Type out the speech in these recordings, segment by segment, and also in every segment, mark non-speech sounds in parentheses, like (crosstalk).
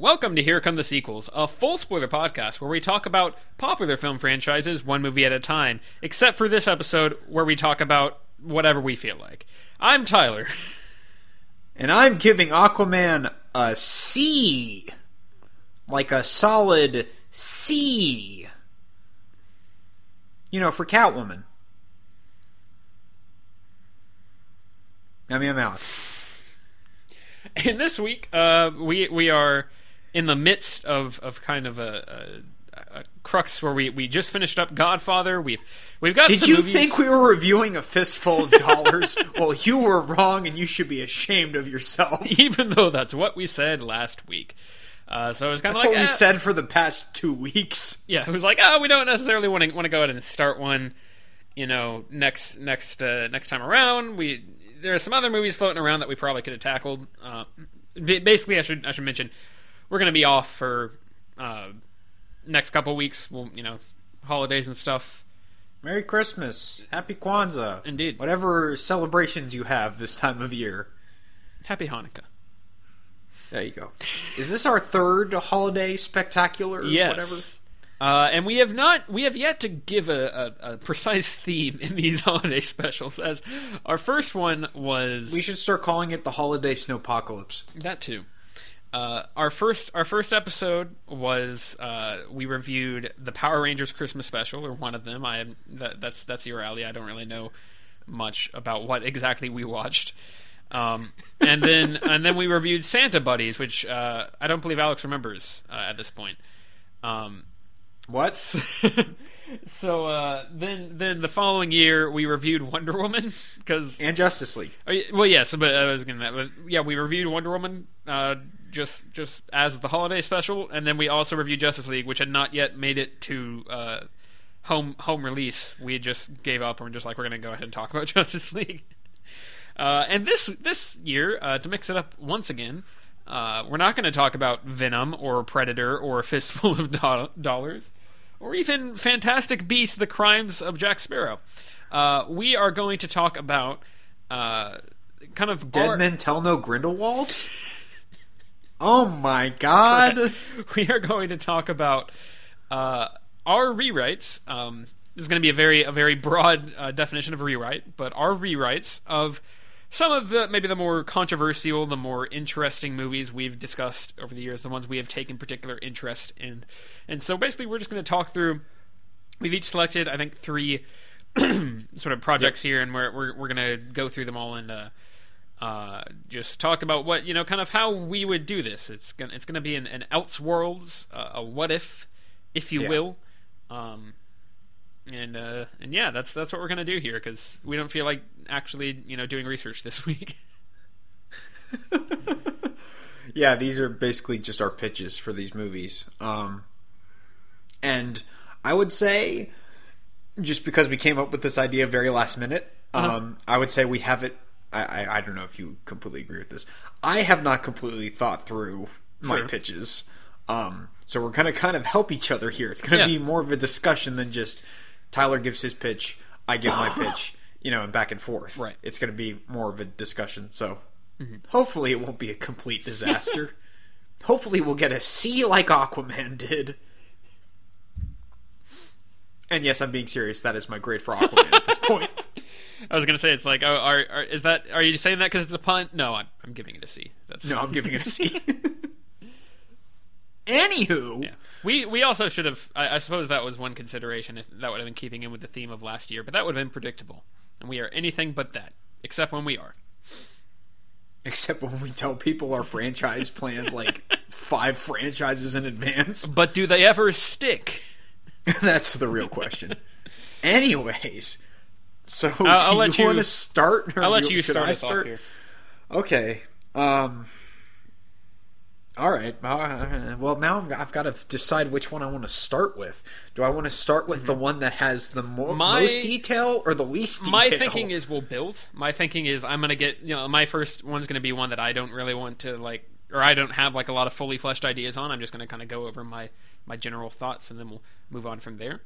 Welcome to Here Come the Sequels, a full spoiler podcast where we talk about popular film franchises one movie at a time, except for this episode where we talk about whatever we feel like. I'm Tyler. And I'm giving Aquaman a C. Like a solid C. You know, for Catwoman. I mean, I'm out. And this week, uh, we we are in the midst of, of kind of a, a, a crux where we, we just finished up Godfather. We've we've got. Did you movies- think we were reviewing a fistful of dollars? (laughs) well, you were wrong, and you should be ashamed of yourself. (laughs) even though that's what we said last week? Uh, so it was kind of like what we ah, said for the past two weeks. yeah, it was like, oh, we don't necessarily want to want to go ahead and start one, you know, next next uh, next time around. We there are some other movies floating around that we probably could have tackled. Uh, basically, I should I should mention we're going to be off for uh, next couple weeks. Well, you know, holidays and stuff. Merry Christmas, Happy Kwanzaa, Indeed. whatever celebrations you have this time of year. Happy Hanukkah. There you go. Is this our third holiday spectacular? Yes. Whatever. Uh, and we have not, we have yet to give a, a, a precise theme in these (laughs) holiday specials. As our first one was We should start calling it the holiday snowpocalypse. That too. Uh, our first our first episode was uh, we reviewed the Power Rangers Christmas special or one of them. I that, that's that's your alley. I don't really know much about what exactly we watched. Um, and then (laughs) and then we reviewed Santa Buddies, which uh, I don't believe Alex remembers uh, at this point. Um, What? (laughs) so uh, then then the following year we reviewed Wonder Woman (laughs) because and Justice League. Oh, well, yes, but I was gonna. But yeah, we reviewed Wonder Woman uh, just just as the holiday special, and then we also reviewed Justice League, which had not yet made it to uh, home home release. We just gave up and we're just like we're gonna go ahead and talk (laughs) about Justice League. (laughs) Uh, and this this year, uh, to mix it up once again, uh, we're not going to talk about Venom or Predator or a fistful of do- dollars, or even Fantastic Beasts: The Crimes of Jack Sparrow. Uh, we are going to talk about uh, kind of Dead Men Tell No Grindelwald? (laughs) oh my god. (laughs) we are going to talk about uh, our rewrites. Um, this is going to be a very a very broad uh, definition of a rewrite, but our rewrites of some of the maybe the more controversial, the more interesting movies we've discussed over the years, the ones we have taken particular interest in. And so basically, we're just going to talk through. We've each selected, I think, three (clears throat) sort of projects here, and we're we're, we're going to go through them all and. Uh, uh, just talk about what you know, kind of how we would do this. It's gonna it's gonna be an, an Elseworlds, uh, a what if, if you Yeah. will, um, and uh, and yeah, that's that's what we're gonna do here because we don't feel like actually you know doing research this (laughs) week. (laughs) yeah, these are basically just our pitches for these movies. Um, and I would say, just because we came up with this idea very last minute, um, I would say we have it. I, I, I don't know if you completely agree with this. I have not completely thought through my Sure. pitches. Um, so we're gonna kind of help each other here. It's gonna Yeah. be more of a discussion than just Tyler gives his pitch, I give my (coughs) pitch, you know, and back and forth. Right. It's gonna be more of a discussion. So hopefully it won't be a complete disaster. (laughs) hopefully we'll get a C like Aquaman did. And yes, I'm being serious. That is my grade for Aquaman at this point. (laughs) I was gonna say it's like, oh, are, are is that are you saying that because it's a pun? No, I'm I'm giving it a C. That's No, I'm giving it a C. (laughs) Anywho, Yeah. We we also should have. I, I suppose that was one consideration. If that would have been keeping in with the theme of last year, but that would have been predictable. And we are anything but that, except when we are. except when we tell people our franchise plans like five franchises in advance. But do they ever stick? (laughs) That's the real question. Anyways, so I'll- I'll do let you you- want to start? I'll let do- you should start I off here. Okay. Um. All right. Uh, well, now I'm- I've got to decide which one I want to start with. Do I want to start with the one that has the mo- Mm-hmm. My- most detail or the least detail? My thinking is we'll build. My thinking is I'm gonna get you know my first one's gonna be one that I don't really want to like or I don't have like a lot of fully fleshed ideas on. I'm just gonna kind of go over my my general thoughts and then we'll move on from there.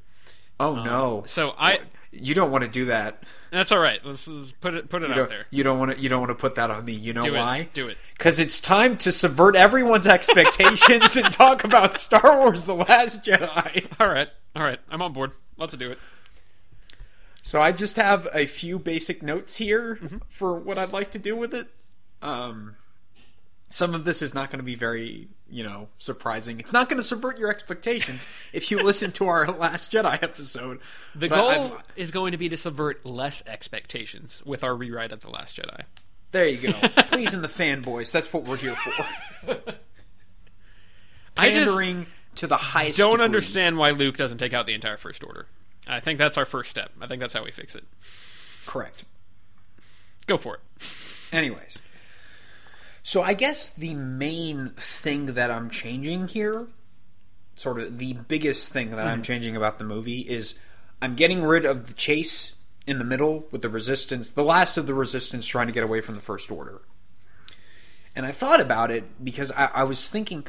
Oh no! So I You don't want to do that. that's all right. Let's, let's put it put it You out don't, there. you don't want to. You don't want to put that on me. You know Do why? it. Do it. Because it's time to subvert everyone's expectations and talk about Star Wars: The Last Jedi. All right. All right. I'm on board. Let's do it. So I just have a few basic notes here Mm-hmm. for what I'd like to do with it. Um, some of this is not going to be very, you know, surprising. It's not going to subvert your expectations (laughs) if you listen to our Last Jedi episode. The But goal I've- is going to be to subvert less expectations with our rewrite of the Last Jedi. there you go. (laughs) Pleasing the fanboys. That's what we're here for. (laughs) I just Pandering to the highest. don't degree. understand why Luke doesn't take out the entire First Order. I think that's our first step. I think that's how we fix it. Correct. Go for it. Anyways, so I guess the main thing that I'm changing here, sort of the biggest thing that I'm changing about the movie, is I'm getting rid of the chase in the middle with the resistance, the last of the resistance trying to get away from the First Order. And I thought about it because I, I was thinking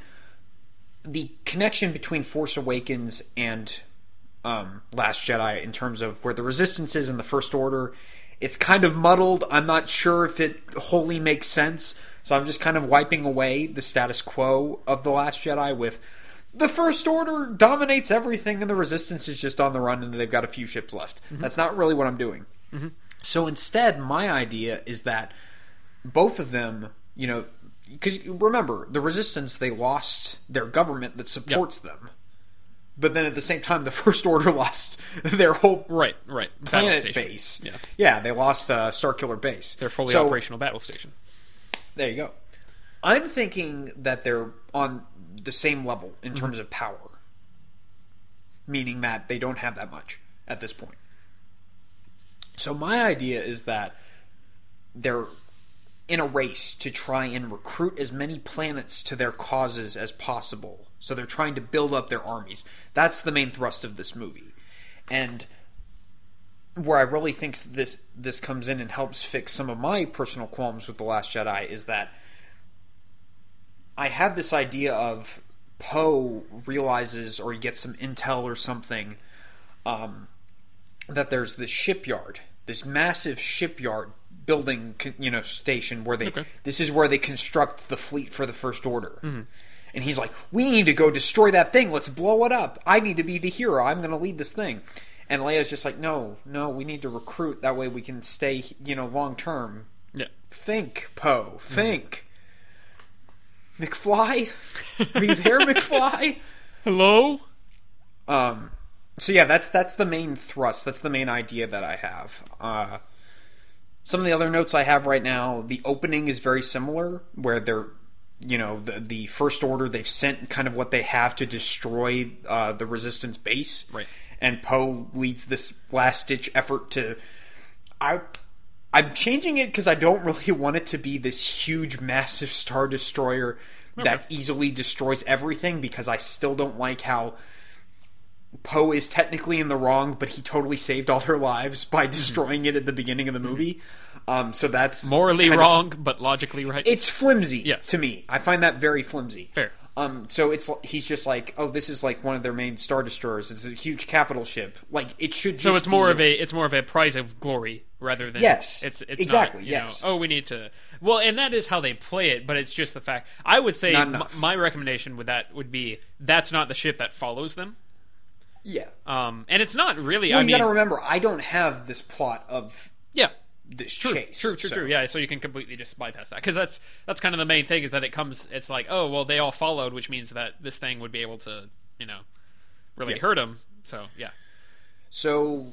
the connection between Force Awakens and um, Last Jedi in terms of where the Resistance is in the First Order. It's kind of muddled. I'm not sure if it wholly makes sense. So I'm just kind of wiping away the status quo of The Last Jedi with the First Order dominates everything and the Resistance is just on the run and they've got a few ships left. That's not really what I'm doing. So instead, my idea is that both of them, you know, because remember, the Resistance, they lost their government that supports them. But then at the same time, the (laughs) First Order lost their whole Right, right. Planet station. base. Yeah. yeah, they lost uh, Starkiller Base. Their fully So, operational battle station. There you go. I'm thinking that they're on the same level in Mm-hmm. terms of power, meaning that they don't have that much at this point. So my idea is that they're in a race to try and recruit as many planets to their causes as possible. So they're trying to build up their armies. That's the main thrust of this movie. And where I really think this this comes in and helps fix some of my personal qualms with the Last Jedi is that I have this idea of Poe realizes or he gets some intel or something um, that there's this shipyard, this massive shipyard building, you know, station where they Okay. this is where they construct the fleet for the First Order. And he's like, "We need to go destroy that thing. Let's blow it up. I need to be the hero. I'm going to lead this thing." And Leia's just like, "No, no, we need to recruit. That way we can stay, you know, long term. Yeah. Think, Poe. Think." McFly, are you there, (laughs) McFly? Hello? Um, so yeah, that's that's the main thrust. That's the main idea that I have. Uh, some of the other notes I have right now, the opening is very similar, where they're, you know, the the first order they've sent kind of what they have to destroy uh, the resistance base, Right. And Poe leads this last ditch effort to. I. I'm changing it because I don't really (laughs) want it to be this huge, massive star destroyer that easily destroys everything. Because I still don't like how Poe is technically in the wrong, but he totally saved all their lives by destroying it at the beginning of the movie. Um, so that's Morally kind of- wrong, but logically right. it's flimsy Yes. to me. I find that very flimsy. Fair. Um, so it's he's just like, oh, this is like one of their main star destroyers. It's a huge capital ship. Like it should. Just so it's more be- of a it's more of a prize of glory rather than Yes, it's it's exactly, not, you yes. know, oh we need to well and that is how they play it but it's just the fact I would say m- my recommendation with that would be that's not the ship that follows them yeah. um and it's not really Well, I you mean got to remember, I don't have this plot of this True, chase. true, true, so- true. Yeah, so you can completely just bypass that because that's that's kind of the main thing is that it comes. It's like, oh well, they all followed, which means that this thing would be able to, you know, really Yeah. hurt them. So yeah, So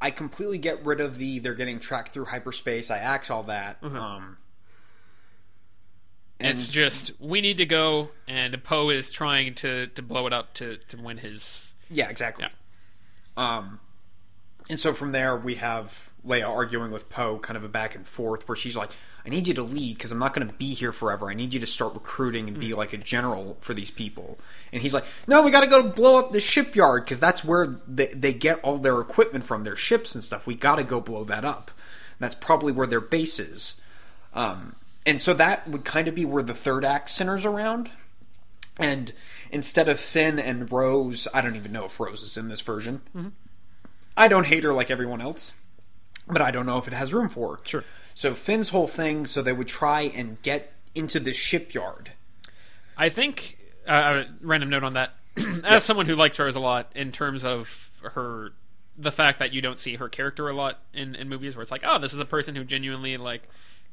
I completely get rid of the they're getting tracked through hyperspace. I axe all that. Um, and it's just we need to go, and Poe is trying to to blow it up to to win his. yeah, exactly. Yeah. Um, and so from there we have Leia arguing with Poe, kind of a back and forth, where she's like, "I need you to lead because I'm not going to be here forever. I need you to start recruiting and be like a general for these people." And he's like, "No, we got to go blow up the shipyard because that's where they, they get all their equipment from, their ships and stuff. We got to go blow that up. That's probably where their base is." Um, and so that would kind of be where the third act centers around. And instead of Finn and Rose, I don't even know if Rose is in this version. I don't hate her like everyone else, but I don't know if it has room for her. Sure. So Finn's whole thing, so they would try and get into the shipyard. I think uh, random note on that. (clears throat) As someone who likes Rose a lot, in terms of her, the fact that you don't see her character a lot in, in movies, where it's like, oh, this is a person who genuinely like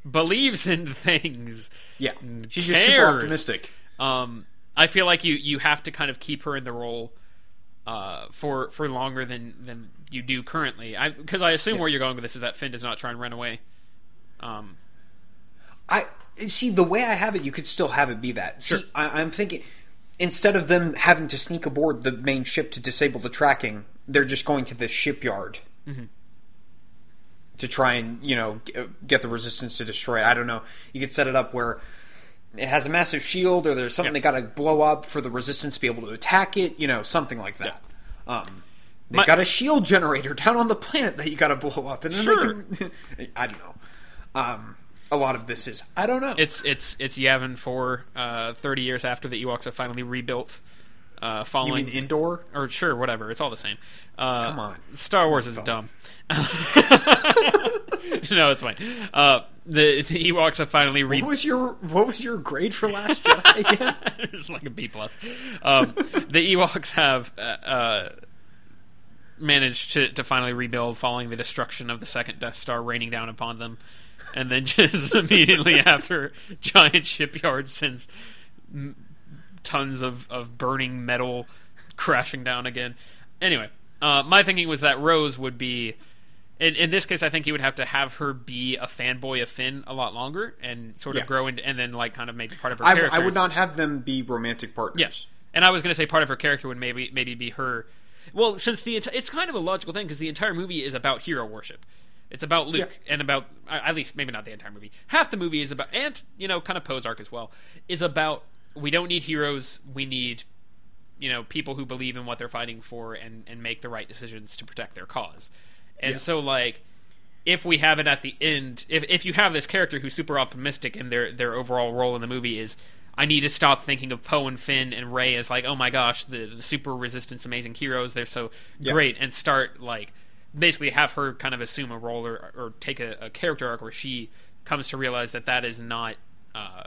believes in (laughs) things. Yeah, and she's just super optimistic. Um, I feel like you you have to kind of keep her in the role uh, for for longer than than you do currently. Because I assume where you're going with this is that Finn does not try and run away. Um, I see the way I have it. You could still have it be that. Sure. See, I, I'm thinking instead of them having to sneak aboard the main ship to disable the tracking, they're just going to the shipyard to try and you know get the resistance to destroy. it. I don't know. You could set it up where it has a massive shield, or there's something Yeah. they got to blow up for the resistance to be able to attack it. You know, something like that. Um, they've My- got a shield generator down on the planet that you got to blow up, and then Sure. they can. (laughs) I don't know. Um, a lot of this is I don't know. it's it's it's Yavin for uh, 30 years after the Ewoks have finally rebuilt, uh, you following mean Endor? or sure, whatever. It's all the same. Uh, Come on. Star Wars is dumb. (laughs) no, it's fine. Uh, the the Ewoks have finally re- What was your What was your grade for Last Jedi again? (laughs) it's like a B plus. Um, the Ewoks have uh, uh, managed to to finally rebuild following the destruction of the second Death Star raining down upon them, and then (laughs) just (laughs) immediately after, giant shipyard sends m- tons of of burning metal crashing down again. Anyway, uh, my thinking was that Rose would be. In, in this case, I think you would have to have her be a fanboy of Finn a lot longer and sort of Yeah. grow into, and then like kind of make part of her I, character. I would not have them be romantic partners. Yes, and I was going to say part of her character would maybe maybe be her. Well, since the enti- it's kind of a logical thing because the entire movie is about hero worship. It's about Luke Yeah. and about at least maybe not the entire movie. Half the movie is about and you know kind of Poe's arc as well is about we don't need heroes. We need you know people who believe in what they're fighting for and and make the right decisions to protect their cause. And Yeah. so like if we have it at the end, if if you have this character who's super optimistic and their their overall role in the movie is I need to stop thinking of Poe and Finn and Rey as like, oh my gosh, the, the super resistance amazing heroes, they're so Yeah. great, and start like basically have her kind of assume a role or, or take a, a character arc where she comes to realize that that is not uh,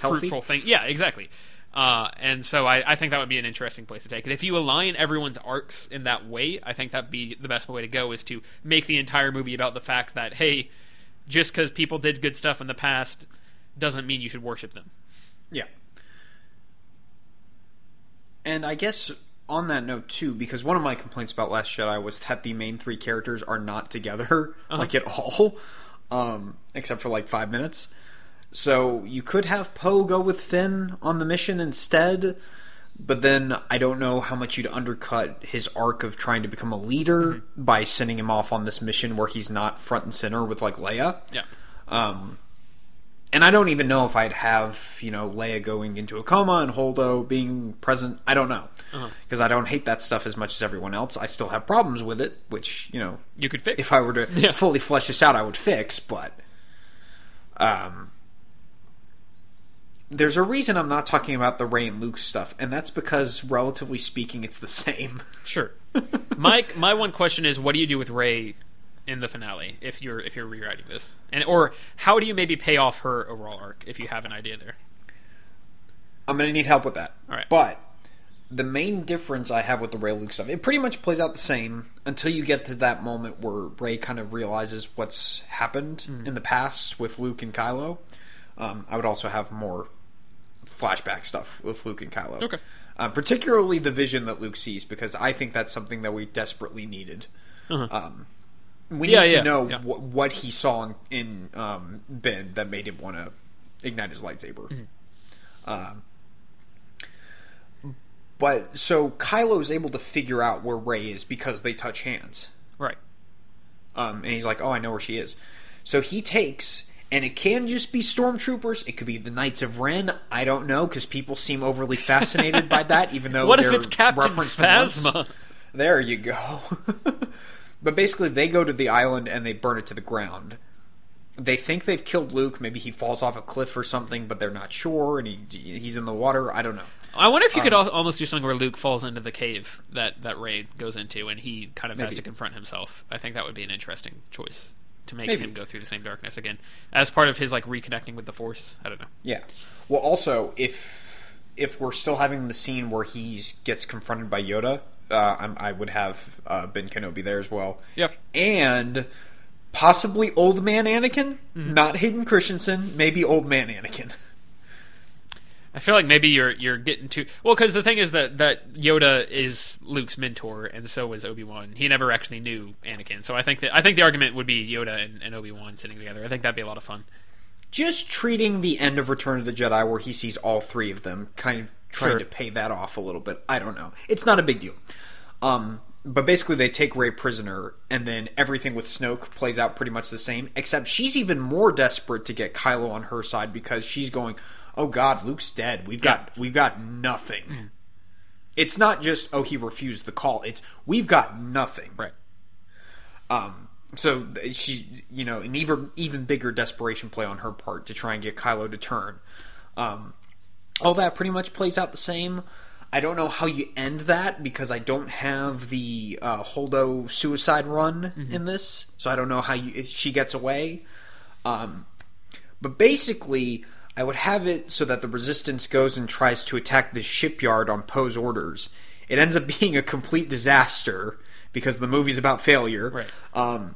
Healthy? fruitful thing. Yeah, exactly. Uh, and so I, I think that would be an interesting place to take it. If you align everyone's arcs in that way, I think that'd be the best way to go. Is to make the entire movie about the fact that hey, just because people did good stuff in the past doesn't mean you should worship them. Yeah. And I guess on that note too, because one of my complaints about Last Jedi was that the main three characters are not together like at all, um, except for like five minutes. So you could have Poe go with Finn on the mission instead, but then I don't know how much you'd undercut his arc of trying to become a leader by sending him off on this mission where he's not front and center with like Leia. Yeah. Um, and I don't even know if I'd have you know Leia going into a coma and Holdo being present. I don't know because I don't hate that stuff as much as everyone else. I still have problems with it, which you know You could fix. if I were to Yeah. fully flesh this out, I would fix. But um, there's a reason I'm not talking about the Rey and Luke stuff, and that's because relatively speaking, it's the (laughs) same. Sure. my my one question is, what do you do with Rey in the finale if you're if you're rewriting this, and or how do you maybe pay off her overall arc if you have an idea there? I'm going to need help with that. All right. But the main difference I have with the Rey Luke stuff, it pretty much plays out the same until you get to that moment where Rey kind of realizes what's happened Mm-hmm. in the past with Luke and Kylo. Um, I would also have more flashback stuff with Luke and Kylo. Okay. Uh, particularly the vision that Luke sees, because I think that's something that we desperately needed. Um, we. Yeah, need yeah, to know yeah. wh- what he saw in, um, Ben that made him want to ignite his lightsaber. Mm-hmm. Um, but so Kylo's able to figure out where Rey is because they touch hands. Right. Um, and he's like, "Oh, I know where she is." So he takes, and it can just be stormtroopers. It could be the Knights of Ren. I don't know because people seem overly fascinated by that, even though (laughs) What if it's Captain once. Phasma? There you go. (laughs) but basically, they go to the island and they burn it to the ground. they think they've killed Luke. Maybe he falls off a cliff or something, but they're not sure, and he he's in the water. I don't know. I wonder if you could Um, al- almost do something where Luke falls into the cave that that Rey goes into, and he kind of has to confront himself. I think that would be an interesting choice to make Maybe. him go through the same darkness again, as part of his like reconnecting with the Force. I don't know. Yeah. Well, also if if we're still having the scene where he gets confronted by Yoda, uh, I'm, I would have uh, Ben Kenobi there as well. Yep. And possibly old man Anakin, Mm-hmm. not Hayden Christensen, maybe old man Anakin. I feel like maybe you're you're getting too well because the thing is that that Yoda is Luke's mentor, and so was Obi Wan. He never actually knew Anakin, so I think that I think the argument would be Yoda and, and Obi Wan sitting together. I think that'd be a lot of fun. Just treating the end of Return of the Jedi, where he sees all three of them, kind of trying Sure. to pay that off a little bit. I don't know. It's not a big deal. Um, but basically, they take Rey prisoner, and then everything with Snoke plays out pretty much the same. Except she's even more desperate to get Kylo on her side because she's going, "Oh God, Luke's dead. We've got we've got nothing." It's not just oh he refused the call. It's we've got nothing. Right. Um, so she, you know, an even even bigger desperation play on her part to try and get Kylo to turn. Um, all that pretty much plays out the same. I don't know how you end that because I don't have the uh, Holdo suicide run in this, so I don't know how you, she gets away. Um, but basically, I would have it so that the Resistance goes and tries to attack this shipyard on Poe's orders. It ends up (laughs) being a complete disaster because the movie's about failure. Right. Um,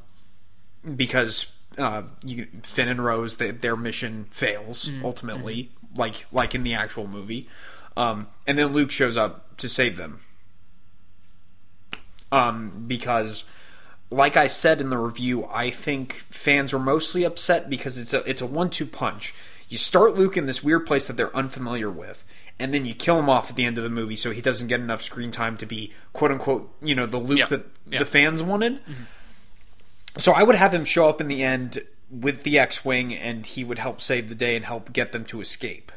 because uh, you, Finn and Rose, they, their mission fails ultimately, like like in the actual movie. Um, and then Luke shows up to save them. Um, because, like I said in the review, I think fans are mostly upset because it's a it's a one two punch. You start Luke in this weird place that they're unfamiliar with, and then you kill him off at the end of the movie so he doesn't get enough screen time to be quote unquote you know the Luke Yeah. that Yeah. the fans wanted. So I would have him show up in the end with the X-wing, and he would help save the day and help get them to escape.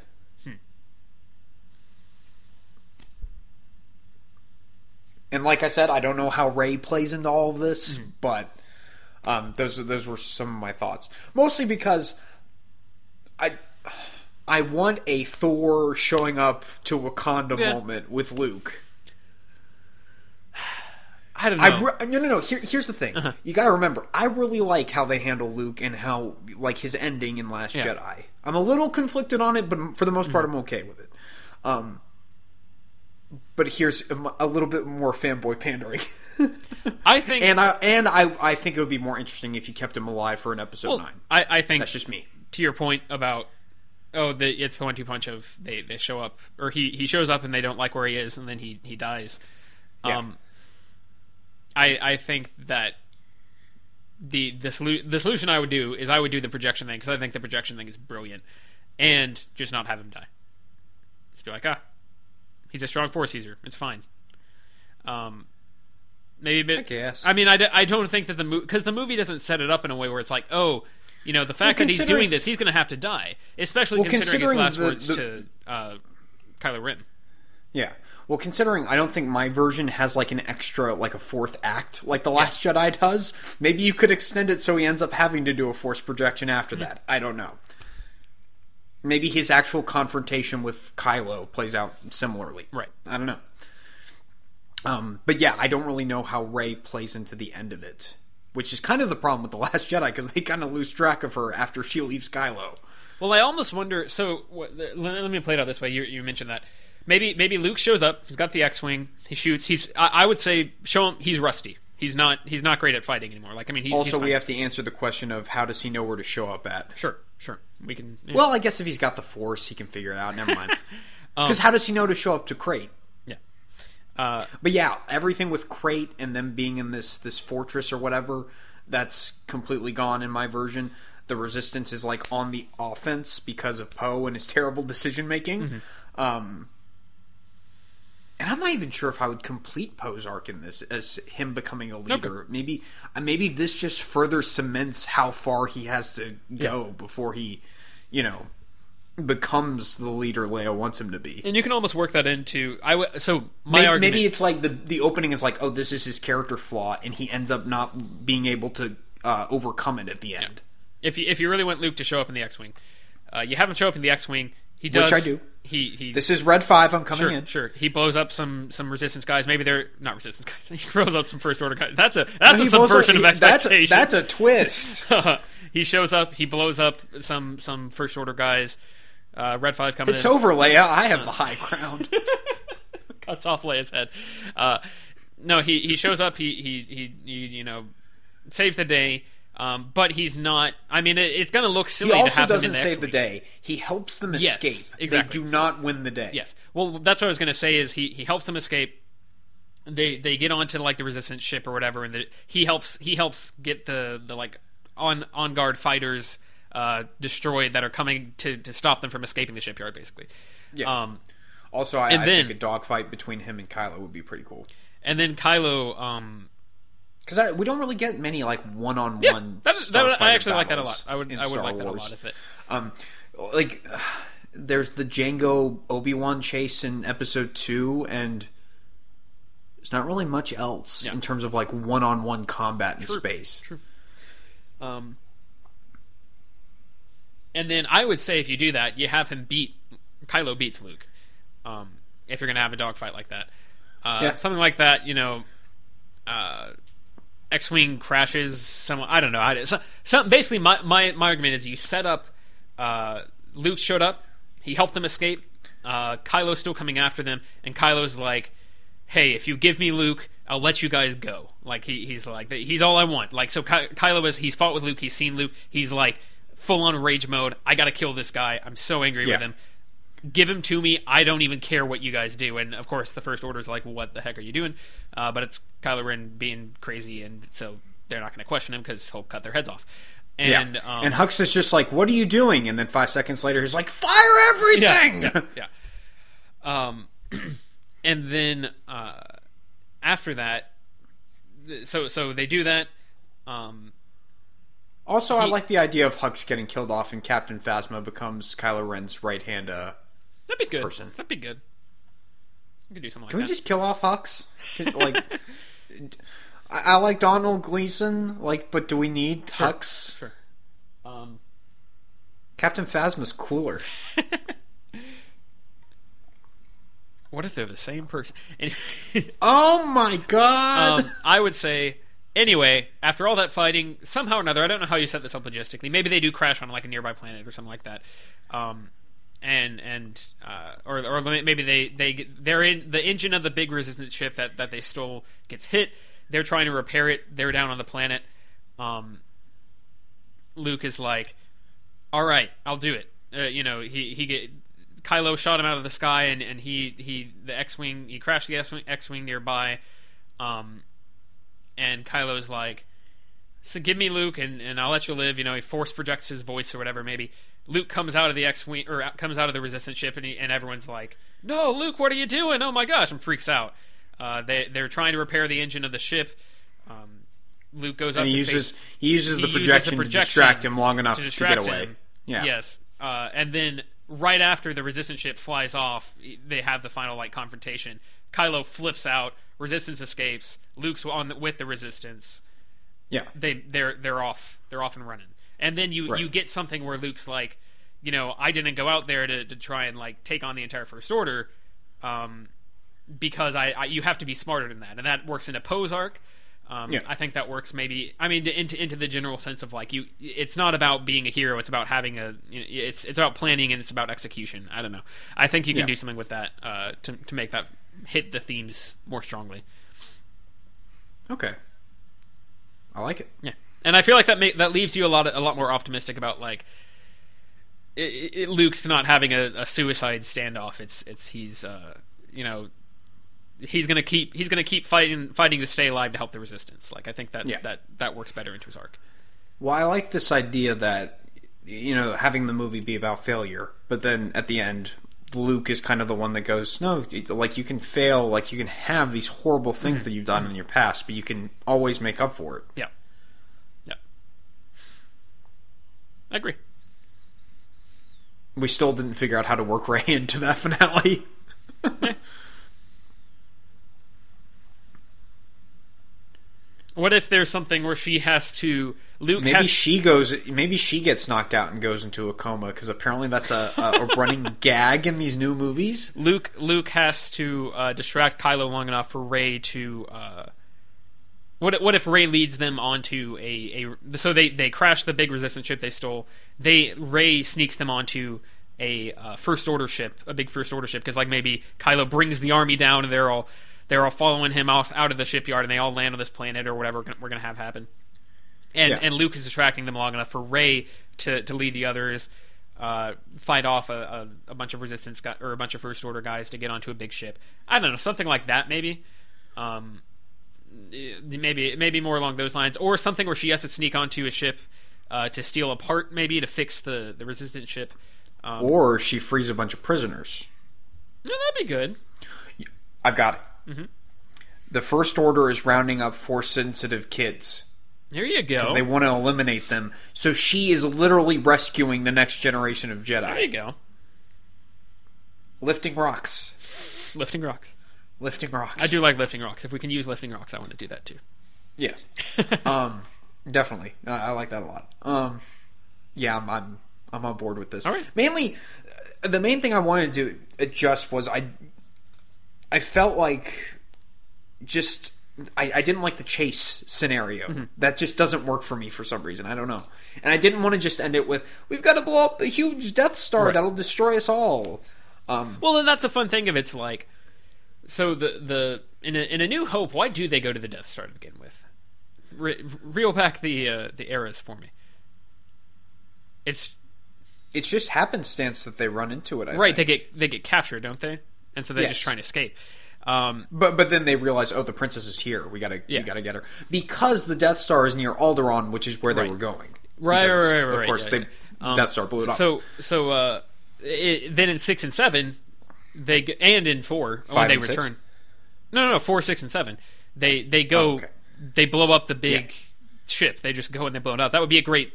And like I said, I don't know how Rey plays into all of this, but um, those those were some of my thoughts. Mostly because I I want a Thor showing up to Wakanda Yeah. moment with Luke. I don't know. I re- no no no. Here, here's the thing. Uh-huh. You got to remember, I really like how they handle Luke and how like his ending in Last Yeah. Jedi. I'm a little conflicted on it, but for the most part, I'm okay with it. Um, but here's a, a little bit more fanboy pandering, (laughs) I think and I and I I think it would be more interesting if you kept him alive for an episode well, nine. I, I think That's just me. to your point about oh the it's the one two punch of they they show up or he he shows up and they don't like where he is and then he he dies Yeah. um i i think that the the, solu- the solution i would do is i would do the projection thing because i think the projection thing is brilliant. And just not have him die. Just be like ah he's a strong force user. It's fine. Um maybe a bit I guess. i mean i, d- I don't think that the movie because the movie doesn't set it up in a way where it's like oh you know the fact Well, that he's doing this he's going to have to die. Especially Well, considering, his last the- words the- to uh, kylo ren. Yeah. Well, considering I don't think my version has like an extra, like a fourth act, like the Last Jedi does, maybe you could extend it so he ends up having to do a force projection after Mm-hmm. that. I don't know. Maybe his actual confrontation with Kylo plays out similarly. Right. I don't know. Um, but yeah, I don't really know how Rey plays into the end of it, which is kind of the problem with the Last Jedi because they kind of lose track of her after she leaves Kylo. Well, I almost wonder. So let me play it out this way. You, you mentioned that maybe maybe Luke shows up. He's got the X-wing. He shoots. He's. I, I would say show him he's rusty. He's not. He's not great at fighting anymore. Like I mean, he's, Also, he's we have to answer the question of how does he know where to show up at? sure, sure. We can. yeah. Well, I guess if he's got the force, he can figure it out. Never mind. (laughs) Um, Because how does he know to show up to Crait? yeah. Uh, But yeah, everything with Crait and them being in this this fortress or whatever, that's completely gone in my version. The resistance is like on the offense because of Poe and his (laughs) terrible decision making. Mm-hmm. Um, and I'm not even sure if I would complete Poe's arc in this as him becoming a leader. Maybe, uh, maybe this just further cements how far he has to go before he, you know, becomes the leader Leia wants him to be. and you can almost work that into. I w- so my Maybe, argument. maybe it's like the the opening is like, oh, this is his character flaw, and he ends up not being able to uh, overcome it at the end. if you if you really want Luke to show up in the X-wing, uh, you have him show up in the X-wing. He does. Which I do. He he. This is Red Five. I'm coming sure, in. sure. He blows up some some resistance guys. Maybe they're not resistance guys. (laughs) He blows up some first order guys. That's a that's He a blows up- subversion of he- that's a- That's a, twist. (laughs) he shows up. He blows up some some first order guys. Uh, Red Five coming in. it's in. over, Leia. I have the high ground. (laughs) cuts off Leia's head. Uh, no, he he shows up. He he he, he you know saves the day. Um, but he's not. I mean, it, it's going to look He silly to also have him in doesn't the save the X-wing. day. He helps them Yes, escape. exactly. They do not win the day. Yes. Well, that's what I was going to say. Is he he helps them escape? They they get onto like the resistance ship or whatever, and the, he helps he helps get the the like on on guard fighters uh, destroyed that are coming to to stop them from escaping the shipyard, basically. Yeah. Um, Also, I, And I then- think a dogfight between him and Kylo would be pretty cool. and then Kylo. Um, Because we don't really get many like one-on-one. that, that, I actually like that a lot. I would I would Star like that a lot if it. Um, like (sighs) there's the Jango Obi Wan chase in Episode Two, and there's not really much else Yeah. in terms of like one-on-one combat in True. space. True. Um, and then I would say if you do that, you have him beat Kylo beats Luke. Um, if you're gonna have a dogfight like that, uh, Yeah. something like that, you know, uh, X-wing crashes. Some I don't know. I, so, some, basically, my, my my argument is you set up. Uh, Luke showed up. He helped them escape. Uh, Kylo's still coming after them, and Kylo's like, "Hey, if you give me Luke, I'll let you guys go." Like he, he's like, he's all I want. Like so, Ky- Kylo is he's fought with Luke. He's seen Luke. He's like full on rage mode. I got to kill this guy. I'm so angry Yeah. with him. Give him to me. I don't even care what you guys do. And of course, the First order is like, "What the heck are you doing?" Uh, but it's Kylo Ren being crazy, and so they're not going to question him because he'll cut their heads off. And yeah. um, and Hux is just like, "What are you doing?" And then five seconds later, he's like, "Fire everything!" Yeah, (laughs) yeah. Um, (clears throat) and then uh, after that, so so they do that. Um, also, I like the idea of Hux getting killed off, and Captain Phasma becomes Kylo Ren's right hand. Uh, that'd be good. Person. That'd be good. We could do something can we that. just kill off Hux? (laughs) Like, I, I like Domhnall Gleeson, like, but do we need Sure. Hux? Sure. Um, Captain Phasma's cooler. (laughs) what if they're the same person? Anyway, (laughs) Oh my god! um, I would say anyway. After all that fighting, somehow or another, I don't know how you set this up logistically. Maybe they do crash on like a nearby planet or something like that. Um, and and uh, or or maybe they they they're in the engine of the big resistance ship that that they stole gets hit. They're trying to repair it. They're down on the planet. Um, Luke is like, "All right, I'll do it." Uh, you know, he he get Kylo shot him out of the sky, and, and he he the X-wing he crashed the X-wing, X-wing nearby, um, and Kylo's like, "So give me Luke, and, and I'll let you live." You know, he force projects his voice or whatever. Maybe Luke comes out of the X-wing or comes out of the Resistance ship, and he, and everyone's like, "No, Luke, what are you doing? Oh my gosh!" and freaks out. Uh, they they're trying to repair the engine of the ship. Um, Luke goes up and he to uses face, he uses he the uses projection, to distract him long enough to to, get away. him. Yeah. Yes. Uh, and then right after the resistance ship flies off, they have the final like confrontation. Kylo flips out. Resistance escapes. Luke's on the, with the resistance. Yeah. They they're they're off. They're off and running. And then you Right. you get something where Luke's like, you know, I didn't go out there to, to try and like take on the entire First Order, um, because I, I you have to be smarter than that, and that works in a Poe's arc. Um, Yeah. I think that works maybe. I mean, into into the general sense of like you, it's not about being a hero. It's about having a. You know, it's it's about planning and it's about execution. I don't know. I think you can Yeah. do something with that uh, to to make that hit the themes more strongly. Okay. I like it. Yeah, and I feel like that ma- that leaves you a lot a lot more optimistic about like it, it, Luke's not having a, a suicide standoff. It's it's he's uh, you know he's gonna keep he's gonna keep fighting fighting to stay alive to help the resistance. Like I think that Yeah. that that works better into his arc. Well, I like this idea that you know having the movie be about failure, but then at the end, Luke is kind of the one that goes, "No, like you can fail, like you can have these horrible things mm-hmm. that you've done in your past, but you can always make up for it." Yeah, yeah, I agree. We still didn't figure out how to work (laughs) Rey into that finale. (laughs) what if there's something where she has to Luke Maybe has she goes. Maybe she gets knocked out and goes into a coma because apparently that's a, a, a running (laughs) gag in these new movies. Luke Luke has to uh, distract Kylo long enough for Rey to. Uh, what what if Rey leads them onto a, a so they they crash the big resistance ship they stole. They Rey sneaks them onto a uh, first order ship, a big first order ship, because like maybe Kylo brings the army down and they're all they're all following him off out of the shipyard and they all land on this planet or whatever we're gonna have happen. And Yeah. and Luke is distracting them long enough for Rey to to lead the others. Uh, fight off a, a, a bunch of resistance guy, or a bunch of first order guys to get onto a big ship. I don't know, something like that maybe. Um, eh, maybe maybe more along those lines, or something where she has to sneak onto a ship uh, to steal a part, maybe to fix the the resistance ship. Um, Or she frees a bunch of prisoners. no, that'd be good. I've got it. Mm-hmm. The First Order is rounding up force sensitive kids. There you go. They want to eliminate them. So she is literally rescuing the next generation of Jedi. there you go. Lifting rocks. Lifting rocks. Lifting rocks. I do like lifting rocks. If we can use lifting rocks, I want to do that too. Yes. (laughs) um, definitely. I, I like that a lot. Um, yeah, I'm, I'm I'm on board with this. All right. Mainly, uh, the main thing I wanted to adjust was I I felt like just I, I didn't like the chase scenario. Mm-hmm. That just doesn't work for me for some reason. I don't know. And I didn't want to just end it with we've got to blow up a huge Death Star Right. that'll destroy us all. Um, Well, then that's a fun thing. If it's like, so the the in a, in a New Hope, why do they go to the Death Star to begin with? Re- reel back the uh, the eras for me. It's it's just happenstance that they run into it. I right. think. They get they get captured, don't they? And so they're Yes. just trying to escape. Um, But but then they realize, oh, the princess is here. We gotta Yeah. we gotta get her because the Death Star is near Alderaan, which is where they were going. Right, Because, right, right, right, Of course, yeah, they yeah. Um, Death Star blew it up. So so uh, it, then in six and seven, they and in four when they and six? return. No, no, no, four, six, and seven. They they go Oh, okay. they blow up the big ship. They just go and they blow it up. That would be a great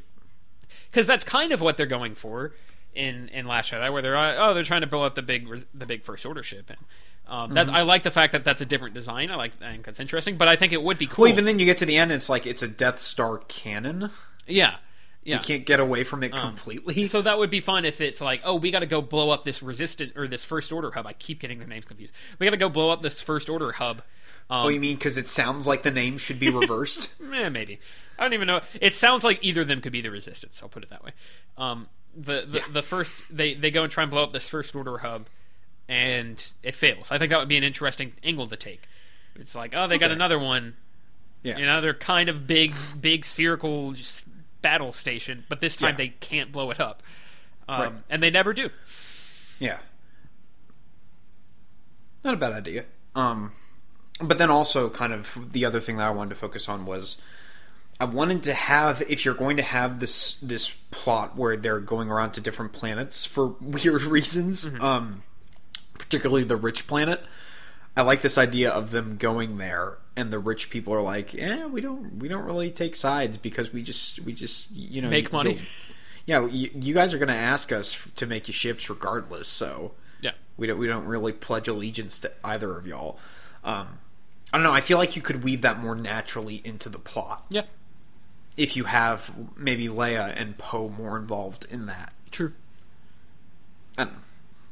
because that's kind of what they're going for in in Last Jedi, where they're oh they're trying to blow up the big the big First Order ship. And um, that's Mm-hmm. I like the fact that that's a different design. I like I think that's interesting, but I think it would be cool. well, even then you get to the end, and it's like it's a Death Star cannon. yeah, yeah. You can't get away from it completely. So that would be fun if it's like, oh, we got to go blow up this resistant or this first order hub. I keep getting the names confused. We got to go blow up this first order hub. Um, oh, you mean because it sounds like the name should be reversed? (laughs) eh, maybe I don't even know. It sounds like either of them could be the resistance. I'll put it that way. Um, the the, the first they they go and try and blow up this first order hub, and it fails. I think that would be an interesting angle to take. It's like, oh, they got another one. yeah. Another kind of big, big spherical battle station, but this time Yeah. they can't blow it up, um, Right. and they never do. Yeah. Not a bad idea. Um, but then also, kind of the other thing that I wanted to focus on was I wanted to have if you're going to have this this plot where they're going around to different planets for (laughs) weird reasons, um, particularly the rich planet. I like this idea of them going there, and the rich people are like, "Yeah, we don't we don't really take sides because we just we just you know Make money. Yeah, you, you guys are going to ask us to make you ships regardless, so Yeah. we don't we don't really pledge allegiance to either of y'all. Um, I don't know. I feel like you could weave that more naturally into the plot Yeah. If you have maybe Leia and Poe more involved in that. True.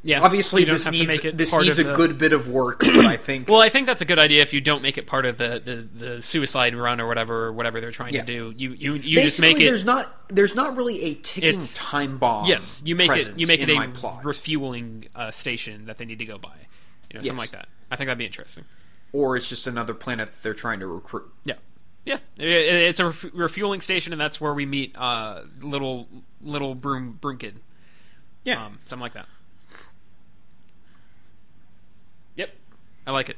Yeah. Obviously, you don't this have needs to make it this needs a the- good bit of work, but I (clears throat) think Well, I think that's a good idea if you don't make it part of the, the, the suicide run or whatever or whatever they're trying Yeah. to do. You you, you just make it. there's not there's not really a ticking It's- time bomb. yes, you make it. You make it a plot. refueling uh, station that they need to go by. You know, something like that. I think that'd be interesting. or it's just another planet that they're trying to recruit. Yeah. Yeah, it's a ref- refueling station, and that's where we meet uh, little little broom broom kid, Yeah, um, something like that. Yep, I like it.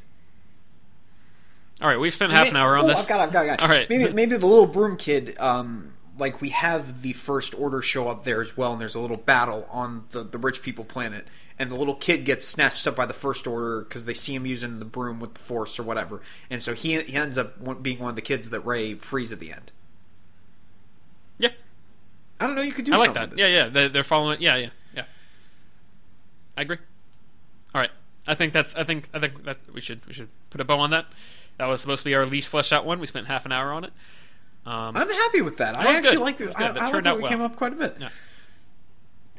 All right, we've spent half an hour on oh, this. I've got, it, I've got, it, I've got. All right. maybe maybe the little broom kid. Um, like we have the first order show up there as well, and there's a little battle on the the rich people planet, and the little kid gets snatched up by the first order because they see him using the broom with the force or whatever, and so he he ends up being one of the kids that Rey frees at the end. yeah, I don't know. You could do. I like that. Yeah, yeah, they're, they're following. Yeah, yeah, yeah. I agree. All right. I think that's. I think. I think that we should we should put a bow on that. That was supposed to be our least fleshed out one. We spent half an hour on it. Um, I'm happy with that. I actually good. like this. I, good. It I like turned how out we well. came up quite a bit. Yeah.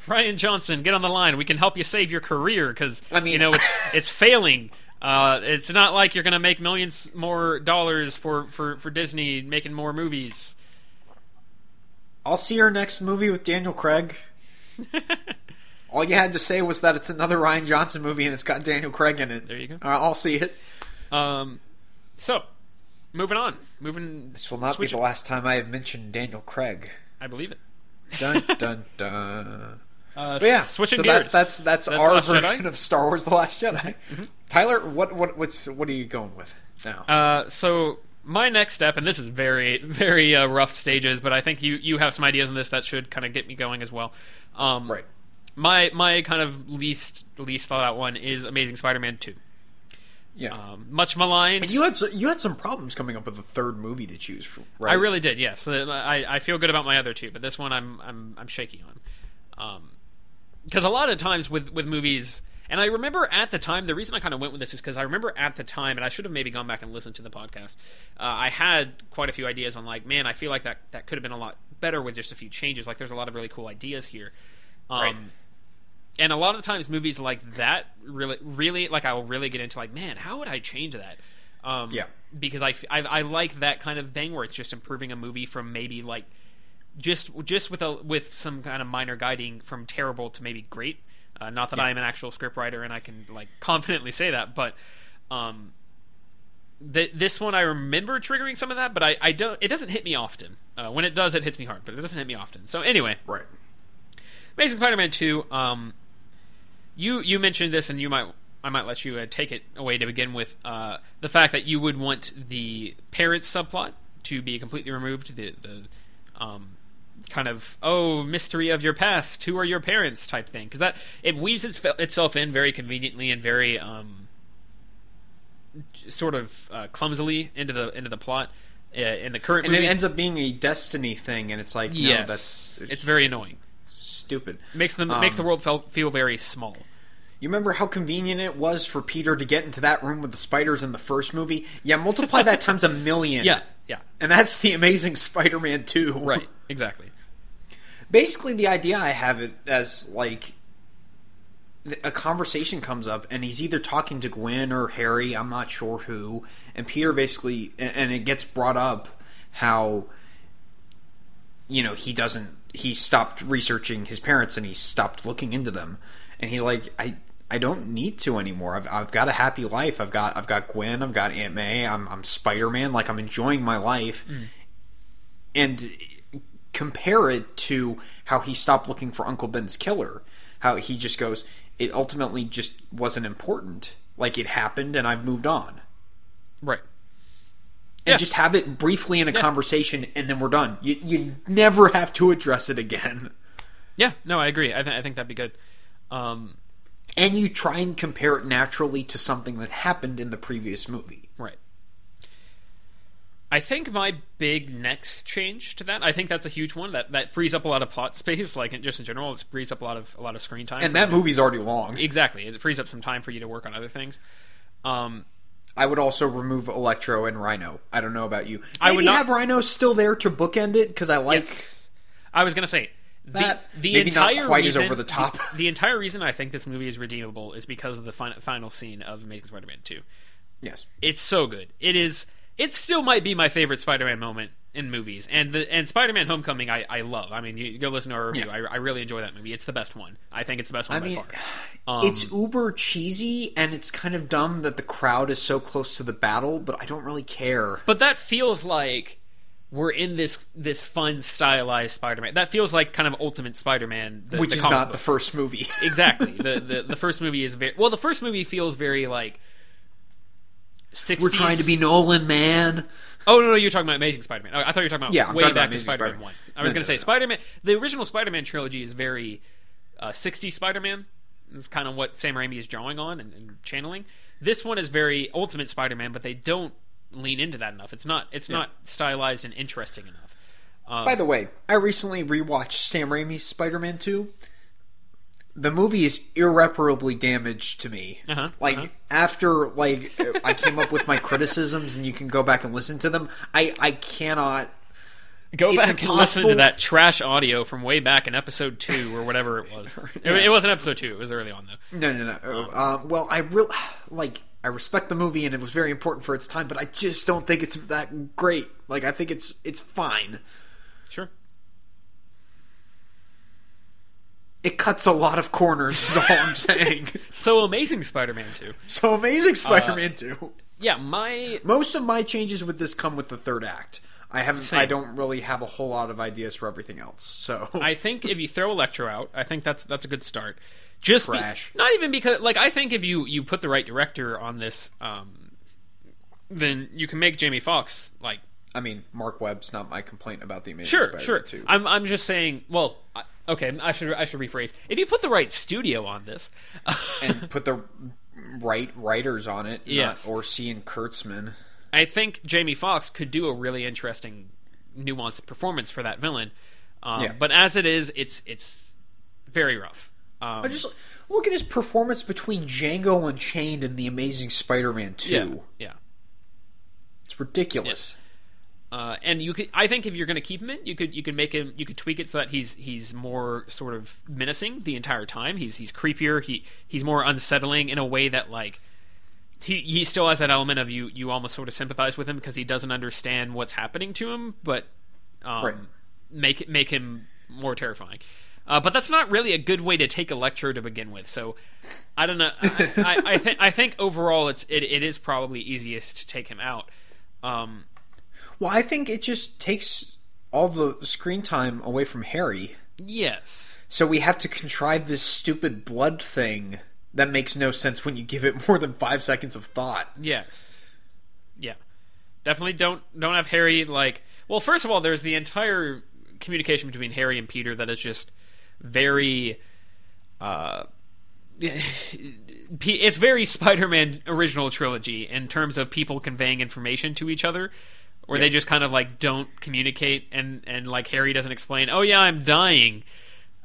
Rian Johnson, get on the line. We can help you save your career because I mean- you know it's, it's failing. Uh, it's not like you're going to make millions more dollars for, for, for Disney making more movies. I'll see your next movie with Daniel Craig. (laughs) All you had to say was that it's another Rian Johnson movie and it's got Daniel Craig in it. There you go. Uh, I'll see it. Um, so, moving on. Moving. This will not switch- be the last time I have mentioned Daniel Craig. I believe it. Dun (laughs) dun dun. Uh, But yeah, switching so gears. that's that's that's, That's our Last Jedi? version of Star Wars: The Last Jedi. Mm-hmm. Tyler, what what what's what are you going with now? Uh, so my next step, and this is very, very uh, rough stages, but I think you you have some ideas on this that should kind of get me going as well. Um, right. My my kind of least least thought out one is Amazing Spider-Man two. Yeah. Um, much maligned. you had you had some problems coming up with a third movie to choose from. Right. I really did. Yes, I, I feel good about my other two, but this one I'm I'm I'm shaky on. Because a lot of times with with movies, and I remember at the time the reason I kind of went with this is because I remember at the time, and I should have maybe gone back and listened to the podcast. Uh, I had quite a few ideas on like, man, I feel like that that could have been a lot better with just a few changes. Like, there's a lot of really cool ideas here. Um, Right. And a lot of times, movies like that really, really, like I'll really get into like, man, how would I change that? Um, Yeah. because I, I I like that kind of thing where it's just improving a movie from maybe like just just with a with some kind of minor guiding from terrible to maybe great. Uh, not that Yeah. I'm an actual scriptwriter and I can like confidently say that, but um, th- this one I remember triggering some of that, but I, I don't. It doesn't hit me often. Uh, when it does, it hits me hard, but it doesn't hit me often. So anyway, Right. Amazing Spider-Man two. Um, you you mentioned this, and you might I might let you uh, take it away to begin with. Uh, the fact that you would want the parents subplot to be completely removed. The the um, kind of oh mystery of your past. Who are your parents? Type thing because that it weaves its, itself in very conveniently and very um, sort of uh, clumsily into the into the plot. Uh, in the current And movie, it ends up being a destiny thing, and it's like, no, yes, that's it's very annoying. stupid. Makes them Um, makes the world feel, feel very small. You remember how convenient it was for Peter to get into that room with the spiders in the first movie? Yeah, multiply that times a million. (laughs) Yeah, yeah, And that's the Amazing Spider-Man 2. right, exactly. Basically, the idea I have it as like a conversation comes up, and he's either talking to Gwen or Harry. I'm not sure who. And Peter basically, and- it gets brought up how you know he doesn't. He stopped researching his parents, and he stopped looking into them. And he's like, I. I don't need to anymore. I've, I've got a happy life. I've got I've got Gwen. I've got Aunt May. I'm I'm Spider Man. Like I'm enjoying my life. Mm. And compare it to how he stopped looking for Uncle Ben's killer. How he just goes, it ultimately just wasn't important. Like it happened, and I've moved on. Right. And Yeah. just have it briefly in a Yeah. conversation, and then we're done. You you never have to address it again. Yeah. No, I agree. I, th- I think that'd be good. Um, And you try and compare it naturally to something that happened in the previous movie. I think my big next change to that, I think that's a huge one that that frees up a lot of plot space, like in, just in general, it frees up a lot of a lot of screen time. And that movie's already long. exactly, it frees up some time for you to work on other things. Um, I would also remove Electro and Rhino. I don't know about you. Maybe I would not- have Rhino still there to bookend it because I like Yes. I was gonna say the, That, the not entire reason, over the top. The, (laughs) the entire reason I think this movie is redeemable is because of the fin- final scene of Amazing Spider-Man Two. yes. It's so good. It is. It still might be my favorite Spider-Man moment in movies, and the and Spider-Man: Homecoming I, I love. I mean, you go listen to our review. Yeah. I, I really enjoy that movie. It's the best one. I think it's the best one I by mean, far. (sighs) Um, it's uber cheesy and it's kind of dumb that the crowd is so close to the battle, but I don't really care. But that feels like we're in this this fun stylized Spider-Man. That feels like kind of Ultimate Spider-Man, the, Which the is not book. the first movie. exactly. (laughs) The, the the first movie is very well. The first movie feels very like. 60s. We're trying to be Nolan, man. Oh no, no, you're talking about Amazing Spider-Man. Oh, I thought you were talking about Yeah, I'm way back about to Amazing Spider-Man Spider-Man. One. I was No, going to no, say no. Spider-Man. The original Spider-Man trilogy is very uh, 60s Spider-Man. It's kind of what Sam Raimi is drawing on and, and channeling. This one is very Ultimate Spider-Man, but they don't lean into that enough. It's not. It's not stylized and interesting enough. Um, By the way, I recently rewatched Sam Raimi's Spider-Man 2. The movie is irreparably damaged to me. Uh-huh, like uh-huh. after like I came up with my criticisms, and you can go back and listen to them. I I cannot. Go It's back and listen to that trash audio from way back in episode two or whatever it was. (laughs) It, it wasn't episode two; it was early on though. No, no, no. Uh, well, I real like I respect the movie, and it was very important for its time, but I just don't think it's that great. Like I think it's it's fine. Sure. It cuts a lot of corners. Is all I'm saying. (laughs) So amazing, Spider-Man two. so amazing, Spider-Man Two. Yeah, my Most of my changes with this come with the third act. I haven't. Same. I don't really have a whole lot of ideas for everything else. So I think if you throw Electro out, I think that's that's a good start. Just be- not even because like I think if you you put the right director on this, um, then you can make Jamie Foxx like I mean, Marc Webb's not my complaint about the Amazing sure Spider-Man sure. 2. I'm I'm just saying. Well, I, okay, I should I should rephrase. If you put the right studio on this, (laughs) and put the right writers on it. not Yes. Orci and Kurtzman. I think Jamie Foxx could do a really interesting, nuanced performance for that villain. Um, Yeah. But as it is, it's it's very rough. Um, I just look at his performance between Django Unchained and the Amazing Spider-Man Two. yeah, yeah. It's ridiculous. Uh, and you could, I think, if you're going to keep him in, you could, you could make him, you could tweak it so that he's he's more sort of menacing the entire time. He's he's creepier. He he's more unsettling in a way that like he he still has that element of you you almost sort of sympathize with him because he doesn't understand what's happening to him, but um, Right. make it make him more terrifying. Uh, but that's not really a good way to take Electro to begin with. So I don't know. I, I, I think I think overall it's it, it is probably easiest to take him out. Um, Well, I think it just takes all the screen time away from Harry. yes. So we have to contrive this stupid blood thing that makes no sense when you give it more than five seconds of thought. Yes. Yeah. Definitely don't don't have Harry like well first of all there's the entire communication between Harry and Peter that is just very uh (laughs) it's very Spider-Man original trilogy in terms of people conveying information to each other where they just kind of like don't communicate and and like Harry doesn't explain oh yeah I'm dying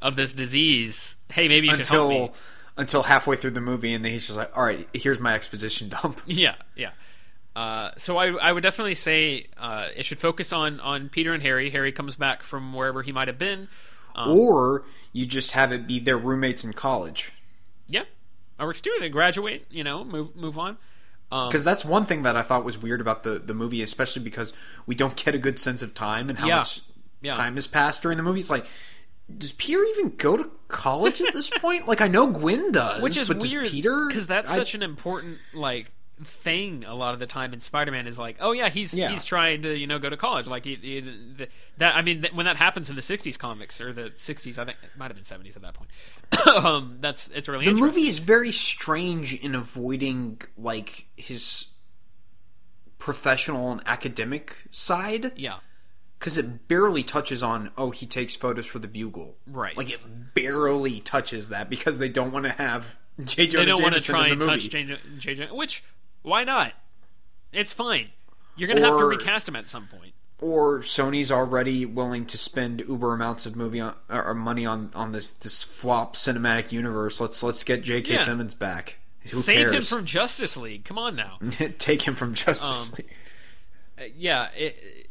of this disease hey maybe you should help me Until until halfway through the movie, and then he's just like, "All right, here's my exposition dump." (laughs) Yeah, yeah. Uh, so I, I would definitely say uh, it should focus on, on Peter and Harry. Harry comes back from wherever he might have been. Um, or you just have it be their roommates in college. yeah, that works too. They graduate, you know, move move on. Um, Because that's one thing that I thought was weird about the, the movie, especially because we don't get a good sense of time and how Yeah. much Yeah. time has passed during the movie. It's like, does Peter even go to college at this (laughs) point? Like, I know Gwen does, which is but does weird Peter? because that's I- such an important like thing a lot of the time in Spider-Man is like, oh yeah, he's Yeah. he's trying to you know go to college. Like he, he- the, that I mean th- when that happens in the '60s comics or the '60s, I think it might have been '70s at that point. (coughs) um, that's it's really interesting. the movie is very strange in avoiding like his professional and academic side Yeah, because it barely touches on oh he takes photos for the bugle Right. like it barely touches that because they don't want to have J. Jonah they don't want to try and movie. touch J. J. J- which why not? It's fine. You're gonna have to recast him at some point. or Sony's already willing to spend uber amounts of movie on, or money on on this this flop cinematic universe. Let's let's get J.K. Yeah. Simmons back. Who Save him from Justice League. Come on now. (laughs) take him from Justice Um, League. Uh, yeah, it,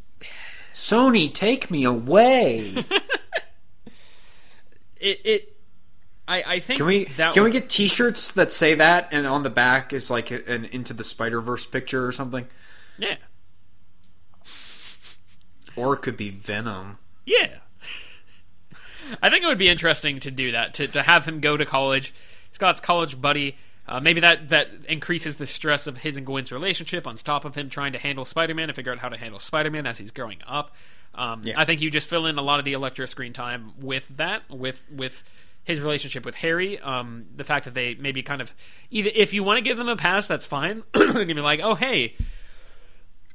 Sony, take me away. (laughs) it, it I, I think Can we that can we get T-shirts that say that, and on the back is like an Into the Spider Verse picture or something, yeah or it could be Venom. yeah. (laughs) I think it would be interesting to do that to to have him go to college. Scott's college buddy. Uh, maybe that, that increases the stress of his and Gwen's relationship on top of him trying to handle Spider-Man and figure out how to handle Spider-Man as he's growing up. Um, Yeah. I think you just fill in a lot of the Electro screen time with that, with with his relationship with Harry. Um, the fact that they maybe kind of either if you want to give them a pass, that's fine. (clears throat) you can be like, oh hey, (coughs)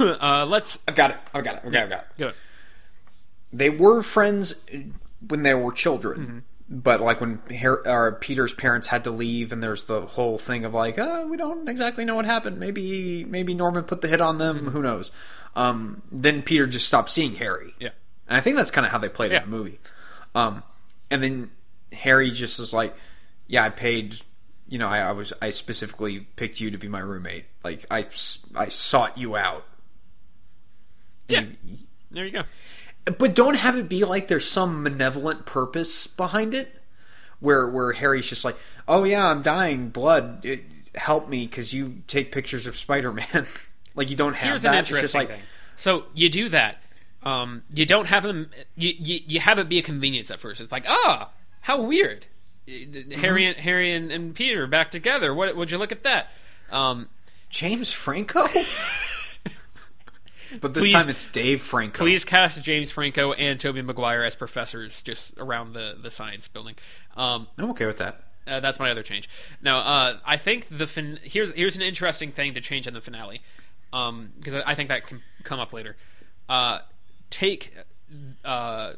uh, let's I've got it. I've got it. It. I've got it. go. it. They were friends when they were children. Mm-hmm. But like when or Peter's parents had to leave, and there's the whole thing of like, oh, we don't exactly know what happened. Maybe maybe Norman put the hit on them. Who knows? Um, then Peter just stopped seeing Harry. Yeah. And I think that's kind of how they played Yeah. in the movie. Um, and then Harry just is like, yeah, I paid. You know, I, I was I specifically picked you to be my roommate. Like I I sought you out. And Yeah. There you go. but don't have it be like there's some malevolent purpose behind it where where harry's just like oh yeah i'm dying blood it, help me because you take pictures of spider-man (laughs) like you don't have Here's that an it's just interesting like thing. So you do that. Um, you don't have them. You, you you have it be a convenience at first. It's like, ah, how weird. Mm-hmm. Harry and Harry and, and Peter back together. What would you look at that? Um, james franco (laughs) but this Please- time it's dave franco please cast James Franco and Tobey Maguire as professors just around the the science building. Um, i'm okay with that Uh, that's my other change. Now, uh, I think the fin- here's here's an interesting thing to change in the finale, because I I think that can come up later. Uh, take uh,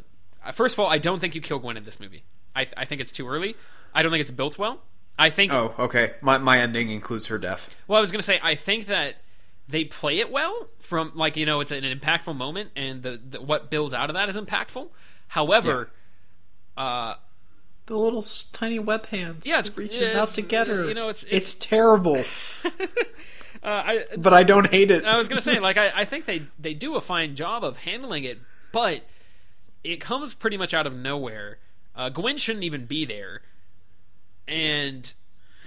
first of all, I don't think you kill Gwen in this movie. I, I think it's too early. I don't think it's built well. I think. oh okay my, my ending includes her death Well, I was going to say I think that they play it well from like you know it's an impactful moment and the, the what builds out of that is impactful. However, uh, the little tiny web hands Yeah, it's- reaches it's- out to get her you know, it's- it's it's- terrible (laughs) uh, I but i don't hate it I was gonna say, like, I, I think they they do a fine job of handling it, but it comes pretty much out of nowhere. Uh, Gwen shouldn't even be there, and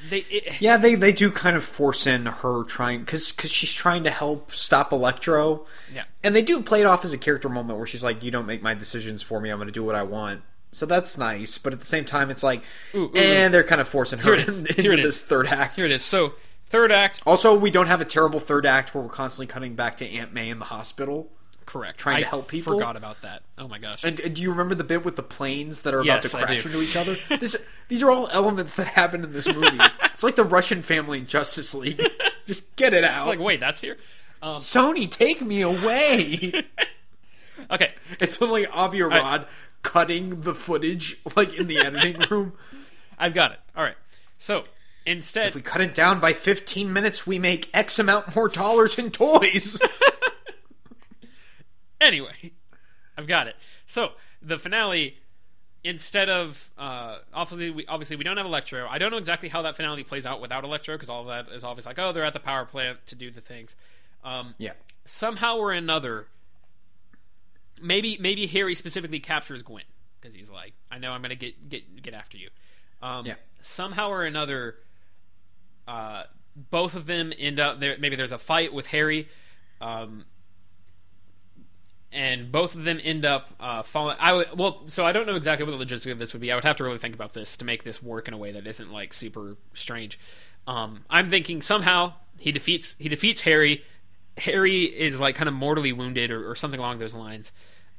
they. It, Yeah, they, they do kind of force in her trying because she's trying to help stop Electro. Yeah. and they do play it off as a character moment where she's like, "You don't make my decisions for me. I'm going to do what I want." So that's nice, but at the same time, it's like, Ooh, ooh, and they're kind of forcing her is. (laughs) into this third act. Here it is. So third act, Also, we don't have a terrible third act where we're constantly cutting back to Aunt May in the hospital. correct. Trying to help people? Forgot about that. Oh my gosh. And, and do you remember the bit with the planes that are Yes, about to crash into each other? (laughs) This, these are all elements that happen in this movie. (laughs) it's like the Russian family in Justice League. (laughs) Just get it out. like, wait, that's here. Um, Sony, take me away. okay. it's only Avi Arad I- cutting the footage like in the editing room. I've got it. All right. So instead, If we cut it down by 15 minutes, we make X amount more dollars in toys. (laughs) anyway, I've got it. So the finale, instead of uh, obviously we obviously we don't have Electro. I don't know exactly how that finale plays out without Electro because all of that is obviously like oh they're at the power plant to do the things. Um, yeah. somehow or another, maybe maybe Harry specifically captures Gwen because he's like I know I'm gonna get get get after you. Um, Yeah. Somehow or another, uh, both of them end up there. Maybe there's a fight with Harry. Um, and both of them end up uh, falling. I would well, so I don't know exactly what the logistics of this would be. I would have to really think about this to make this work in a way that isn't like super strange. Um, I'm thinking somehow he defeats he defeats Harry. Harry is like kind of mortally wounded or, or something along those lines.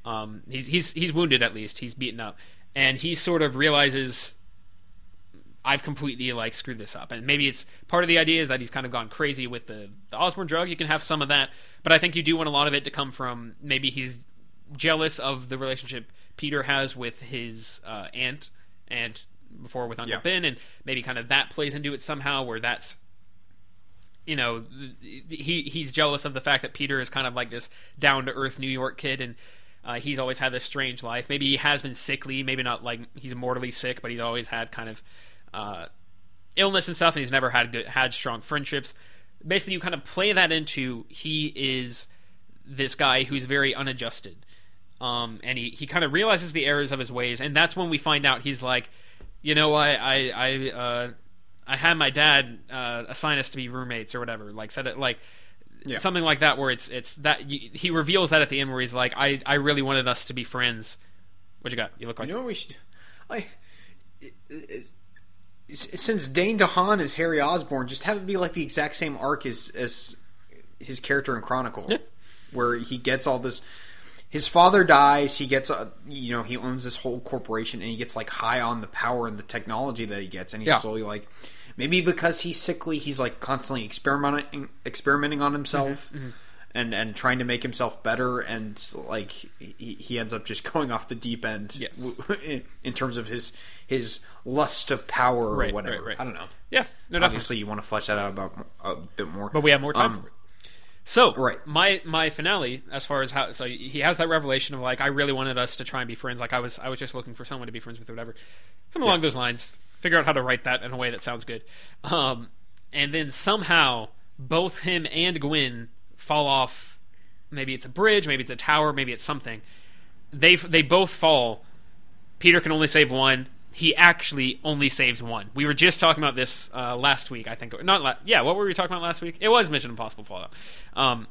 Um, he's he's he's wounded at least. He's beaten up, and he sort of realizes I've completely like screwed this up. And maybe it's part of the idea is that he's kind of gone crazy with the, the Osborn drug. You can have some of that, but I think you do want a lot of it to come from maybe he's jealous of the relationship Peter has with his uh, aunt and before with Uncle Yeah. Ben, and maybe kind of that plays into it somehow, where that's you know he he's jealous of the fact that Peter is kind of like this down to earth New York kid and. Uh, he's always had this strange life. Maybe he has been sickly. Maybe not like he's mortally sick, but he's always had kind of uh, illness and stuff, and he's never had good, had strong friendships. Basically, you kind of play that into he is this guy who's very unadjusted, um, and he, he kind of realizes the errors of his ways, and that's when we find out he's like, you know, I I I, uh, I had my dad uh, assign us to be roommates or whatever, like said it like. Yeah. Something like that, where it's it's that you, he reveals that at the end, where he's like, "I I really wanted us to be friends." What you got? You look like You know what we should? It- it- since Dane DeHaan is Harry Osborn, just have it be like the exact same arc as as his character in Chronicle, Yeah. where he gets all this. His father dies. He gets a, you know, he owns this whole corporation, and he gets like high on the power and the technology that he gets, and he's Yeah. slowly like, maybe because he's sickly, he's like constantly experimenting, experimenting on himself. Mm-hmm. Mm-hmm. And, and trying to make himself better, and like he, he ends up just (laughs) going off the deep end Yes. w- in, in terms of his his lust of power or whatever. right, right. I don't know. yeah, no, definitely. Obviously, you want to flesh that out about a bit more. but we have more time Um, for it. So Right. my my finale, as far as how so he has that revelation of like I really wanted us to try and be friends. Like I was I was just looking for someone to be friends with or whatever. Something along those lines. Figure out how to write that in a way that sounds good. Um, and then somehow both him and Gwen fall off. Maybe it's a bridge, maybe it's a tower, maybe it's something. They they both fall. Peter can only save one. He actually only saves one. We were just talking about this uh, last week, I think. Not la- yeah. What were we talking about last week? It was Mission Impossible Fallout. Um,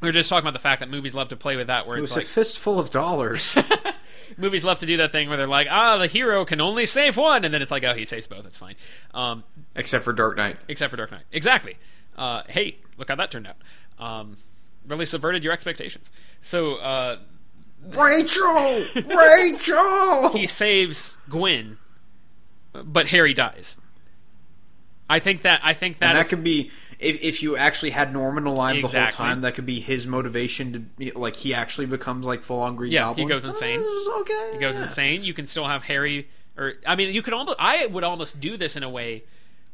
we were just talking about the fact that movies love to play with that, where It it's was like a fistful of dollars. (laughs) movies love to do that thing where they're like, ah, the hero can only save one, and then it's like, oh, he saves both. It's fine. Um, Except for Dark Knight. except for Dark Knight. Exactly. Uh, hey, look how that turned out. Um, really subverted your expectations. So uh, Rachel! Rachel! (laughs) he saves Gwen, but Harry dies. I think that I think that and that is- could be if, if you actually had Norman alive the whole time. That could be his motivation to be like he actually becomes like full on Green Yeah, Goblin. he goes insane. Oh, this is okay. He goes yeah. insane. You can still have Harry, or I mean, you could almost. I would almost do this in a way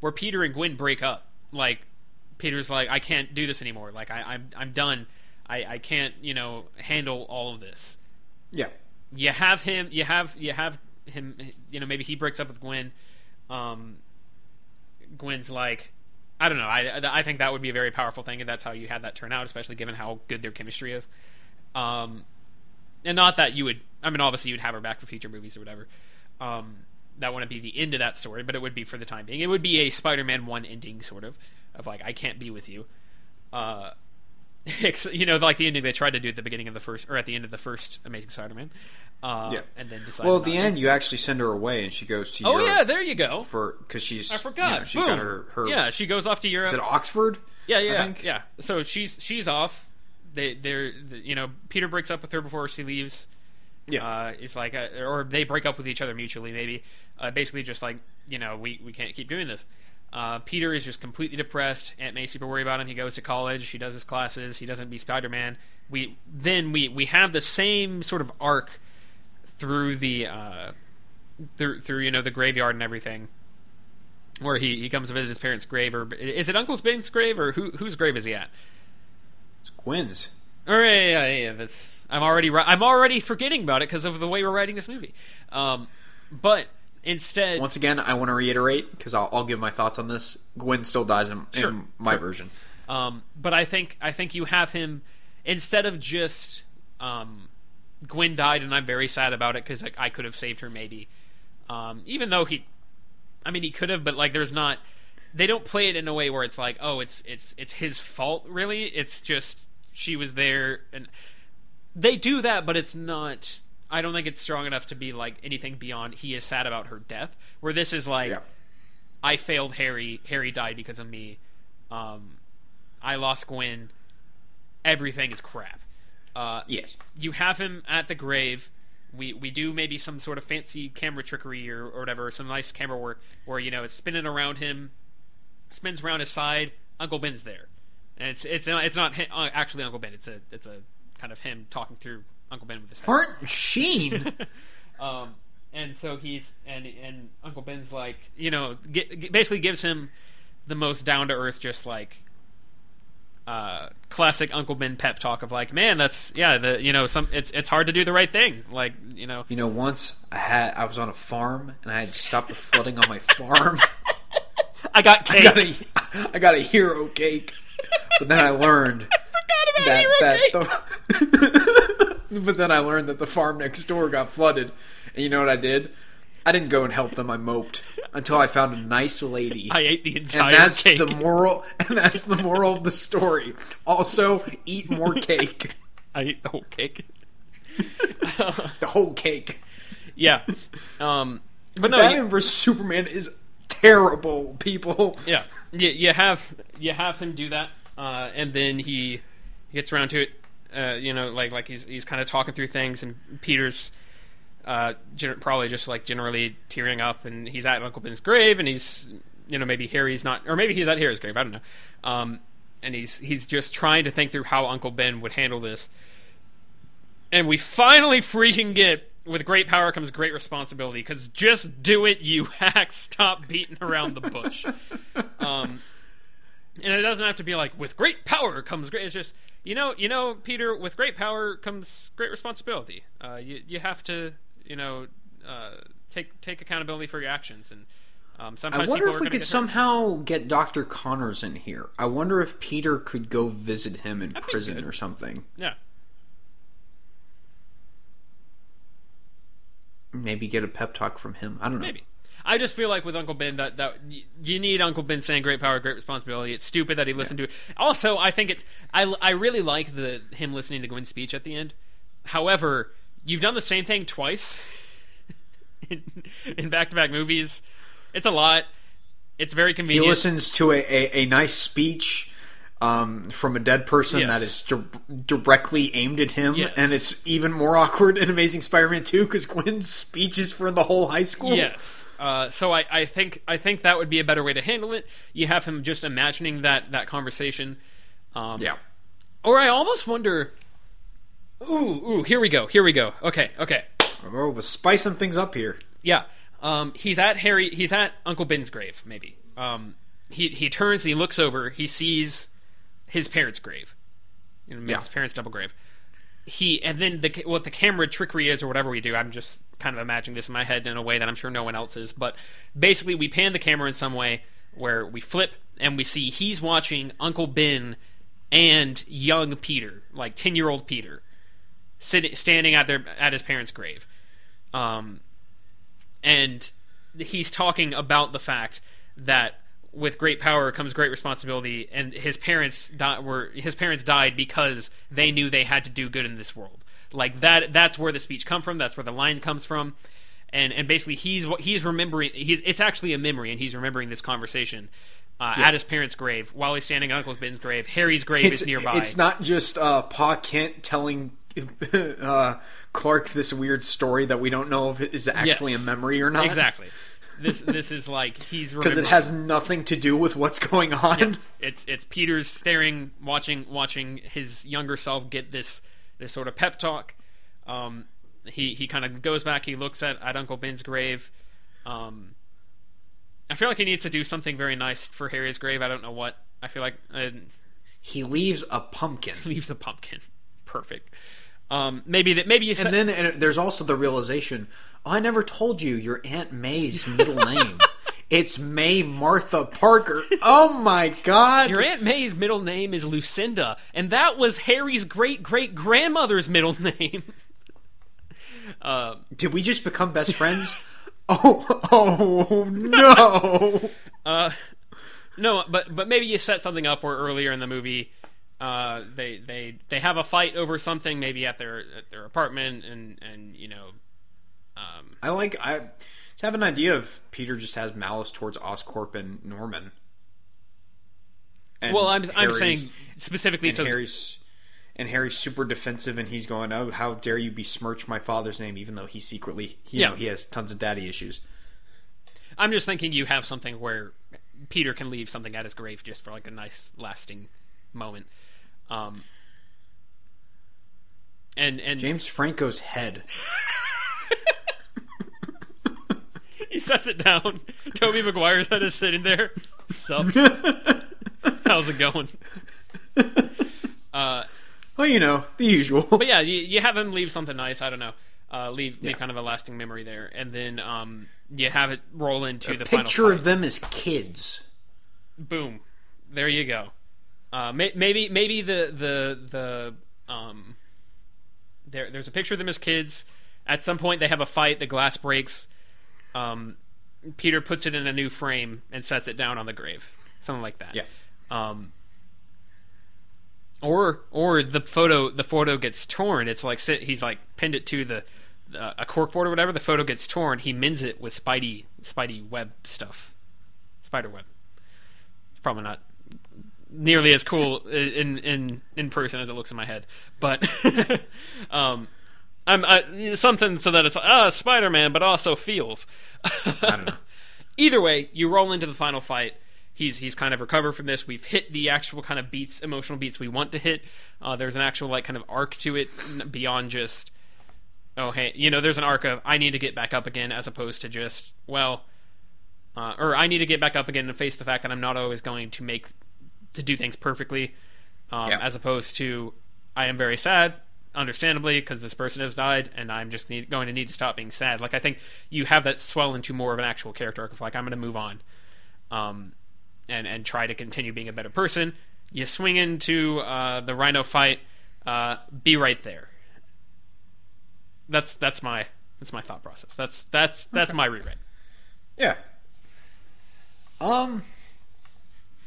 where Peter and Gwen break up. Like Peter's like, I can't do this anymore. Like I, I'm, I'm done. I, I can't, you know, handle all of this. Yeah, You have him. You have, you have him. You know, maybe he breaks up with Gwen. Um, Gwen's like, I don't know. I, I think that would be a very powerful thing, and that's how you had that turn out, especially given how good their chemistry is. Um, and not that you would. I mean, obviously you'd have her back for future movies or whatever. Um, that wouldn't be the end of that story, but it would be for the time being. It would be a Spider-Man one ending, sort of, of like I can't be with you. Uh, (laughs) you know, like the ending they tried to do at the beginning of the first, or at the end of the first Amazing Spider-Man. Uh, Yeah. and then decided. Well, at the to. end, you actually send her away, and she goes to Oh Europe yeah, there you go. for because she's I forgot. you know, she's Boom. got her her yeah, she goes off to Europe. is it Oxford? Yeah, yeah, yeah. So she's she's off. They they're the, you know Peter breaks up with her before she leaves. Yeah. uh, it's like uh or they break up with each other mutually. Maybe uh, basically just like you know we we can't keep doing this. Uh, Peter is just completely depressed. Aunt May super worried about him. He goes to college. She does his classes. He doesn't be Spider Man. We then we we have the same sort of arc through the uh, through through you know the graveyard and everything where he, he comes to visit his parents' grave, or is it Uncle Ben's grave, or who whose grave is he at? It's Gwen's. Or yeah, yeah, yeah, yeah, that's I'm already I'm already forgetting about it because of the way we're writing this movie. Um, but instead, Once again, I want to reiterate because I'll, I'll give my thoughts on this. Gwen still dies in, Sure, in my sure. version. Um, but I think I think you have him instead of just um, Gwen died, and I'm very sad about it because like, I could have saved her maybe. Um, even though he, I mean, he could have, but like, there's not. They don't play it in a way where it's like, oh, it's it's it's his fault. Really, it's just she was there, and they do that, but it's not. I don't think it's strong enough to be like anything beyond. He is sad about her death. Where this is like, Yeah. I failed Harry. Harry died because of me. Um, I lost Gwen. Everything is crap. Uh, Yes. you have him at the grave. We we do maybe some sort of fancy camera trickery or, or whatever, some nice camera work where you know it's spinning around him, spins around his side. Uncle Ben's there, and it's it's not it's not hi- uh, actually Uncle Ben. It's a it's a kind of him talking through Uncle Ben with his head. Aren't (laughs) Um, and so he's and and Uncle Ben's like you know gi- gi- basically gives him the most down to earth, just like uh, classic Uncle Ben pep talk of like, man, that's yeah, the you know some it's it's hard to do the right thing, like you know. you know, once I had I was on a farm and I had stopped the flooding on my farm. (laughs) I got I cake. got a I got a hero cake, but then I learned (laughs) Forgot about that hero that cake. the, (laughs) but then I learned that the farm next door got flooded, and you know what I did? I didn't go and help them. I moped until I found a nice lady. (laughs) I ate the entire and that's cake. the moral. (laughs) And that's the moral of the story. Also, eat more cake. I ate the whole cake. The whole cake. yeah, um, but no, Batman you, vs Superman is terrible. People. yeah, you, you have you have him do that, uh, and then he, he gets around to it. Uh, you know, like like he's he's kind of talking through things, and Peter's uh, gen- probably just like generally tearing up, and he's at Uncle Ben's grave, and he's you know maybe Harry's not, or maybe he's at Harry's grave. I don't know. Um, and he's he's just trying to think through how Uncle Ben would handle this, and we finally freaking get. With great power comes great responsibility. Because just do it, you (laughs) hack. Stop beating around the bush. (laughs) um, and it doesn't have to be like with great power comes great. It's just you know, you know, Peter, with great power comes great responsibility. Uh, you you have to you know uh, take take accountability for your actions, and um, sometimes I wonder if we could get somehow get Doctor Connors in here. I wonder if Peter could go visit him in be prison or something. yeah. Maybe get a pep talk from him. I don't know. Maybe. I just feel like with Uncle Ben that that you need Uncle Ben saying "great power, great responsibility." It's stupid that he listened to it. Also, I think it's I I really like the him listening to Gwen's speech at the end. However, you've done the same thing twice (laughs) in in back to back movies. It's a lot. It's very convenient. He listens to a, a, a nice speech um, from a dead person Yes. that is di- directly aimed at him, Yes. and it's even more (laughs) awkward in Amazing Spider-Man 2 because Gwen's speech is for the whole high school. Yes. Uh, so I, I think I think that would be a better way to handle it. You have him just imagining that that conversation. Um, Yeah. Or I almost wonder. Ooh, ooh, here we go. Here we go. Okay, okay. Oh, we're spicing things up here. Yeah. Um, he's at Harry. He's at Uncle Ben's grave. Maybe. Um, he he turns and he looks over. He sees his parents' grave. You know, Yeah. his parents' double grave. He and then the what the camera trickery is or whatever we do. I'm just kind of imagining this in my head in a way that I'm sure no one else is. But basically, we pan the camera in some way where we flip and we see he's watching Uncle Ben and young Peter, like ten year old Peter, sitting standing at their at his parents' grave. Um, and he's talking about the fact that with great power comes great responsibility, and his parents di- were his parents died because they knew they had to do good in this world. Like that. That's where the speech come from. That's where the line comes from. And and basically he's he's remembering. He's it's actually a memory, and he's remembering this conversation. Uh, At his parents' grave, while he's standing at Uncle Ben's grave, Harry's grave It's, is nearby. it's not just uh, Pa Kent telling (laughs) uh, Clark this weird story that we don't know if it is actually Yes. a memory or not. exactly. This this is like he's (laughs) Because it has nothing to do with what's going on. It's it's Peter's staring, watching watching his younger self get this this sort of pep talk. Um, he he kind of goes back. He looks at, at Uncle Ben's grave. Um, I feel like he needs to do something very nice for Harry's grave. I don't know what. I feel like uh, He leaves a pumpkin. (laughs) leaves a pumpkin. Perfect. Um, maybe that maybe And then and there's also the realization I never told you your Aunt May's middle name. (laughs) It's May Martha Parker. Oh my god. your Aunt May's middle name is Lucinda, and that was Harry's great great grandmother's middle name. uh, (laughs) Did we just become best friends? (laughs) oh, oh no. Uh, no, but but maybe you set something up where earlier in the movie, uh, they they they have a fight over something, maybe at their at their apartment, and and you know, um, I like I just have an idea of Peter just has malice towards Oscorp and Norman. And well, I'm I'm saying specifically and so Harry's and Harry's super defensive, and he's going, "Oh, how dare you besmirch my father's name?" Even though he secretly, you Yeah. know, he has tons of daddy issues. I'm just thinking you have something where Peter can leave something at his grave just for like a nice lasting moment. Um, and and James Franco's head. (laughs) he sets it down. (laughs) Tobey Maguire's head is sitting there. Sup? (laughs) How's it going? Uh, Well, you know, the usual. but yeah, you, you have him leave something nice. I don't know, uh, leave leave Yeah. kind of a lasting memory there, and then um, you have it roll into the final Picture of them as kids. Boom, there you go. Uh, may, maybe maybe the the the um, there there's a picture of them as kids. At some point, they have a fight. The glass breaks. Um, Peter puts it in a new frame and sets it down on the grave, something like that. Yeah. Um, or or the photo the photo gets torn. It's like sit, he's like pinned it to the uh, a corkboard or whatever. The photo gets torn. He mends it with Spidey Spidey web stuff, spider web. It's probably not nearly as cool in in in person as it looks in my head, but (laughs) um, I'm I, something so that it's ah Spider Man, but also feels. I don't know. (laughs) Either way, you roll into the final fight. He's he's kind of recovered from this. We've hit the actual kind of beats, emotional beats we want to hit. Uh, there's an actual like kind of arc to it beyond just oh hey you know there's an arc of I need to get back up again as opposed to just well uh, or I need to get back up again and face the fact that I'm not always going to make to do things perfectly, um, Yeah. as opposed to I am very sad, understandably, because this person has died, and I'm just need, going to need to stop being sad. Like I think you have that swell into more of an actual character arc of like I'm going to move on, um, and and try to continue being a better person. You swing into uh, the Rhino fight, uh, be right there. That's that's my that's my thought process. That's that's that's my rewrite. Yeah. Um,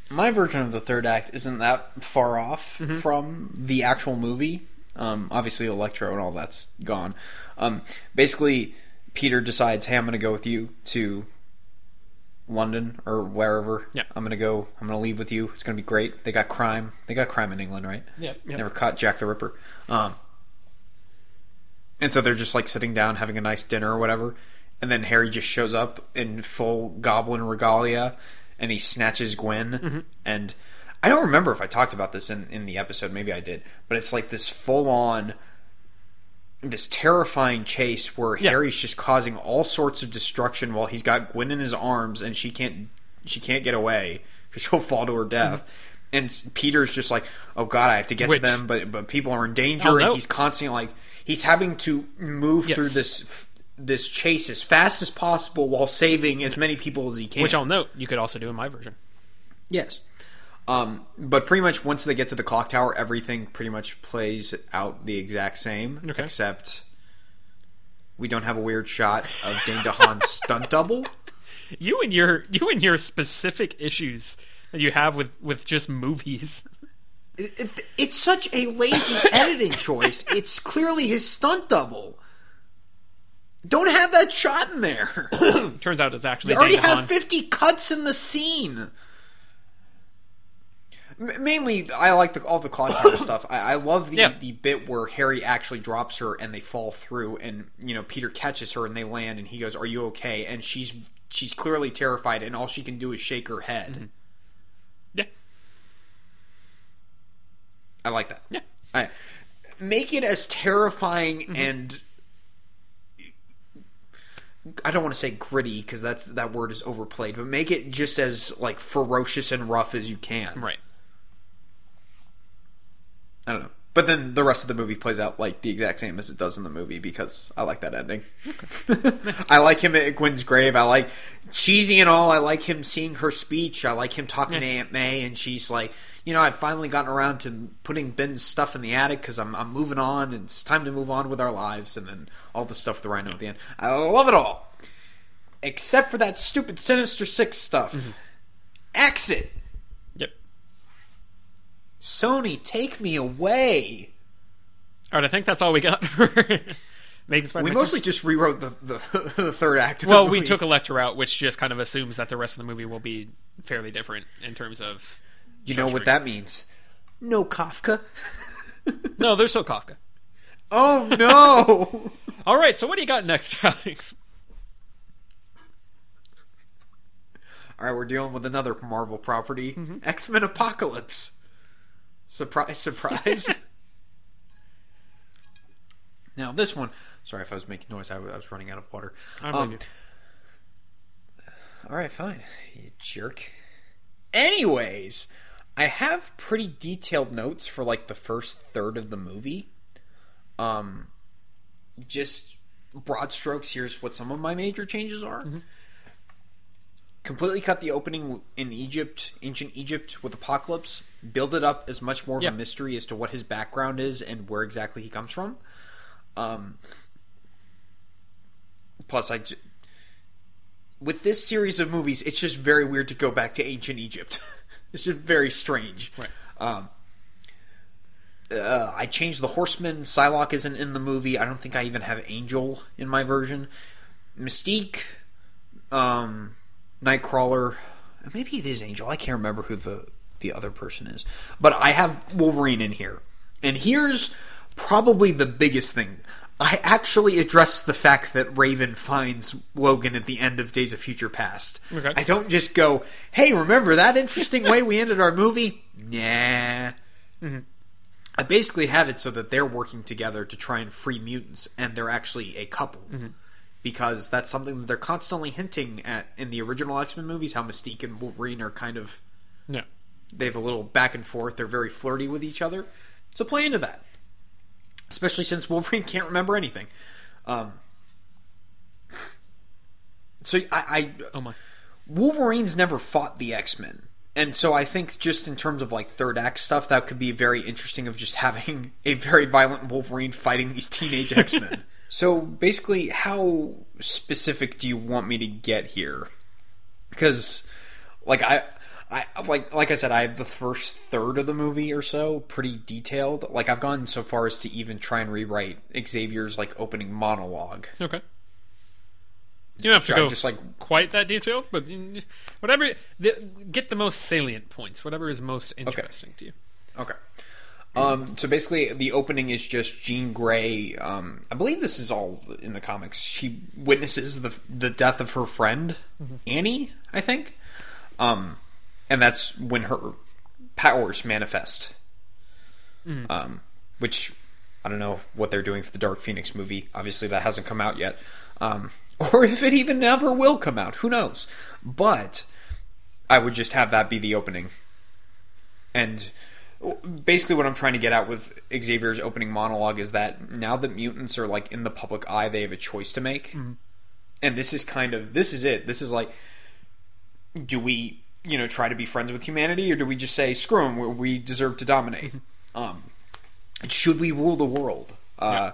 my version of the third act isn't that far off from the actual movie. Um, obviously, Electro and all that's gone. Um, basically, Peter decides, "Hey, I'm going to go with you to London or wherever. Yeah. I'm going to go. I'm going to leave with you. It's going to be great. They got crime. They got crime in England, right? Yep, yep. Never caught Jack the Ripper. Um, and so they're just like sitting down having a nice dinner or whatever. And then Harry just shows up in full goblin regalia and he snatches Gwen. Mm-hmm. And I don't remember if I talked about this in, in the episode. Maybe I did. But it's like this full on, this terrifying chase where Yeah. Harry's just causing all sorts of destruction while he's got Gwen in his arms and she can't she can't get away because she'll fall to her death. And Peter's just like, oh god, I have to get Mm-hmm. Which- to them, but but people are in danger, Oh, and he's constantly like he's having to move Yes. through this this chase as fast as possible while saving as many people as he can. Which I'll note you could also do in my version. Yes. Um, but pretty much once they get to the clock tower, everything pretty much plays out the exact same, Okay. except we don't have a weird shot of Dane DeHaan's (laughs) stunt double. You and your you and your specific issues that you have with with just movies. It, it- it's such a lazy (laughs) editing choice. It's clearly his stunt double. Don't have that shot in there. (coughs) Turns out it's actually You already DeHaan. have 50 cuts in the scene. Mainly, I like the, all the clock tower (coughs) stuff. I, I love the, Yeah. the bit where Harry actually drops her and they fall through, and you know Peter catches her and they land, and he goes, "Are you okay?" And she's she's clearly terrified, and all she can do is shake her head. Mm-hmm. Yeah, I like that. yeah. Make it as terrifying mm-hmm. and I don't want to say gritty because that's that word is overplayed, but make it just as like ferocious and rough as you can. Right. I don't know. But then the rest of the movie plays out like the exact same as it does in the movie because I like that ending. (laughs) I like him at Gwen's grave. I like cheesy and all. I like him seeing her speech. I like him talking to Aunt May, and she's like, you know, I've finally gotten around to putting Ben's stuff in the attic because I'm I'm moving on, and it's time to move on with our lives. And then all the stuff with the Rhino at the end. I love it all, except for that stupid Sinister Six stuff. Mm-hmm. Exit. Yep. Sony, take me away. All right, I think that's all we got (laughs) for Making Spider-Man. We mostly just rewrote the the, (laughs) the third act. Of well, the we movie. took Electro out, which just kind of assumes that the rest of the movie will be fairly different in terms of. You know what that means? No Kafka. (laughs) No, there's still Kafka. Oh no! All right, so what do you got next, Alex? All right, we're dealing with another Marvel property: Mm-hmm. X Men Apocalypse. (laughs) Surprise! Surprise! (laughs) now this one. Sorry if I was making noise. I was I was running out of water. I Um, believe All right, fine. You jerk. Anyways, I have pretty detailed notes for like the first third of the movie. Um, just broad strokes. Here's what some of my major changes are. Completely cut the opening in Egypt, ancient Egypt, with Apocalypse. Build it up as much more of Yeah. a mystery as to what his background is and where exactly he comes from. Um, plus, I j- with this series of movies, it's just very weird to go back to ancient Egypt. (laughs) it's just very strange. Right. Um, uh, I changed the Horseman. Psylocke isn't in the movie. I don't think I even have Angel in my version. Mystique, um, Nightcrawler. Maybe it is Angel. I can't remember who the the other person is. But I have Wolverine in here. And here's probably the biggest thing. I actually address the fact that Raven finds Logan at the end of Days of Future Past. Okay. I don't just go, "Hey, remember that interesting way we ended our movie?" Nah. Mm-hmm. I basically have it so that they're working together to try and free mutants, and they're actually a couple. Mm-hmm. Because that's something that they're constantly hinting at in the original X Men movies, how Mystique and Wolverine are kind of No. They have a little back and forth. They're very flirty with each other. So play into that, especially since Wolverine (laughs) can't remember anything. Um, so I, I Oh my. Wolverine's never fought the X Men. And so I think just in terms of like third act stuff, that could be very interesting of just (laughs) having a very violent Wolverine fighting these teenage (laughs) X Men. so basically, how specific do you want me to get here? Because, like I, I like like I said, I have the first third of the movie or so pretty detailed. Like I've gone so far as to even try and rewrite Xavier's like opening monologue. Okay. You don't have to go just like quite that detailed, but whatever. The, get the most salient points. Whatever is most interesting to you. Okay. Um, so basically, the opening is just Jean Grey. Um, I believe this is all in the comics. She witnesses the the death of her friend Annie, I think, um, and that's when her powers manifest. Um, which I don't know what they're doing for the Dark Phoenix movie. Obviously, that hasn't come out yet, um, (laughs) or if it even ever will come out. Who knows? But I would just have that be the opening, and basically what I'm trying to get at with Xavier's opening monologue is that now that mutants are like in the public eye, they have a choice to make. And this is kind of this is it. This is like do we, you know, try to be friends with humanity or do we just say screw them, we- we deserve to dominate? Um should we rule the world? Uh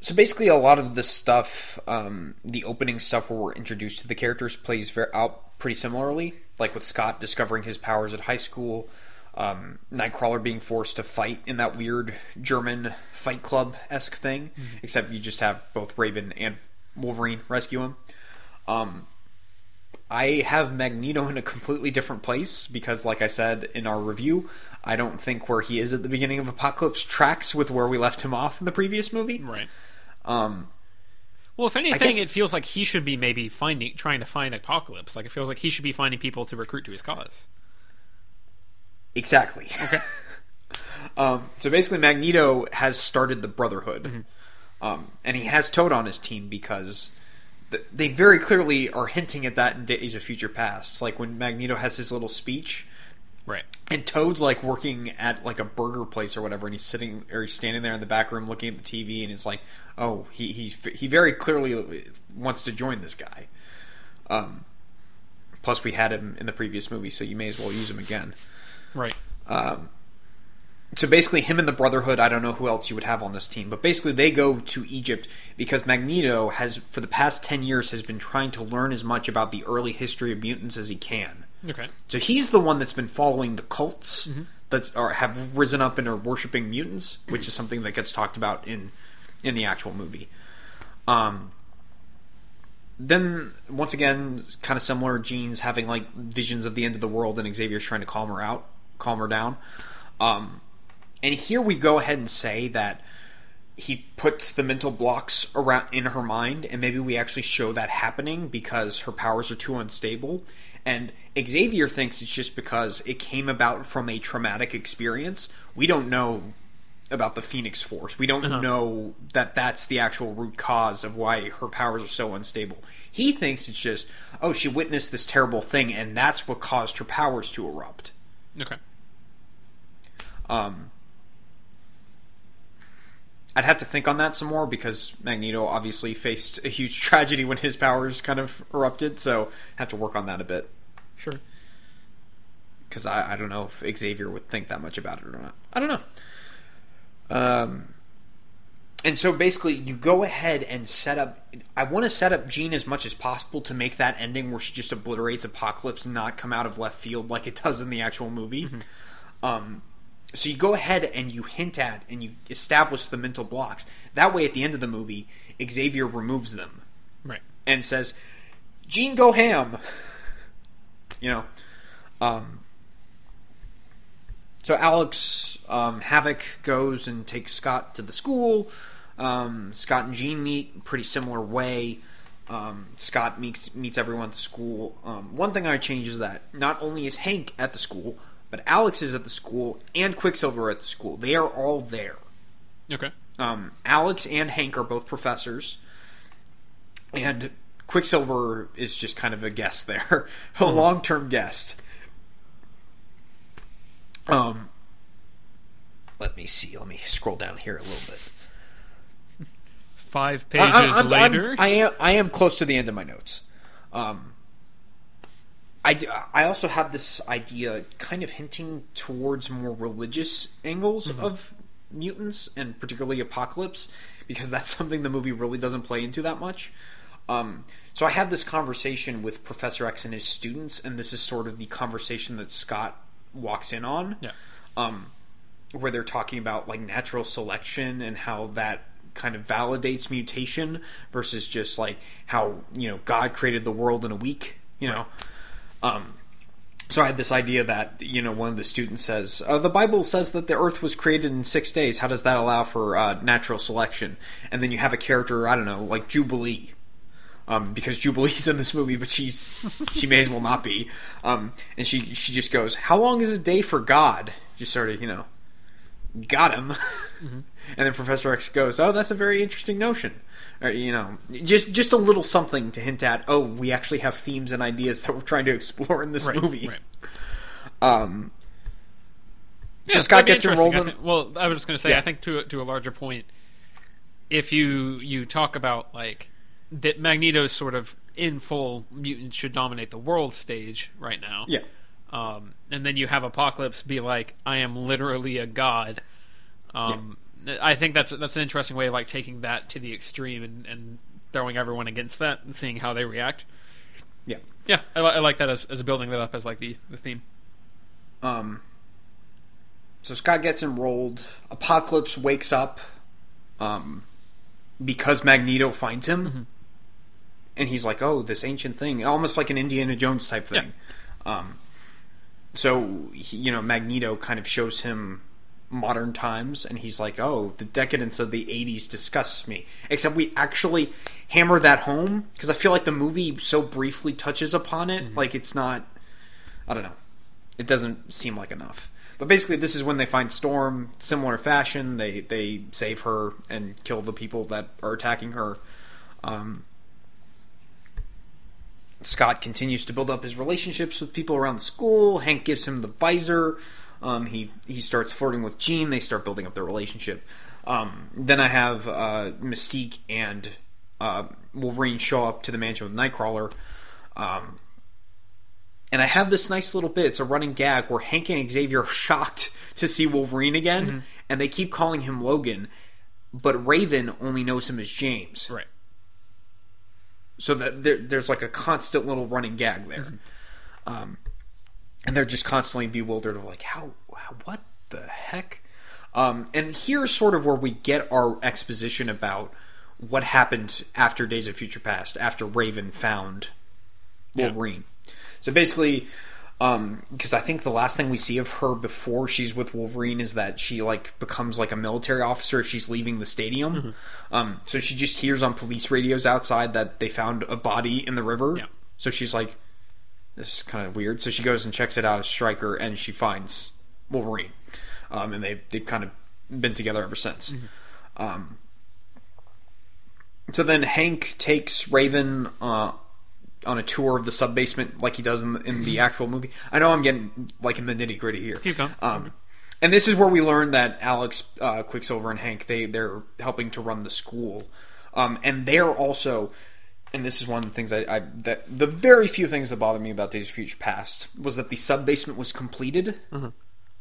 so basically, a lot of the stuff, um, the opening stuff where we're introduced to the characters, plays ver out pretty similarly. Like with Scott discovering his powers at high school, um, Nightcrawler being forced to fight in that weird German Fight Club esque thing, except you just have both Raven and Wolverine rescue him. Um, I have Magneto in a completely different place because, like I said in our review, I don't think where he is at the beginning of Apocalypse tracks with where we left him off in the previous movie. Right. Um, Well, if anything, guess- it feels like he should be maybe finding, trying to find Apocalypse. Like it feels like he should be finding people to recruit to his cause. Exactly. Okay. (laughs) um, so basically, Magneto has started the Brotherhood, Mm-hmm. um, and he has Toad on his team because they very clearly are hinting at that in Days of Future Past. Like when Magneto has his little speech, Right. and Toad's like working at like a burger place or whatever, and he's sitting or he's standing there in the back room looking at the TV, and it's like, oh, he he he very clearly wants to join this guy. Um, plus, we had him in the previous movie, so you may as well use him again. Right. So basically him and the brotherhood i don't know who else you would have on this team but basically they go to egypt because magneto has for the past 10 years has been trying to learn as much about the early history of mutants as he can. Okay. so he's the one that's been following the cults that are have risen up and are worshiping mutants which is something that gets talked about in in the actual movie. Um then once again kind of similar Jean's having like visions of the end of the world and xavier's trying to calm her out calm her down. Um and here we go ahead and say that he puts the mental blocks around in her mind, and maybe we actually show that happening because her powers are too unstable. And Xavier thinks it's just because it came about from a traumatic experience. We don't know about the Phoenix Force. We don't know that that's the actual root cause of why her powers are so unstable. He thinks it's just, oh, she witnessed this terrible thing, and that's what caused her powers to erupt. Okay. Um, I'd have to think on that some more because Magneto obviously faced a huge (laughs) tragedy when his powers kind of erupted, so have to work on that a bit Sure. because I, I don't know if Xavier would think that much about it or not. I don't know. Um, and so basically, you go ahead and set up. I want to set up Jean as much as possible to make that ending where she just obliterates Apocalypse not come out of left field like it does in the actual movie. Um, so you go ahead and you hint at and you establish the mental blocks. That way, at the end of the movie, Xavier removes them Right. and says, "Jean, go ham." you know. Um, so Alex um, Havoc goes and takes Scott to the school. Um, Scott and Jean meet pretty similar way. Um, Scott meets meets everyone at the school. Um, one thing I change is that not only is Hank at the school, but Alex is at the school and Quicksilver at the school. They are all there. Okay. Um, Alex and Hank are both professors, and Quicksilver is just kind of a guest there, (laughs) a long term guest. Um, let me see. Let me scroll down here a little bit. Five pages I- I'm- I'm- later. I am I am close to the end of my notes. Um, I, I also have this idea, kind of hinting towards more religious angles of mutants and particularly apocalypse, because that's (laughs) something the movie really doesn't play into that much. Um, so I had this conversation with Professor X and his students, and this is sort of the conversation that Scott walks in on yeah. um, where they're talking about like natural selection and how that kind of validates mutation versus just like how you know God created the world in a week. You know, um, so I had this idea that you know one of the students says uh, the Bible says that the Earth was created in six days. How does that allow for uh, natural selection? And then you have a character I don't know like Jubilee. Um, because Jubilee's in this movie, but she's she may as well not be. Um, and she she just goes, "How long is a day for God?" Just sort of you know, got him. (laughs) and then Professor X goes, "Oh, that's a very interesting notion." Or, you know, just just a little something to hint at. Oh, we actually have themes and ideas that we're trying to explore in this Right, movie. right. Um, so Yeah, Scott gets enrolled. I think- well, I was just going to say, Yeah. I think to to a larger point, if you you talk about like that Magneto's sort of in full mutants should dominate the world stage right now. yeah, Um, and then you have Apocalypse be like, "I am literally a god." Um, I think that's that's an interesting way of like taking that to the extreme and, and throwing everyone against that and seeing how they react. yeah. Yeah, I, I like that as, as building that up as like the, the theme. Um, so Scott gets enrolled. Apocalypse wakes up um, because Magneto finds him, and he's like, "Oh, this ancient thing, almost like an Indiana Jones type thing." Um, so he, you know, Magneto kind of shows him modern times, and he's like, "Oh, the decadence of the '80s disgusts me." Except we actually hammer that home because I feel like the movie so briefly touches upon it, like it's not. I don't know. It doesn't seem like enough. But basically, this is when they find Storm. Similar fashion, they they save her and kill the people that are attacking her. Um, Scott continues to build up his relationships with people around the school. Hank gives him the visor. Um, he he starts flirting with Jean. They start building up their relationship. Um, then I have uh, Mystique and uh, Wolverine show up to the mansion with Nightcrawler. Um, and I have this nice little bit. It's a running gag where Hank and Xavier are shocked to see Wolverine again, and they keep calling him Logan, but Raven only knows him as James. Right. So that there, there's like a constant little running gag there, um, and they're just constantly bewildered of like how, how what the heck. Um, and here's sort of where we get our exposition about what happened after Days of Future Past, after Raven found Wolverine. So basically, because I think the last thing we see of her before she's with Wolverine is that she like becomes like a military officer. if She's leaving the stadium, um, so she just hears on police radios outside that they found a body in the river. Yeah. So she's like, "This is kind of weird." So she goes and checks it out as Stryker, and she finds Wolverine, um, and they they've kind of been together ever since. Um, so then Hank takes Raven uh, on a tour of the sub basement, like he does in the, in the actual movie. I know I'm getting like in the nitty gritty here. Keep going. Um, and this is where we learn that Alex, uh, Quicksilver, and Hank they they're helping to run the school, um, and they're also. And this is one of the things I, I that the very few things that bothered me about Days of Future Past was that the sub basement was completed.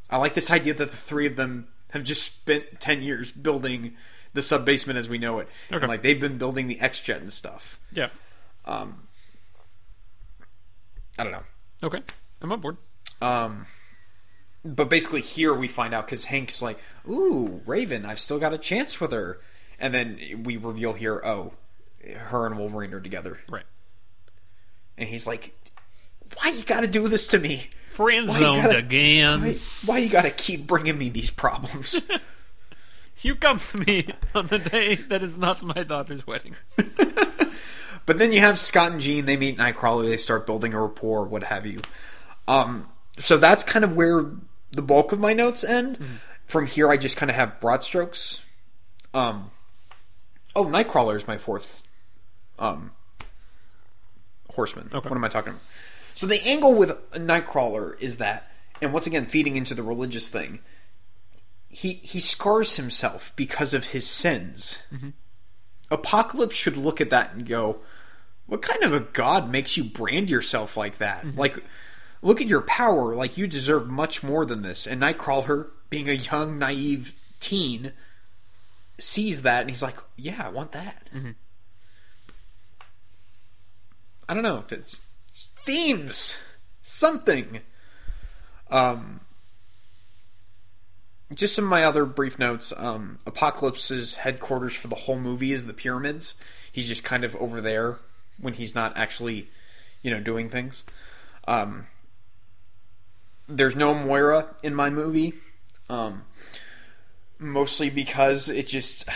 I like this idea that the three of them have just spent ten years building the sub basement as we know it. Okay. And, like they've been building the X Jet and stuff. Yeah. Um, I don't know. Okay. I'm on board. Um, but basically, here we find out because Hank's like, "Ooh, Raven, I've still got a chance with her," and then we reveal here, oh, her and Wolverine are together, Right. and he's like, "Why you got to do this to me? Friend Why zoned gotta- again. Why, why you got to keep bringing me these problems?" (laughs) You come to me on the day that is not my daughter's wedding. (laughs) But then you have Scott and Jean. They meet Nightcrawler. They start building a rapport, what have you. Um, so that's kind of where the bulk of my notes end. From here, I just kind of have broad strokes. Um, oh, Nightcrawler is my fourth um, horseman. Okay. What am I talking about? So the angle with Nightcrawler is that and once again feeding into the religious thing, he he scars himself because of his sins. Mm-hmm. Apocalypse should look at that and go, "What kind of a god makes you brand yourself like that? Mm-hmm. Like, look at your power. Like you deserve much more than this." And Nightcrawler, being a young, naive teen, sees that and he's like, "Yeah, I want that." Mm-hmm. I don't know. Themes, something. Um, just some of my other brief notes. Um, Apocalypse's headquarters for the whole movie is the pyramids. He's just kind of over there when he's not actually, you know, doing things. Um, there's no Moira in my movie, um, mostly because it just.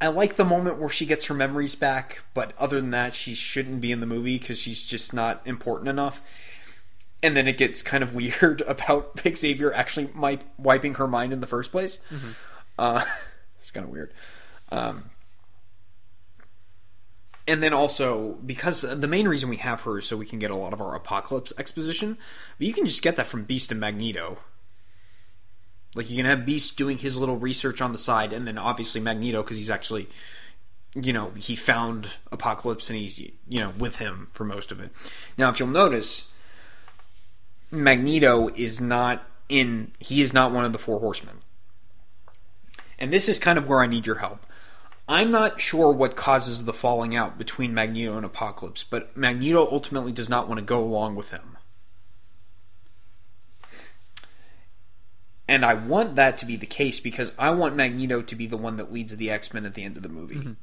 I like the moment where she gets her memories back, but other than that, she shouldn't be in the movie because she's just not important enough. And then it gets kind of (laughs) weird about Xavier actually might wiping her mind in the first place. Uh, (laughs) it's kind of weird. Um, and then also because the main reason we have her is so we can get a lot of our apocalypse exposition, but you can just get that from Beast and Magneto. Like you can have Beast doing his little research on the side, and then obviously Magneto because he's actually, you know, he found Apocalypse and he's you know with him for most of it. Now, if you'll notice, Magneto is not in. He is not one of the four horsemen, and this is kind of where I need your help. I'm not sure what causes the falling out between Magneto and Apocalypse, but Magneto ultimately does not want to go along with him. And I want that to be the case because I want Magneto to be the one that leads the X Men at the end of the movie.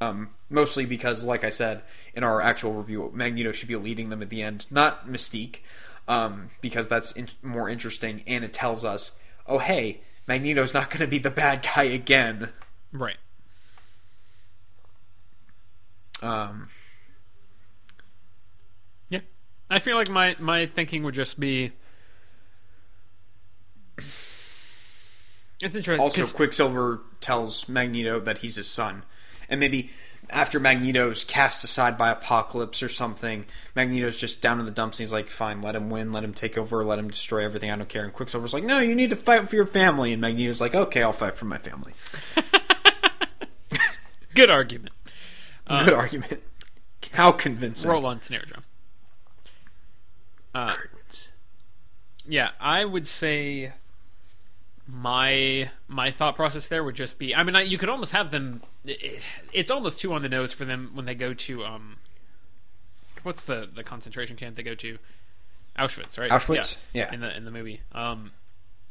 Um, mostly because, like I said in our actual review, Magneto should be leading them at the end, not Mystique, um, because that's in- more interesting and it tells us, oh hey, Magneto's not going to be the bad guy again. Right. Um, Yeah. I feel like my my thinking would just be. It's interesting. also, 'cause- Quicksilver tells Magneto that he's his son, and maybe after Magneto's cast aside by Apocalypse or something, Magneto's just down in the dumps and he's like, "Fine, let him win, let him take over, let him destroy everything. I don't care." And Quicksilver's like, "No, you need to fight for your family," and Magneto's like, "Okay, I'll fight for my family." (laughs) good argument. Good argument. How convincing. Roll on snare drum. Uh, Curtains. yeah, I would say my my thought process there would just be. I mean, I, you could almost have them. It, it's almost too on the nose for them when they go to um. What's the the concentration camp they go to? Auschwitz, right? Auschwitz? Yeah. In the in the movie. Um.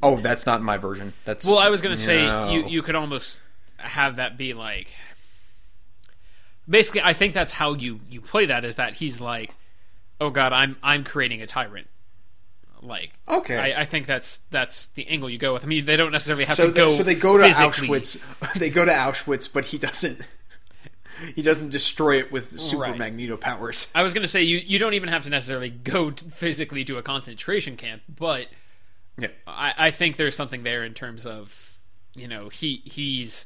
Oh, that's not my version. That's Well, I was gonna say you you could almost have that be like. Basically, I think that's how you you play that. Is that he's like, oh god, I'm I'm creating a tyrant. Like, Okay. I, I think that's that's the angle you go with. I mean, they don't necessarily have so to go. so they go to physically- Auschwitz. (laughs) They go to Auschwitz, but he doesn't. (laughs) He doesn't destroy it with super Right. Magneto powers. I was gonna say you you don't even have to necessarily go t- physically to a concentration camp, but Yeah. I, I think there's something there in terms of you know he he's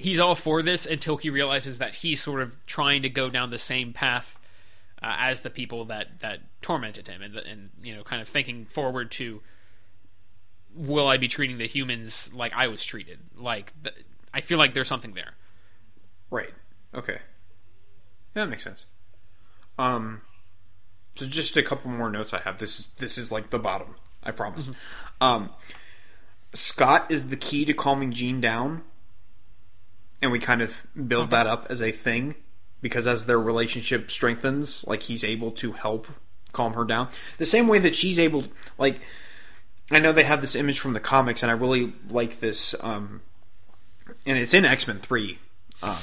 he's all for this until he realizes that he's sort of trying to go down the same path uh, as the people that that tormented him and and you know kind of thinking forward to will I be treating the humans like I was treated like th- I feel like there's something there Right. Okay. Yeah, that makes sense. Um, so just a couple more notes I have. This is this is like the bottom. I promise. Um, Scott is the key to calming Jean down, and we kind of build that up as a thing because as their relationship strengthens, like he's able to help calm her down. The same way that she's able, like, I know they have this image from the comics, and I really like this. Um, and it's in X Men Three, um,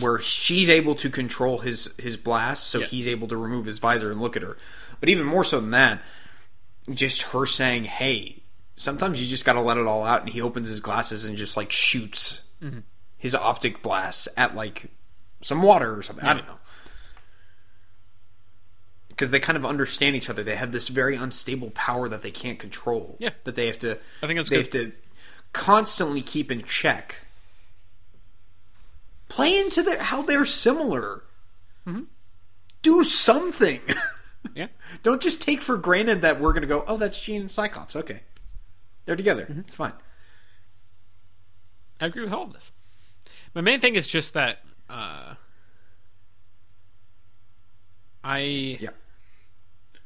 where she's able to control his his blast, so Yes. he's able to remove his visor and look at her. But even more so than that, just her saying, "Hey, sometimes you just got to let it all out," and he opens his glasses and just like shoots his optic blasts at like some water or something. I don't know. Because they kind of understand each other. They have this very unstable power that they can't control. Yeah. That they have to. I think that's they good. have to constantly keep in check. Play into their how they're similar. Mm-hmm. Do something. (laughs) Yeah. Don't just take for granted that we're going to go, oh, that's Jean and Cyclops. Okay. They're together. It's fine. I agree with all of this. My main thing is just that uh, I Yeah.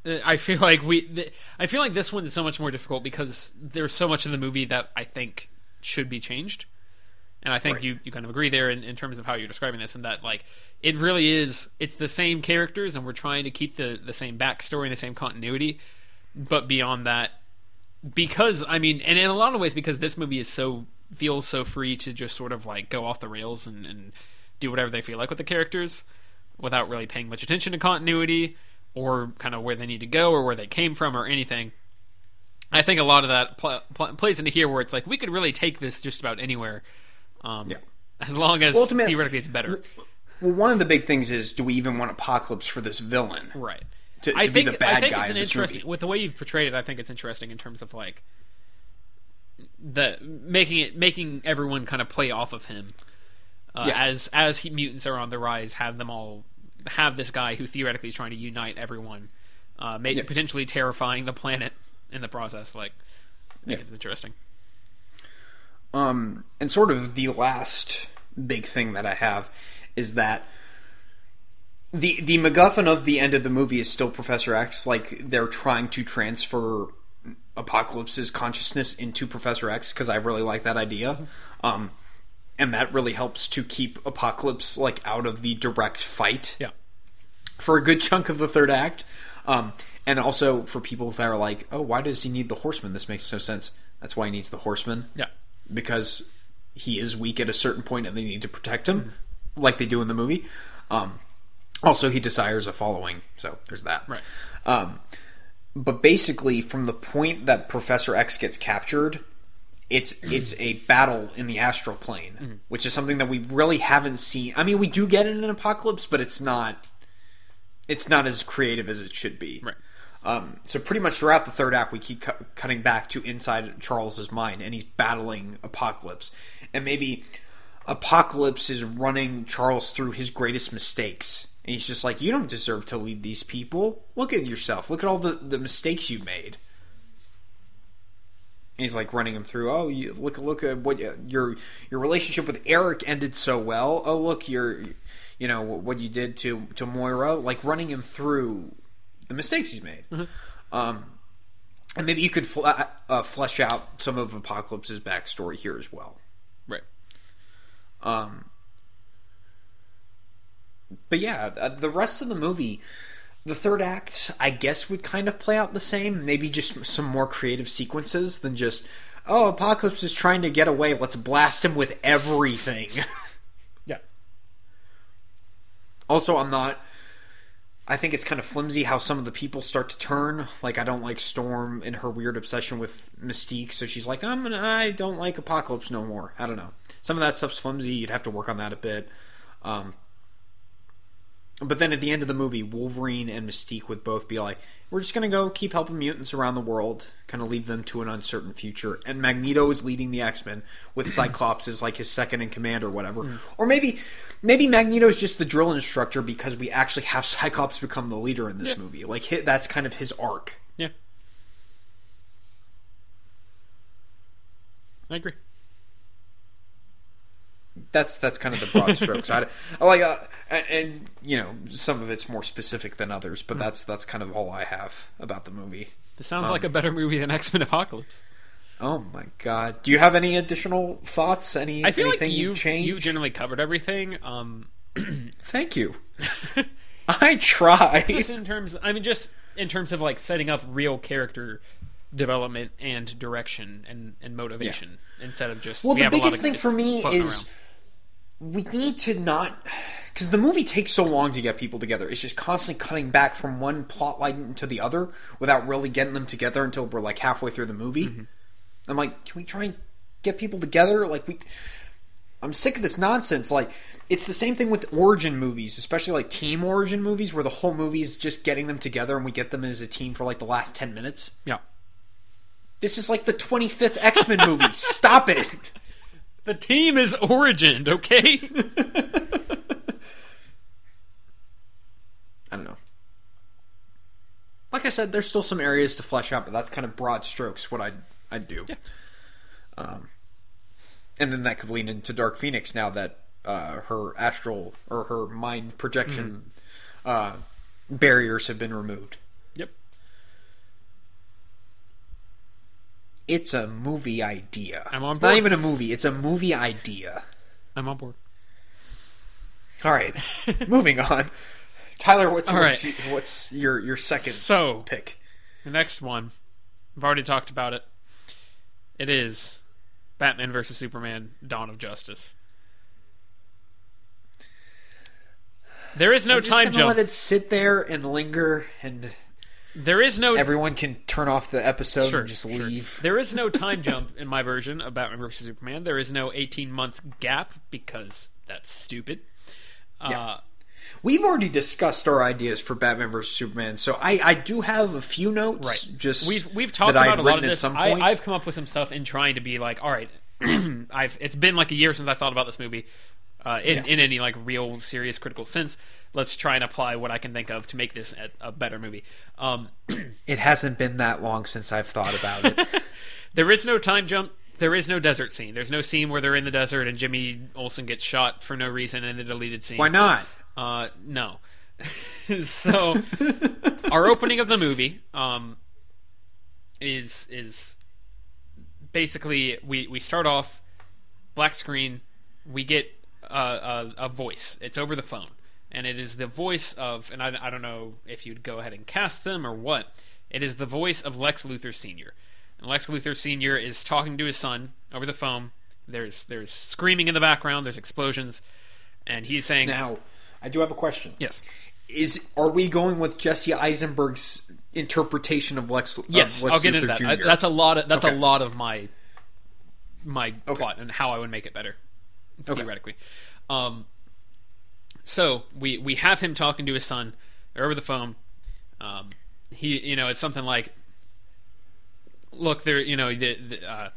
Uh, I feel like we. Th- I feel like this one is so much more difficult because there's so much in the movie that I think should be changed, and I think Right. you, you kind of agree there in, in terms of how you're describing this, and that like it really is. It's the same characters, and we're trying to keep the the same backstory and the same continuity, but beyond that, because I mean, and in a lot of ways, because this movie is so feels so free to just sort of like go off the rails and, and do whatever they feel like with the characters without really paying much attention to continuity or kind of where they need to go or where they came from or anything. I think a lot of that pl- pl- plays into here where it's like we could really take this just about anywhere, um, Yeah. as long as theoretically it's better. Well, one of the big things is do we even want Apocalypse for this villain? Right. To, to I be think the bad I think guy it's an in interesting movie. with the way you've portrayed it. I think it's interesting in terms of like the making it making everyone kind of play off of him uh, Yeah. as as he, mutants are on the rise. Have them all have this guy who theoretically is trying to unite everyone, uh, maybe Yeah. potentially terrifying the planet in the process. Like, I think Yeah. it's interesting. Um, and sort of the last big thing that I have is that the the MacGuffin of the end of the movie is still Professor X. Like they're trying to transfer Apocalypse's consciousness into Professor X because I really like that idea. Um, and that really helps to keep Apocalypse like out of the direct fight Yeah. for a good chunk of the third act. Um, and also for people that are like, oh, why does he need the horseman? This makes no sense. That's why he needs the horseman Yeah. because he is weak at a certain point and they need to protect him, like they do in the movie. Um, also, he desires a following, so there's that. Right. Um, but basically, from the point that Professor X gets captured, it's it's a battle in the astral plane, which is something that we really haven't seen. I mean, we do get in an apocalypse, but it's not it's not as creative as it should be. Right. Um, so pretty much throughout the third act, we keep cu- cutting back to inside Charles's mind, and he's battling Apocalypse, and maybe Apocalypse is running Charles through his greatest mistakes, and he's just like, "You don't deserve to lead these people. Look at yourself. Look at all the the mistakes you made." He's like running him through. Oh, you look look at what your your relationship with Erik ended so well. Oh, look, your you know what you did to to Moira. Like running him through the mistakes he's made. Um, and maybe you could fl- uh, flesh out some of Apocalypse's backstory here as well. Right. Um, but yeah, uh, the rest of the movie, the third act, I guess, would kind of play out the same. Maybe just some more creative sequences than just, oh, Apocalypse is trying to get away. Let's blast him with everything. (laughs) Yeah. also, I'm not. I think it's kind of flimsy how some of the people start to turn. Like, I don't like Storm and her weird obsession with Mystique, so she's like, I'm gonna, I don't like Apocalypse no more. I don't know. Some of that stuff's flimsy. You'd have to work on that a bit. Um, but then at the end of the movie, Wolverine and Mystique would both be like, "We're just gonna go keep helping mutants around the world, kind of leave them to an uncertain future." And Magneto is leading the X Men with (clears throat) Cyclops as like his second in command or whatever. Hmm. Or maybe, maybe Magneto's just the drill instructor because we actually have (laughs) Cyclops become the leader in this Yeah. movie. Like that's kind of his arc. Yeah. I agree. That's that's kind of the broad strokes. I, I like, uh, and, and you know, some of it's more specific than others, but that's that's kind of all I have about the movie. This sounds Um, like a better movie than X Men Apocalypse. Oh my god! Do you have any additional thoughts? Any? I feel like anything you've changed? you've generally covered everything. Um, (clears throat) Thank you. (laughs) I try. just in terms, I mean, just in terms of like setting up real character development and direction and, and motivation instead of just Well, we the have a lot biggest thing for me is around. We need to not because the movie takes so long to get people together. It's just constantly cutting back from one plot line to the other without really getting them together until we're like halfway through the movie. Mm-hmm. I'm like, can we try and get people together? Like we. I'm sick of this nonsense. Like, it's the same thing with origin movies, especially like team origin movies, where the whole movie is just getting them together and we get them as a team for like the last 10 minutes. yeah. This is like the 25th X Men movie. (laughs) Stop it. The team is origined, okay? (laughs) I don't know. like I said, there's still some areas to flesh out, but that's kind of broad strokes what I I do. Um, and then that could lean into Dark Phoenix now that uh, her astral or her mind projection uh, barriers have been removed. Yep. It's a movie idea. I'm on it's board. not even a movie. It's a movie idea. I'm on board. All right, (laughs) moving on. Tyler, what's All what's, right. what's your your second So pick? the next one, I've already talked about it. It is Batman versus Superman: Dawn of Justice. There is no I'm just time jump. Let it sit there and linger, and There is no everyone can turn off the episode Sure, and just sure. leave. There is no (laughs) time jump in my version of Batman vs Superman. There is no 18 month gap because that's stupid. Yeah. Uh, We've already discussed our ideas for Batman vs Superman, so I, I do have a few notes. right. Just we've we've talked about a lot of this. I. I've come up with some stuff in trying to be like, all right, (clears throat) I've it's been like a year since I thought about this movie. Uh, in, Yeah. in any like real serious critical sense, let's try and apply what I can think of to make this a, a better movie. Um, (clears throat) It hasn't been that long since I've thought about it. (laughs) There is no time jump. There is no desert scene. There's no scene where they're in the desert and Jimmy Olsen gets shot for no reason in the deleted scene. Why not? Uh, no. (laughs) so, (laughs) our opening of the movie um, is is basically we we start off black screen. We get a, a, a voice. It's over the phone, and it is the voice of. And I, I don't know if you'd go ahead and cast them or what. It is the voice of Lex Luthor Senior. And Lex Luthor Senior is talking to his son over the phone. There's there's screaming in the background. There's explosions, and he's saying, Now, I do have a question. "Yes, Is are we going with Jesse Eisenberg's interpretation of Lex? of Yes, Lex I'll get into that. I- that's a lot of that's Okay. a lot of my my plot and how I would make it better Okay. theoretically. Um, so we we have him talking to his son over the phone. Um, he, you know, it's something like, look, there, you know, the, the, uh,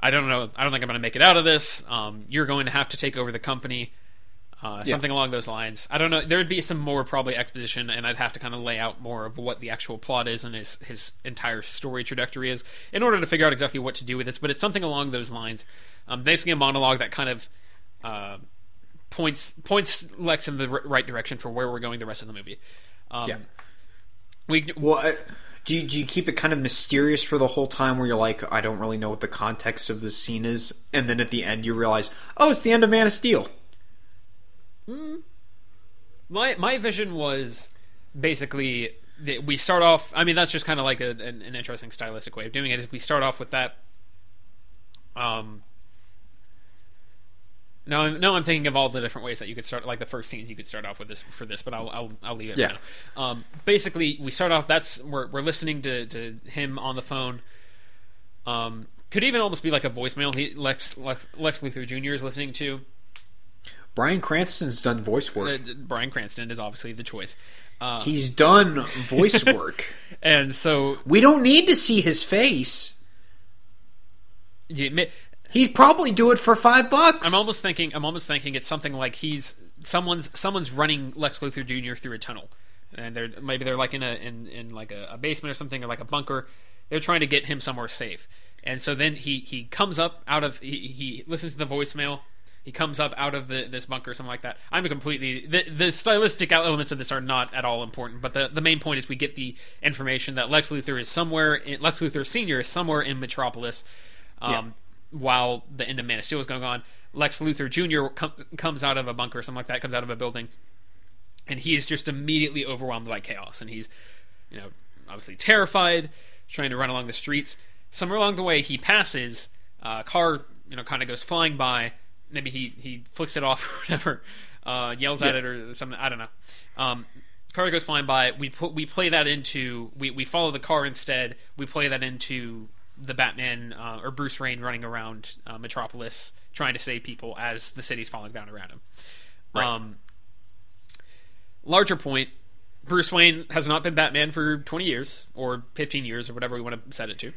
I don't know, I don't think I'm going to make it out of this. Um, you're going to have to take over the company. Uh, something along those lines. I don't know. There would be some more probably exposition, and I'd have to kind of lay out more of what the actual plot is and his his entire story trajectory is in order to figure out exactly what to do with this. But it's something along those lines. Um, basically, a monologue that kind of uh, points points Lex in the r- right direction for where we're going the rest of the movie. Um, Yeah. We Well, I, do you, do you keep it kind of mysterious for the whole time, where you're like, I don't really know what the context of this scene is, and then at the end you realize, oh, it's the end of Man of Steel. My my vision was basically that we start off. I mean, that's just kind of like a, an, an interesting stylistic way of doing it. Is we start off with that. Um. No, I'm- no, I'm thinking of all the different ways that you could start, like the first scenes you could start off with this for this, but I'll I'll, I'll leave it. Yeah. Um, basically, we start off. That's we're we're listening to, to him on the phone. Um, could even almost be like a voicemail. He Lex Lex, Lex Luthor Jr. is listening to. Bryan Cranston's done voice work. Uh, Bryan Cranston is obviously the choice. Uh, He's done voice (laughs) work. and so we don't need to see his face. you admit, He'd probably do it for five bucks. I'm almost thinking. I'm almost thinking it's something like he's someone's someone's running Lex Luthor Jr. through a tunnel, and they're maybe they're like in a in, in like a, a basement or something or like a bunker. They're trying to get him somewhere safe, and so then he he comes up out of he he listens to the voicemail. He comes up out of the, this bunker, or something like that. I'm completely the, the stylistic elements of this are not at all important, but the, the main point is we get the information that Lex Luthor is somewhere. In, Lex Luthor Senior is somewhere in Metropolis, um, while the end of Man of Steel is going on. Lex Luthor Jr. Com- comes out of a bunker, or something like that, comes out of a building, and he is just immediately overwhelmed by chaos, and he's, you know, obviously terrified, trying to run along the streets. Somewhere along the way, he passes uh, a car, you know, kind of goes flying by. Maybe he he flicks it off (laughs) or whatever, uh, yells at it or something. I don't know. Um, car goes flying by. We put we play that into we we follow the car instead. We play that into the Batman uh, or Bruce Wayne running around uh, Metropolis trying to save people as the city's falling down around him. Right. Um, larger point, Bruce Wayne has not been Batman for 20 years or 15 years or whatever we want to set it to.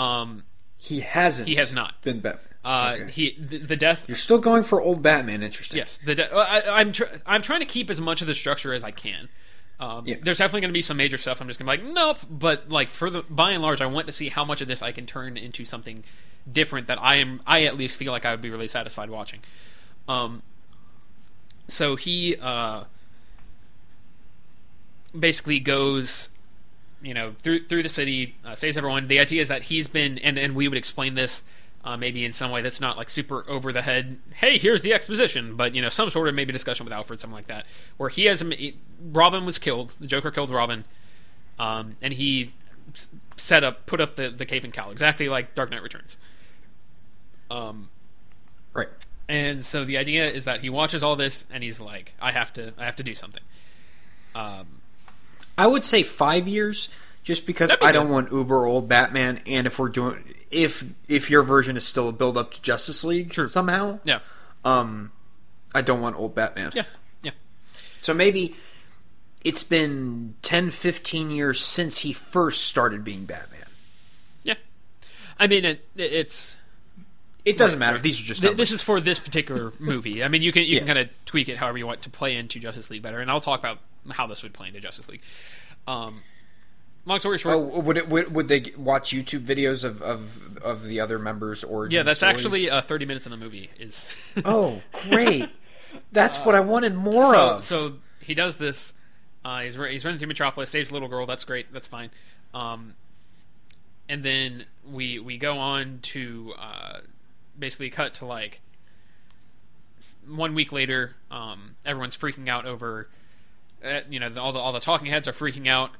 Um, he hasn't. He has not. been Batman. Uh, Okay. he the, the death. You're still going for old Batman. Interesting. Yes, the de- I, I'm tr- I'm trying to keep as much of the structure as I can. Um, Yeah. There's definitely going to be some major stuff. I'm just going to be like, nope. But like for the by and large, I want to see how much of this I can turn into something different that I am. I at least feel like I would be really satisfied watching. Um, so he uh, basically goes, you know, through through the city, uh, saves everyone. The idea is that he's been, and and we would explain this. Uh, maybe in some way that's not like super over the head. Hey, here's the exposition, but you know, some sort of maybe discussion with Alfred, something like that, where he has a, Robin was killed. The Joker killed Robin, um, and he set up, put up the the cape and cowl, exactly like Dark Knight Returns. Um, Right. and so the idea is that he watches all this and he's like, I have to, I have to do something. Um, I would say five years, just because be I don't want uber old Batman, and if we're doing if if your version is still a build up to Justice League somehow, yeah, um, I don't want old Batman. yeah, yeah, So maybe it's been 10, 15 years since he first started being Batman. yeah. I mean, it, it's It doesn't matter. These are just numbers. this is for this particular (laughs) movie. I mean, you can you can kind of tweak it however you want to play into Justice League better, and I'll talk about how this would play into Justice League. Um, long story short, Oh, would it would, would they watch YouTube videos of, of of the other members' origin? yeah, that's stories? actually uh, thirty minutes in the movie. Is (laughs) oh, great! That's what I wanted more so, of. so he does this. Uh, he's he's running through Metropolis, saves a little girl. That's great. That's fine. Um, and then we we go on to uh, basically cut to like one week later. Um, everyone's freaking out over. Uh, you know, all the all the talking heads are freaking out.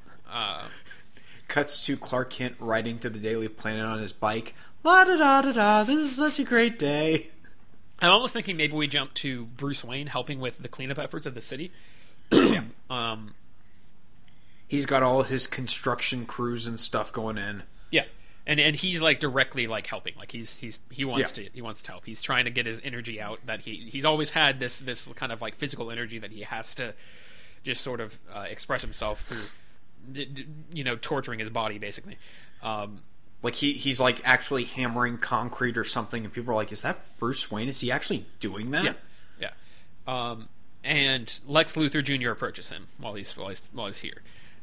Cuts to Clark Kent riding to the Daily Planet on his bike. La da da da da. This is such a great day. I'm almost thinking maybe we jump to Bruce Wayne helping with the cleanup efforts of the city. (clears throat) um, He's got all his construction crews and stuff going in. Yeah, and and he's like directly like helping. Like he's he's he wants Yeah. to he wants to help. He's trying to get his energy out that he he's always had this this kind of like physical energy that he has to just sort of uh, express himself through you know torturing his body basically. Um, Like he he's like actually hammering concrete or something, and people are like, "Is that Bruce Wayne? Is he actually doing that?" yeah, yeah. Um, and Lex Luthor Jr. approaches him while he's while he's, while he's here,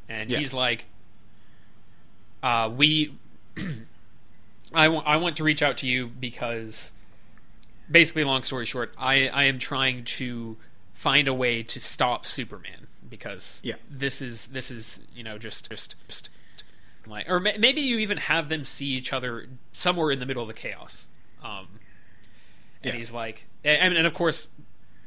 and Yeah. he's like, uh, "We, (clears throat) I want I want to reach out to you because, basically, long story short, I I am trying to find a way to stop Superman because Yeah. this is this is you know just just just." Like, or ma- maybe you even have them see each other somewhere in the middle of the chaos. Um, and Yeah. he's like, and, and of course,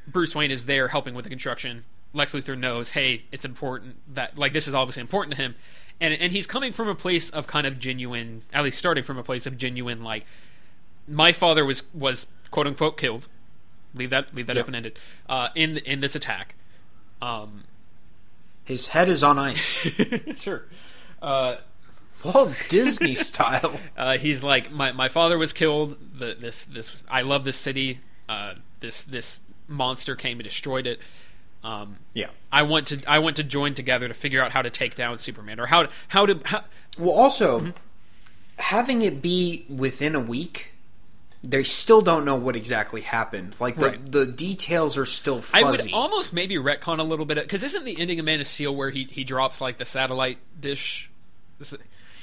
Bruce Wayne is there helping with the construction. Lex Luthor knows, hey, it's important that like this is obviously important to him, and and he's coming from a place of kind of genuine, at least starting from a place of genuine like, my father was was quote unquote killed. Leave that leave that Yep. open ended. Uh, in in this attack. Um, His head is on ice. (laughs) sure. Uh, Walt Disney (laughs) style. uh, he's like my, my father was killed. The, this this I love this city. Uh, this this monster came and destroyed it. Um, Yeah. I want to I want to join together to figure out how to take down Superman or how to how to how, Well, also Mm-hmm. having it be within a week, they still don't know what exactly happened. Like the Right. the details are still I would almost maybe retcon a little bit because isn't the ending of Man of Steel where he he drops like the satellite dish?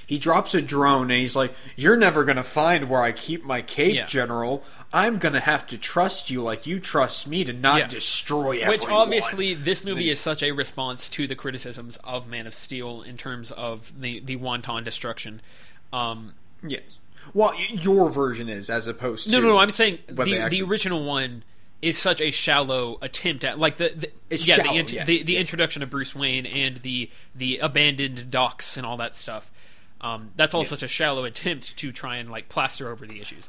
He drops a drone and he's like, "You're never gonna find where I keep my cape, Yeah. General. I'm gonna have to trust you like you trust me to not Yeah. destroy everyone." Which obviously this movie is such a response to the criticisms of Man of Steel in terms of the the wanton destruction. Um, yes. Well, your version is as opposed to No, no, no. I'm saying the actually- the original one is such a shallow attempt at like the, the It's yeah shallow, the, int- yes, the the yes. introduction of Bruce Wayne and the the abandoned docks and all that stuff. Um, that's all Yes. such a shallow attempt to try and like plaster over the issues.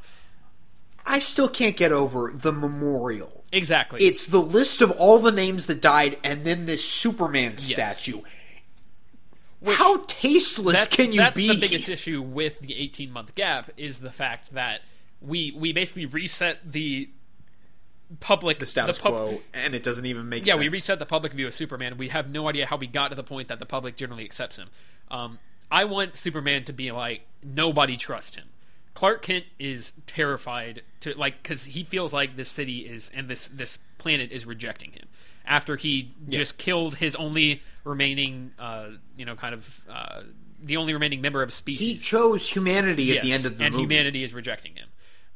I still can't get over the memorial. Exactly. It's the list of all the names that died, and then this Superman statue. Which- How tasteless that's, can you that's be? That's the biggest issue with the 18 month gap is the fact that we we basically reset the public the status pub- quo, and it doesn't even make sense. Yeah, sense. we reset the public view of Superman. We have no idea how we got to the point that the public generally accepts him. Um, I want Superman to be like nobody trusts him. Clark Kent is terrified to like because he feels like this city is and this this planet is rejecting him after he just killed his only remaining, uh, you know, kind of uh, the only remaining member of a species. He chose humanity at the end of the movie. and movie. humanity is rejecting him.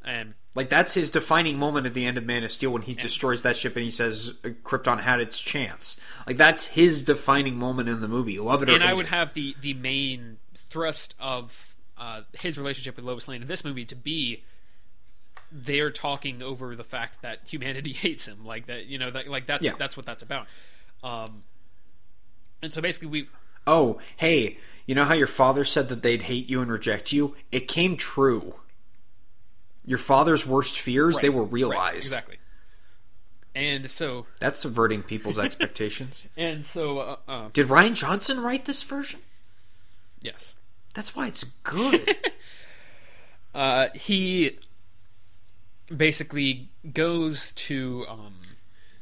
And Like that's his defining moment at the end of Man of Steel when he destroys that ship and he says uh, Krypton had its chance. Like that's his defining moment in the movie. Love it or and I would it. have the the main thrust of uh, his relationship with Lois Lane in this movie to be they're talking over the fact that humanity (laughs) hates him, like that. You know, that like that's Yeah. that's what that's about. Um, and so basically, we Oh, hey, you know how your father said that they'd hate you and reject you? It came true. Your father's worst fears, they were realized. Right, exactly. And so That's subverting people's expectations. (laughs) and so uh, uh, Did Rian Johnson write this version? yes, That's why it's good. (laughs) uh, he basically goes to um,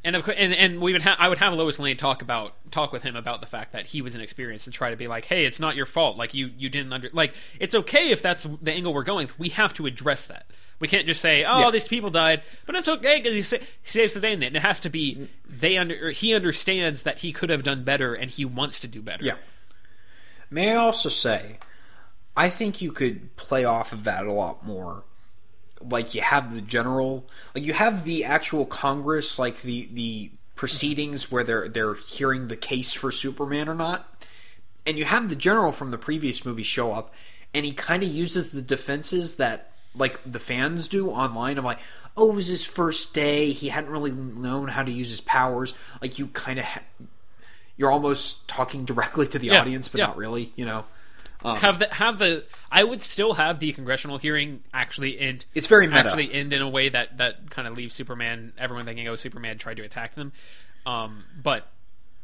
and of course, and, and we would ha- I would have Lois Lane talk about talk with him about the fact that he was inexperienced and try to be like, hey, it's not your fault. Like you you didn't under like it's okay if that's the angle we're going. We have to address that. We can't just say, oh, Yeah. these people died, but it's okay because he, sa- he saves the day. And it has to be they under or he understands that he could have done better and he wants to do better. Yeah. May I also say, I think you could play off of that a lot more. Like you have the general, like you have the actual Congress, like the the proceedings where they're they're hearing the case for Superman or not, and you have the general from the previous movie show up, and he kind of uses the defenses that like the fans do online of like, oh, it was his first day, he hadn't really known how to use his powers. Like you kind of. Ha- you're almost talking directly to the Yeah, audience, but yeah. not really. You know, have the have the I would still have the congressional hearing actually end. It's very meta. Actually, end in a way that that kind of leaves Superman, everyone thinking, oh, Superman tried to attack them. Um, but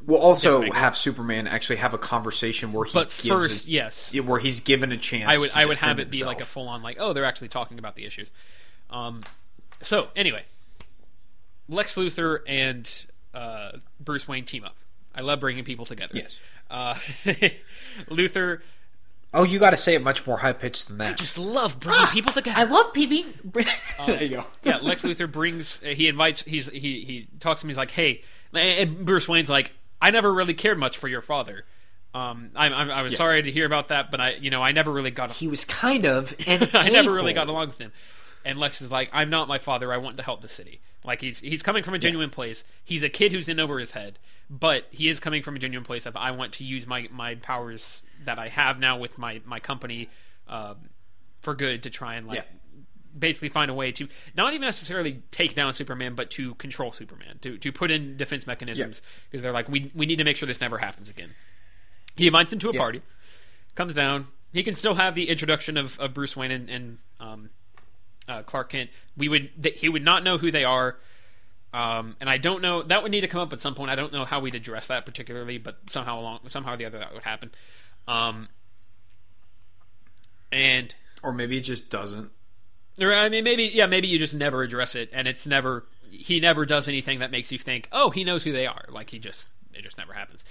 we'll also have Superman actually have a conversation where he but gives first, his- yes, where he's given a chance. I would I would have it be like a full on like, oh, they're actually talking about the issues. Um, so anyway, Lex Luthor and uh, Bruce Wayne team up. I love bringing people together. Yes. Uh, (laughs) Luthor Oh, you got to say it much more high pitched than that. I just love bringing people together. I love PB. (laughs) there you go. yeah, Lex Luthor brings. Uh, he invites. He's he he talks to him. He's like, hey, and Bruce Wayne's like, I never really cared much for your father. Um, I'm, I'm I was sorry to hear about that, but I you know I never really got. He was kind of an (laughs) I never really got along with him. And Lex is like, I'm not my father. I want to help the city. Like he's he's coming from a genuine place. He's a kid who's in over his head, but he is coming from a genuine place of I want to use my my powers that I have now with my my company um, for good to try and like Yeah. basically find a way to not even necessarily take down Superman, but to control Superman, to to put in defense mechanisms because they're like we we need to make sure this never happens again. He invites him to a Yeah. party, comes down. He can still have the introduction of, of Bruce Wayne and, and um, uh, Clark Kent. We would th- he would not know who they are, um, and I don't know that would need to come up at some point. I don't know how we'd address that particularly, but somehow along somehow or the other that would happen. Um, and Or maybe it just doesn't. or I mean, maybe yeah, maybe you just never address it, and it's never he never does anything that makes you think, oh, he knows who they are. Like he just it just never happens.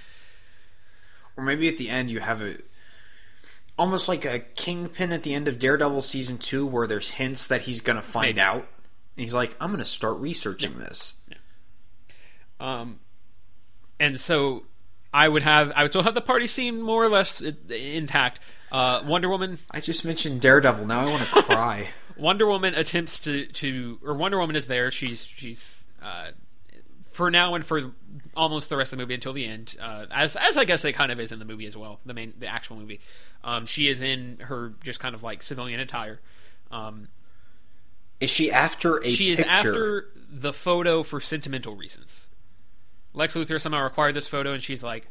Or maybe at the end you have a almost like a kingpin at the end of Daredevil season two, where there's hints that he's going to find Maybe. out. And he's like, I'm going to start researching this. Um, and so I would have I would still have the party scene more or less intact. Uh, Wonder Woman I just mentioned Daredevil. Now I want to (laughs) cry. Wonder Woman attempts to to or Wonder Woman is there. She's she's uh, for now and for almost the rest of the movie until the end. Uh, as as I guess they kind of is in the movie as well. The main the actual movie. Um, she is in her just kind of like civilian attire. Um, Is she after a she is after the photo for sentimental reasons. Lex Luthor somehow acquired this photo, and she's like,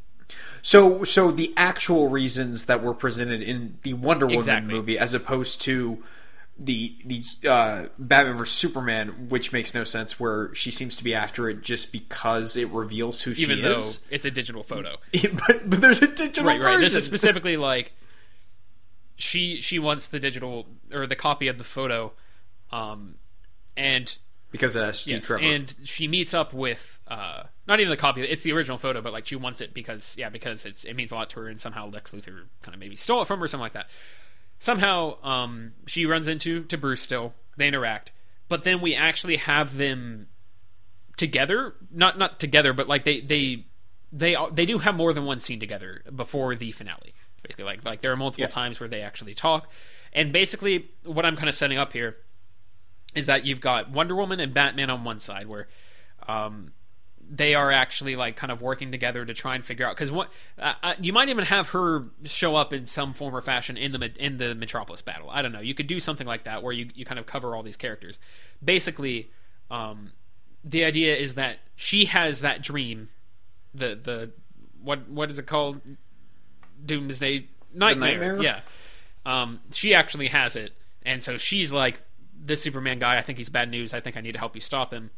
So, so the actual reasons that were presented in the Wonder Woman Exactly. movie, as opposed to the the uh, Batman vs Superman, which makes no sense, where she seems to be after it just because it reveals who even she though is. it's a digital photo. (laughs) but, but there's a digital right, right. This is specifically like she she wants the digital or the copy of the photo, um, and because of S.G. yes, Trevor. and she meets up with uh, not even the copy. It's the original photo, but like she wants it because yeah, because it's it means a lot to her, and somehow Lex Luthor kind of maybe stole it from her, or something like that. Somehow, um, she runs into to Bruce. Still, they interact, but then we actually have them together. Not not together, but like they they they they do have more than one scene together before the finale. Basically, like like there are multiple Yeah. times where they actually talk, and basically what I'm kind of setting up here is that you've got Wonder Woman and Batman on one side, where um, they are actually like kind of working together to try and figure out because what uh, uh, you might even have her show up in some form or fashion in the in the Metropolis battle. I don't know. You could do something like that where you you kind of cover all these characters. Basically, um, the idea is that she has that dream, the the what what is it called? Doomsday Nightmare. nightmare? Yeah. Um, she actually has it, and so she's like, "This Superman guy, I think he's bad news. I think I need to help you stop him."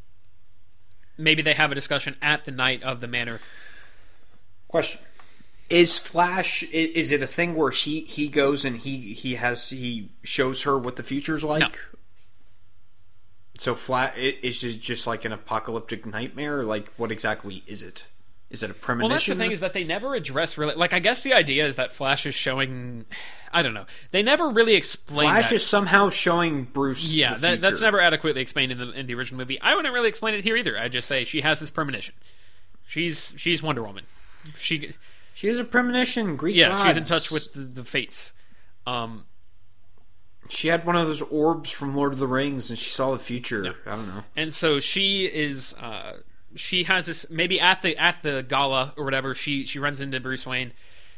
Maybe they have a discussion at the night of the manor. Question: Is Flash? Is it a thing where he he goes and he he has he shows her what the future's like? No. So flat is it just like an apocalyptic nightmare? Like what exactly is it? Is it a premonition? Well, that's the thing is that they never address really. Like, I guess the idea is that Flash is showing. I don't know. They never really explain. Flash that. is somehow showing Bruce. Yeah, that, that's never adequately explained in the in the original movie. I wouldn't really explain it here either. I just say she has this premonition. She's she's Wonder Woman. She She has a premonition. Greek yeah, gods. she's in touch with the, the fates. Um, She had one of those orbs from Lord of the Rings, and she saw the future. Yeah. I don't know. and so she is uh, she has this maybe at the at the gala or whatever she she runs into Bruce Wayne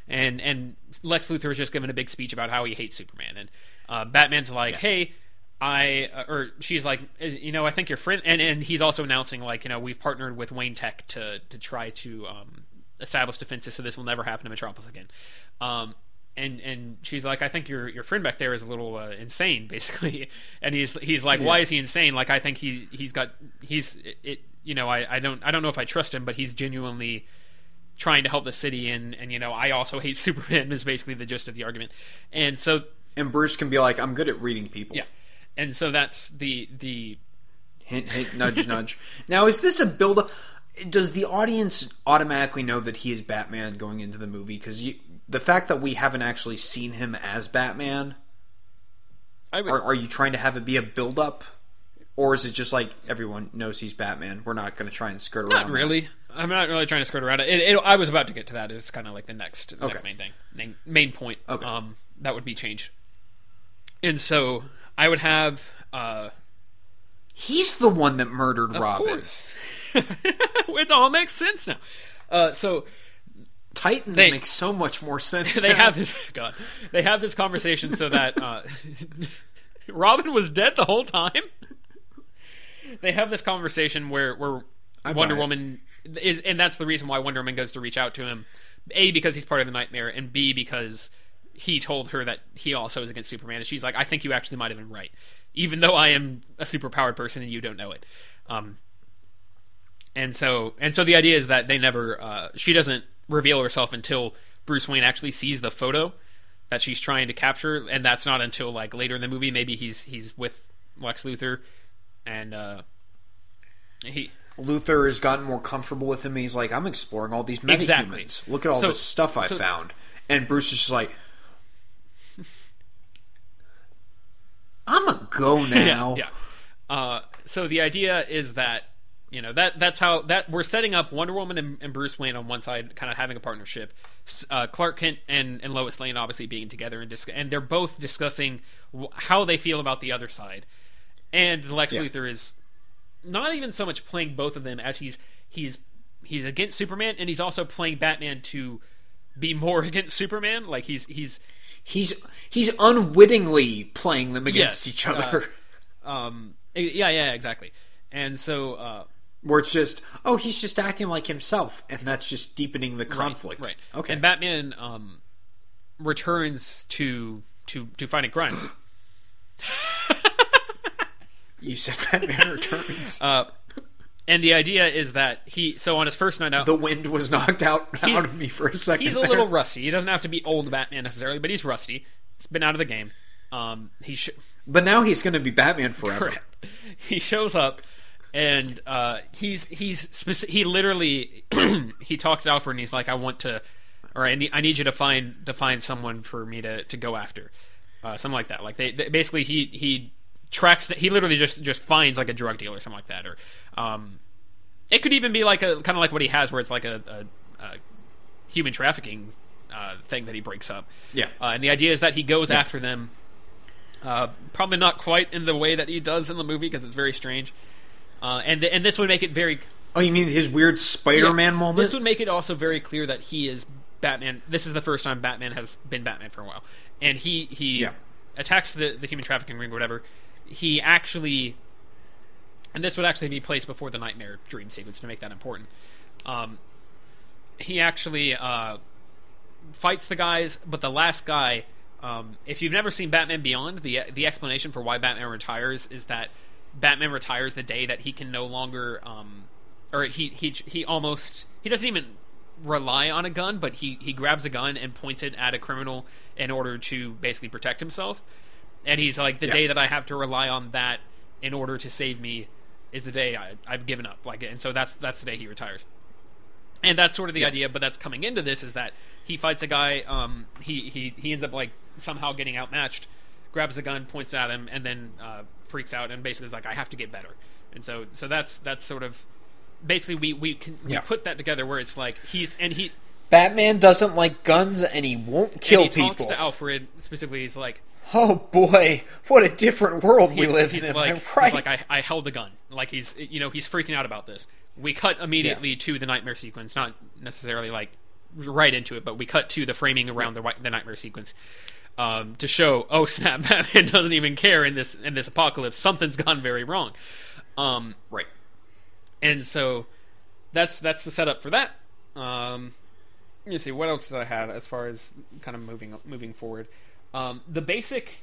and and Lex Luthor is just giving a big speech about how he hates Superman and uh, Batman's like hey I uh, or she's like "Uh, you know I think your friend and and he's also announcing like you know we've partnered with Wayne Tech to to try to um, establish defenses so this will never happen to Metropolis again um, and and she's like, I think your your friend back there is a little uh, insane, (laughs) basically. And he's he's like, why is he insane? Like, I think he he's got he's it. It you know, I, I don't I don't know if I trust him, but he's genuinely trying to help the city. And and you know, I also hate (laughs) Superman. Is basically the gist of the argument. And so And Bruce can be like, "I'm good at reading people." yeah, and so that's the the Hint, hint, nudge, nudge. (laughs) Now, is this a build up? Does the audience automatically know that he is Batman going into the movie? Because the fact that we haven't actually seen him as Batman, I would, are, are you trying to have it be a build up? Or is it just like everyone knows he's Batman? We're not going to try and skirt around. Not that. really. I'm not really trying to skirt around it. it, it I was about to get to that. It's kind of like the next, the next main thing, main, main point. Okay. Um, that would be change. And so I would have, uh, He's the one that murdered of Robin. course, (laughs) it all makes sense now. Uh, so Titans They- make so much more sense. (laughs) they now. have this. (laughs) God, they have this conversation so that uh, Robin was dead the whole time. (laughs) They have this conversation where where I Wonder. Woman is, and that's the reason why Wonder Woman goes to reach out to him. A because he's part of the nightmare, and B because he told her that he also is against Superman, and she's like, "I think you actually might have been right, even though I am a superpowered person and you don't know it." Um, and so and so the idea is that they never uh, she doesn't reveal herself until Bruce Wayne actually sees the photo that she's trying to capture, and that's not until like later in the movie. Maybe he's he's with Lex Luthor, and uh, he Luthor has gotten more comfortable with him. He's like, I'm exploring all these metahumans. Exactly. Look at all So- this stuff I so- found. And Bruce is just like, I'm a go (laughs) now. yeah. yeah. Uh, so the idea is that you know that that's how that we're setting up Wonder Woman and, and Bruce Wayne on one side, kind of having a partnership. Uh, Clark Kent and, and Lois Lane obviously being together and dis- and they're both discussing w- how they feel about the other side. And Lex Yeah. Luthor is not even so much playing both of them as he's he's he's against Superman and he's also playing Batman to be more (laughs) against Superman. Like he's he's He's he's unwittingly playing them against Yes, each other. um yeah yeah exactly. And so uh, where it's just, oh, he's just acting like himself, and that's just deepening the conflict. Right. Okay. And Batman um, returns to to to fighting crime. You said Batman Returns. (laughs) Uh, and the idea is that he so on his first night out, the wind was knocked out, out of me for a second. he's a there. little rusty. He doesn't have to be old Batman necessarily, but he's rusty. He's been out of the game. Um, he sh- But now he's going to be Batman forever. Correct. (laughs) He shows up, and uh, he's he's speci- he literally (clears throat) he talks to Alfred and he's like, "I want to, or I need, I need you to find to find someone for me to, to go after, uh, something like that." Like they, they basically he he tracks that he literally just just finds like a drug dealer or something like that, or um, it could even be like a kind of like what he has where it's like a, uh, human trafficking uh, thing that he breaks up. Yeah. Uh, and the idea is that he goes after them. Uh, probably not quite in the way that he does in the movie because it's very strange. Uh, and th- and this would make it very Oh, you mean his weird Spider-Man yeah, moment? This would make it also very clear that he is Batman. This is the first time Batman has been Batman for a while, and he he Yeah. attacks the the human trafficking ring or whatever. He actually, and this would actually be placed before the nightmare dream sequence to make that important. Um, he actually uh, fights the guys, but the last guy. Um, if you've never seen Batman Beyond, the the explanation for why Batman retires is that Batman retires the day that he can no longer, um, or he he he almost he doesn't even rely on a gun, but he he grabs a gun and points it at a criminal in order to basically protect himself. And he's like, the Yeah. day that I have to rely on that in order to save me is the day I, I've given up. Like, and so that's that's the day he retires and that's sort of the idea. But that's coming into this is that he fights a guy. Um, he he he ends up like somehow getting outmatched, grabs the gun, points at him, and then uh, freaks out and basically is like, "I have to get better." And so so that's that's sort of basically we we can we Yeah. put that together where it's like he's and he Batman doesn't like guns and he won't kill and he people. talks to Alfred specifically. He's like, oh boy, what a different world we he's, live he's in. like, am (laughs) I he's right? like I, I held a gun. Like he's you know he's freaking out about this. We cut immediately to the nightmare sequence, not necessarily like right into it, but we cut to the framing around the the nightmare sequence um, to show oh (laughs) snap, Batman doesn't even care in this in this apocalypse. Something's gone very wrong. Um, right. and so that's that's the setup for that. Um, let me see what else did I have as far as kind of moving moving forward. Um, the basic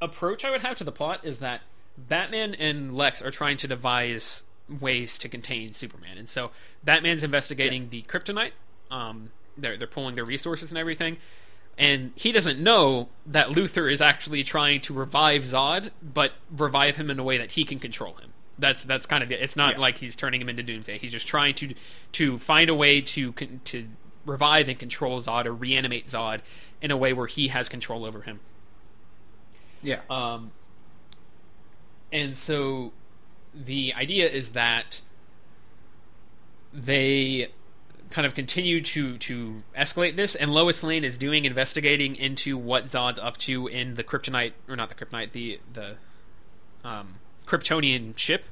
approach I would have to the plot is that Batman and Lex are trying to devise ways to contain Superman, and so Batman's investigating the kryptonite. Um, they're they're pulling their resources and everything, and he doesn't know that Luthor is actually trying to revive Zod, but revive him in a way that he can control him. That's that's kind of it. It's not Yeah. like he's turning him into Doomsday. He's just trying to to find a way to to revive and control Zod or reanimate Zod in a way where he has control over him. Yeah. Um, and so the idea is that they kind of continue to to escalate this, and Lois Lane is doing investigating into what Zod's up to in the Kryptonite, or not the Kryptonite, the the um, Kryptonian ship.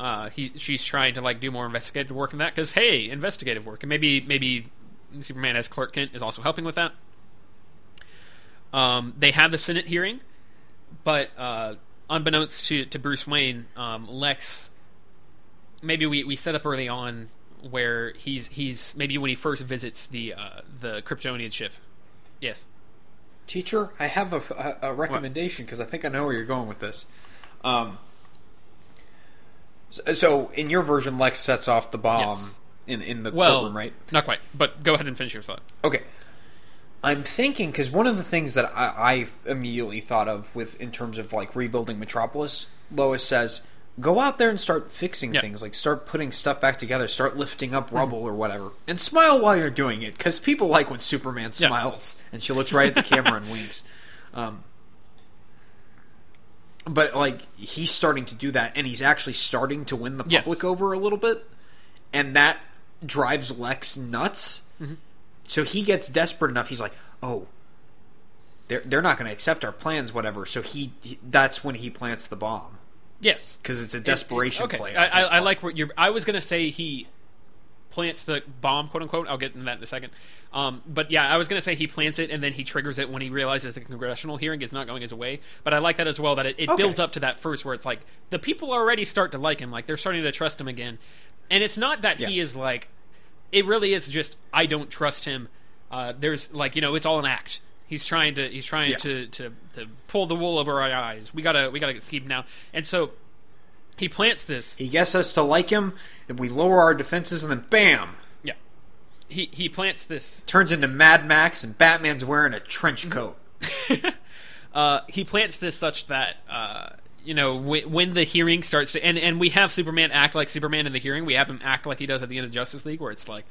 Uh, he she's trying to like do more investigative work in that because hey, investigative work, and maybe maybe Superman as Clark Kent is also helping with that. Um, they have the Senate hearing, but uh, unbeknownst to, to Bruce Wayne, um, Lex, maybe we, we set up early on where he's he's maybe when he first visits the uh, the Kryptonian ship. Yes. Teacher, I have a, a, recommendation because I think I know where you're going with this. Um, so, so in your version, Lex sets off the bomb Yes. in in the Well, courtroom, right? not quite, but go ahead and finish your thought. Okay. I'm thinking because one of the things that I, I immediately thought of with in terms of like rebuilding Metropolis, Lois says, "Go out there and start fixing Yeah. things, like start putting stuff back together, start lifting up rubble or whatever, and smile while you're doing it because people like when Superman smiles." And she looks right at the camera and winks. (laughs) Um, but like he's starting to do that, and he's actually starting to win the Yes. public over a little bit, and that drives Lex nuts. Mm-hmm. So he gets desperate enough. He's like, "Oh, they're they're not going to accept our plans, whatever." So he, he that's when he plants the bomb Yes. because it's a desperation okay. play. I, his I, I part. like what you're. I was gonna say he plants the bomb, quote unquote. I'll get into that in a second. Um, but yeah, I was gonna say he plants it and then he triggers it when he realizes the congressional hearing is not going his way. But I like that as well. That it, it Okay. builds up to that first where it's like the people already start to like him, like they're starting to trust him again. And it's not that he is like. It really is just I don't trust him. Uh, there's like you know it's all an act. He's trying to he's trying Yeah. to, to to pull the wool over our eyes. We gotta we gotta keep him now. And so he plants this. He gets us to like him, and we lower our defenses, and then bam, Yeah. He he plants this turns into Mad Max, and Batman's wearing a trench Mm-hmm. coat. (laughs) uh he plants this such that uh you know when, when the hearing starts to and and we have Superman act like Superman in the hearing. We have him act like he does at the end of Justice League where it's like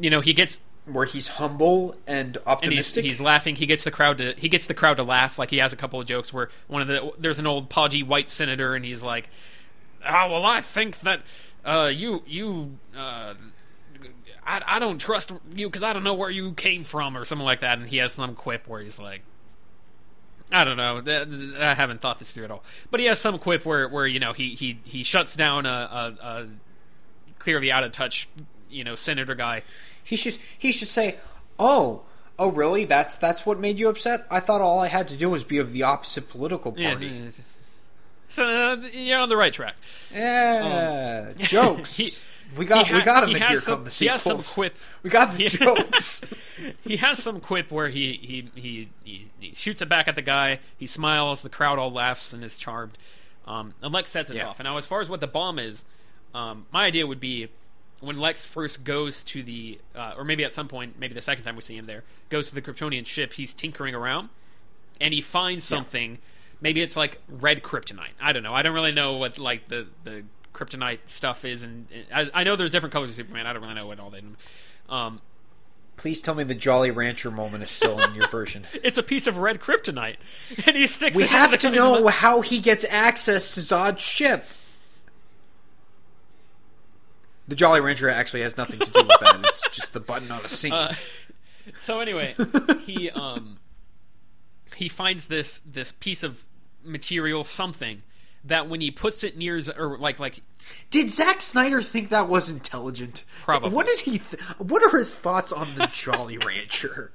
you know he gets Where he's humble and and he's, optimistic. he's laughing. He gets the crowd to he gets the crowd to laugh. Like he has a couple of jokes where one of the there's an old podgy white senator and he's like, "Ah, well, I think that uh, you you uh, I, I don't trust you because I don't know where you came from or something like that. And he has some quip where he's like, I don't know. I haven't thought this through at all. But he has some quip where, where you know he he he shuts down a, a, a clearly out of touch you know senator guy. He should he should say, "Oh, oh, really? That's that's what made you upset? I thought all I had to do was be of the opposite political party." Yeah, so uh, you're on the right track. Yeah, (laughs) jokes. he- we got he we got him he has here some- come the he has some quip. (laughs) We got the (laughs) jokes. he has some quip where he he, he he he shoots it back at the guy. He smiles. The crowd all laughs and is charmed. Um, and Lex sets us Yeah. off. And now, as far as what the bomb is, um, my idea would be when Lex first goes to the, uh, or maybe at some point, maybe the second time we see him there, goes to the Kryptonian ship. He's tinkering around, and he finds something. Maybe it's like red kryptonite. I don't know. I don't really know what like the the kryptonite stuff is, and, and I, I know there's different colors of Superman. I don't really know what all they. Um, Please tell me the Jolly Rancher moment is still in your version. (laughs) it's a piece of red kryptonite, (laughs) and he sticks. We have to know how he gets access to Zod's ship. The Jolly Rancher actually has nothing to do with that. It's just the button on a scene. (laughs) Uh, so anyway, he um he finds this this piece of material something that when he puts it near or like like Did Zack Snyder think that was intelligent? Probably. What did he? Th- what are his thoughts on the Jolly (laughs) Rancher?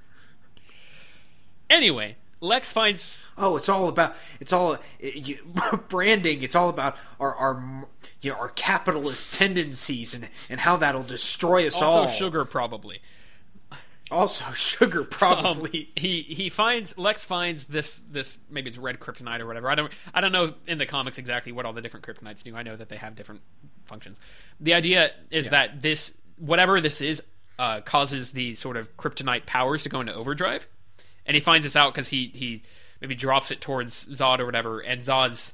anyway Lex finds Oh, it's all about it's all it, you, (laughs) branding. It's all about our our you know our capitalist tendencies and and how that'll destroy us all. also sugar probably. Also (laughs) sugar, Um, probably. he he finds Lex finds this this maybe it's red kryptonite or whatever. I don't I don't know in the comics exactly what all the different kryptonites do. I know that they have different functions. The idea is that this whatever this is uh, causes the sort of kryptonite powers to go into overdrive, and he finds this out because he he maybe drops it towards Zod or whatever, and Zod's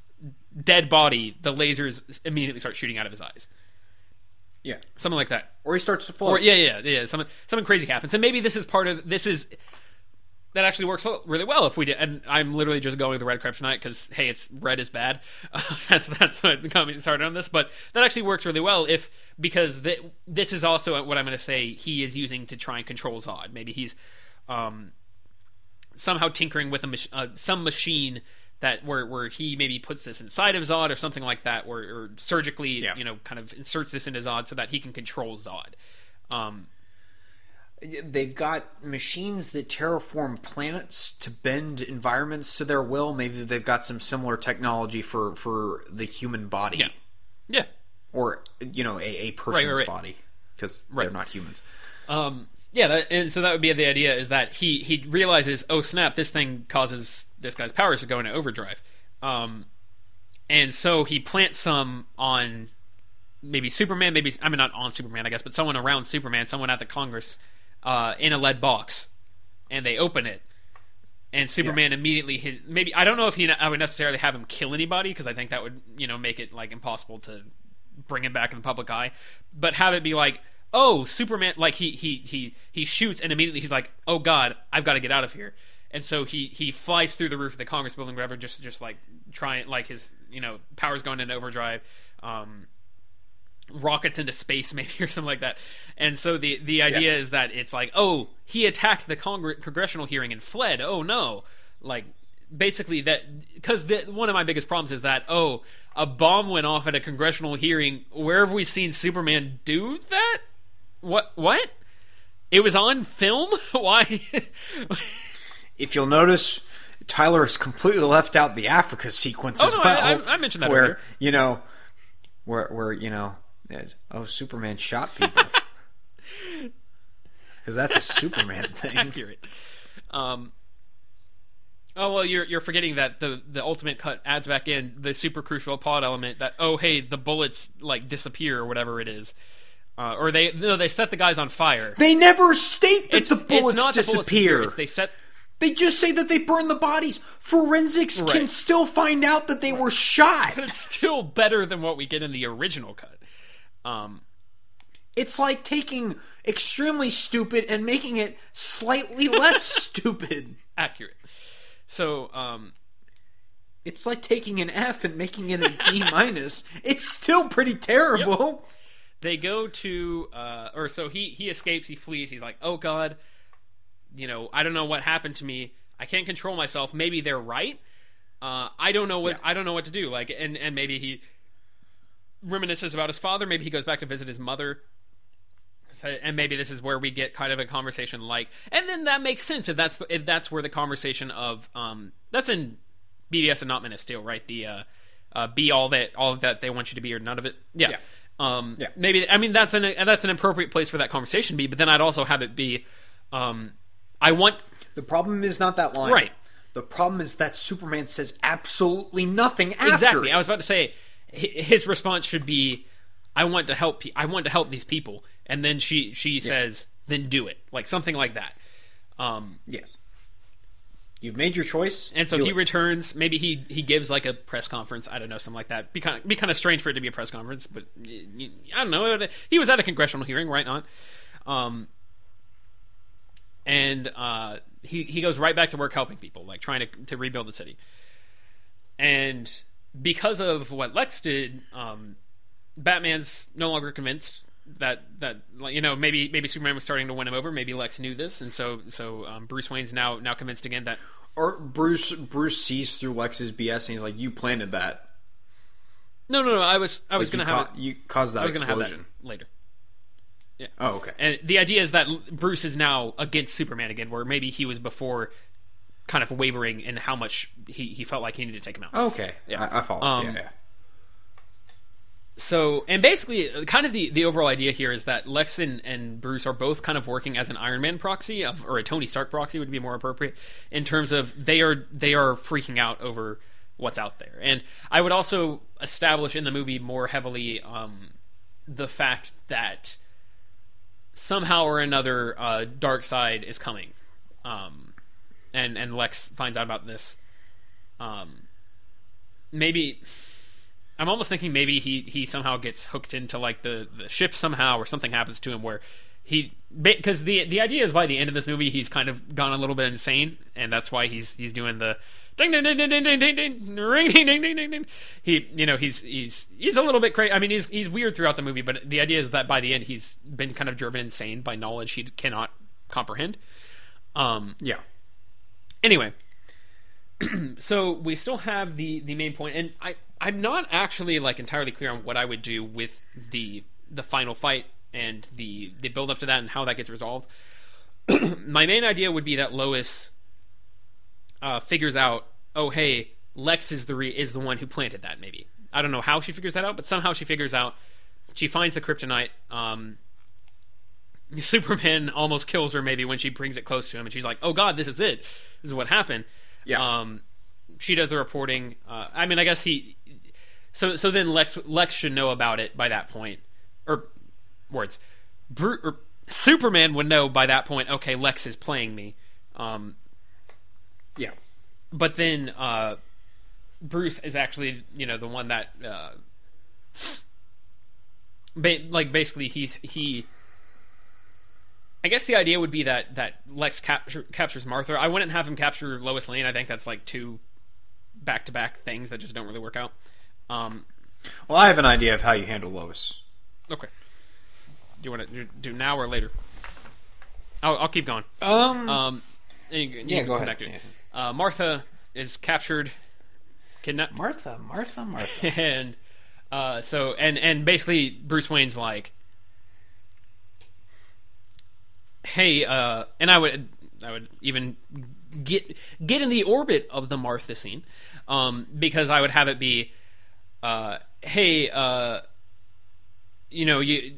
dead body, the lasers immediately start shooting out of his eyes, yeah. something like that. Or he starts to fall. Or yeah, yeah, yeah. Something something crazy happens, and maybe this is part of this is that actually works really well if we did. And I'm literally just going with the red kryptonite because hey, it's red is bad. (laughs) that's that's what got me started on this, but that actually works really well if because th- this is also what I'm going to say he is using to try and control Zod. Maybe he's um, somehow tinkering with a mach- uh, some machine that where where he maybe puts this inside of Zod or something like that, where or surgically Yeah. you know kind of inserts this into Zod so that he can control Zod. Um, They've got machines that terraform planets to bend environments to their will. Maybe they've got some similar technology for for the human body. yeah, yeah. Or you know, a, a person's right. body because Right. they're not humans. Um, yeah, that, and so that would be the idea is that he he realizes, oh snap, this thing causes this guy's powers are going to overdrive, um, and so he plants some on maybe Superman, maybe I mean not on Superman, I guess, but someone around Superman, someone at the Congress, uh, in a lead box, and they open it, and Superman immediately hit. Maybe I don't know if he I would necessarily have him kill anybody because I think that would you know make it like impossible to bring him back in the public eye, but have it be like. Oh, Superman! Like he he he he shoots, and immediately he's like, "Oh God, I've got to get out of here." And so he he flies through the roof of the Congress building, whatever, just just like trying, like his you know powers going into overdrive. Um, rockets into space (laughs) maybe or something like that. And so the the idea Yeah. is that it's like oh he attacked the Congre- congressional hearing and fled. Oh no. Like basically that because one of my biggest problems is that oh a bomb went off at a congressional hearing. Where have we seen superman do that? What what? It was on film? (laughs) Why (laughs) If you'll notice, Tyler has completely left out the Africa sequence Oh, as no, well. I- I- I mentioned that where earlier. you know, where where you know, oh, Superman shot people (laughs) because that's a Superman (laughs) thing. accurate. Um, oh well, you're you're forgetting that the the ultimate cut adds back in the super crucial plot element that oh hey the bullets like disappear or whatever it is, uh, or they no they set the guys on fire. They never state that It's, the bullets it's not the bullets disappear. It's they set They just say that they burn the bodies. Forensics can still find out that they were shot. but it's still better than what we get in the original cut. Um, It's like taking extremely stupid and making it slightly (laughs) less stupid. accurate. So um, It's like taking an F and making it a D (laughs) minus. It's still pretty terrible. they go to uh, or so he he escapes he flees he's like oh god you know i don't know what happened to me. I can't control myself. Maybe they're right. Uh, i don't know what Yeah. i don't know what to do. Like and and maybe he reminisces about his father. Maybe he goes back to visit his mother. So, and maybe this is where we get kind of a conversation like and then that makes sense if that's if that's where the conversation of um that's in BvS and not Men of Steel right? The uh, uh be all that all that they want you to be or none of it. Yeah, Yeah. um Yeah. maybe I mean that's an that's an appropriate place for that conversation to be but then I'd also have it be um I want The problem is not that line. Right. The problem is that Superman says absolutely nothing after. exactly it. I was about to say his response should be I want to help pe- I want to help these people and then she she says then do it like something like that um Yes. You've made your choice. And so he it. returns. Maybe he he gives like a press conference. I don't know, something like that. Be kind of, be kind of strange for it to be a press conference, but I don't know. He was at a congressional hearing, right? Not. Um. And uh, he he goes right back to work helping people, like trying to to rebuild the city. And because of what Lex did, um, Batman's no longer convinced that that you know maybe maybe Superman was starting to win him over. Maybe Lex knew this, and so so um, Bruce Wayne's now now convinced again that or Bruce Bruce sees through Lex's BS and he's like, "You planted that. No, no, no. I was, I was Like, you going to have, ca- it, you caused that I was to have explosion." that later. Oh, okay. And the idea is that Bruce is now against Superman again, where maybe he was before, kind of wavering in how much he, he felt like he needed to take him out. okay. Yeah. I, I follow. Um, yeah, yeah. So, and basically, uh, kind of the, the overall idea here is that Lex and, and Bruce are both kind of working as an Iron Man proxy, of, or a Tony Stark proxy would be more appropriate, in terms of they are they are freaking out over what's out there. And I would also establish in the movie more heavily um, the fact that somehow or another, uh, Darkseid is coming, um, and and Lex finds out about this. Um, maybe I'm almost thinking maybe he he somehow gets hooked into like the the ship somehow, or something happens to him where he because the the idea is by the end of this movie he's kind of gone a little bit insane, and that's why he's he's doing the ding ding ding ding ding ding ding ding ring ding ding ding ding ding. He you know he's he's he's a little bit crazy. I mean he's he's weird throughout the movie, but the idea is that by the end he's been kind of driven insane by knowledge he cannot comprehend. Um, Yeah. anyway (clears throat) so we still have the the main point and i i'm not actually like entirely clear on what i would do with the the final fight and the the build up to that and how that gets resolved (clears throat) my main idea would be that lois uh figures out oh hey lex is the re- is the one who planted that maybe i don't know how she figures that out but somehow she figures out she finds the kryptonite um (laughs) Superman almost kills her maybe when she brings it close to him, and she's like, "Oh God, this is it. This is what happened." Yeah. Um, she does the reporting. Uh, I mean, I guess he. So so then Lex Lex should know about it by that point, or words. Bru- or Superman would know by that point. Okay, Lex is playing me. Um. But then uh, Bruce is actually you know the one that uh, ba- like basically he's he. I guess the idea would be that that Lex capture, captures Martha. I wouldn't have him capture Lois Lane. I think that's like two back to back things that just don't really work out. Um, Well, I have an idea of how you handle Lois. okay, do you want to do, now or later? I'll, I'll keep going. Um. Um, and you, you Yeah, go ahead. Yeah. Uh, Martha is captured, kidnapped, Martha, Martha, Martha. (laughs) and uh, so and and basically Bruce Wayne's like, hey, uh, and I would I would even get get in the orbit of the Martha scene, um, because I would have it be, uh, hey, uh, you know you.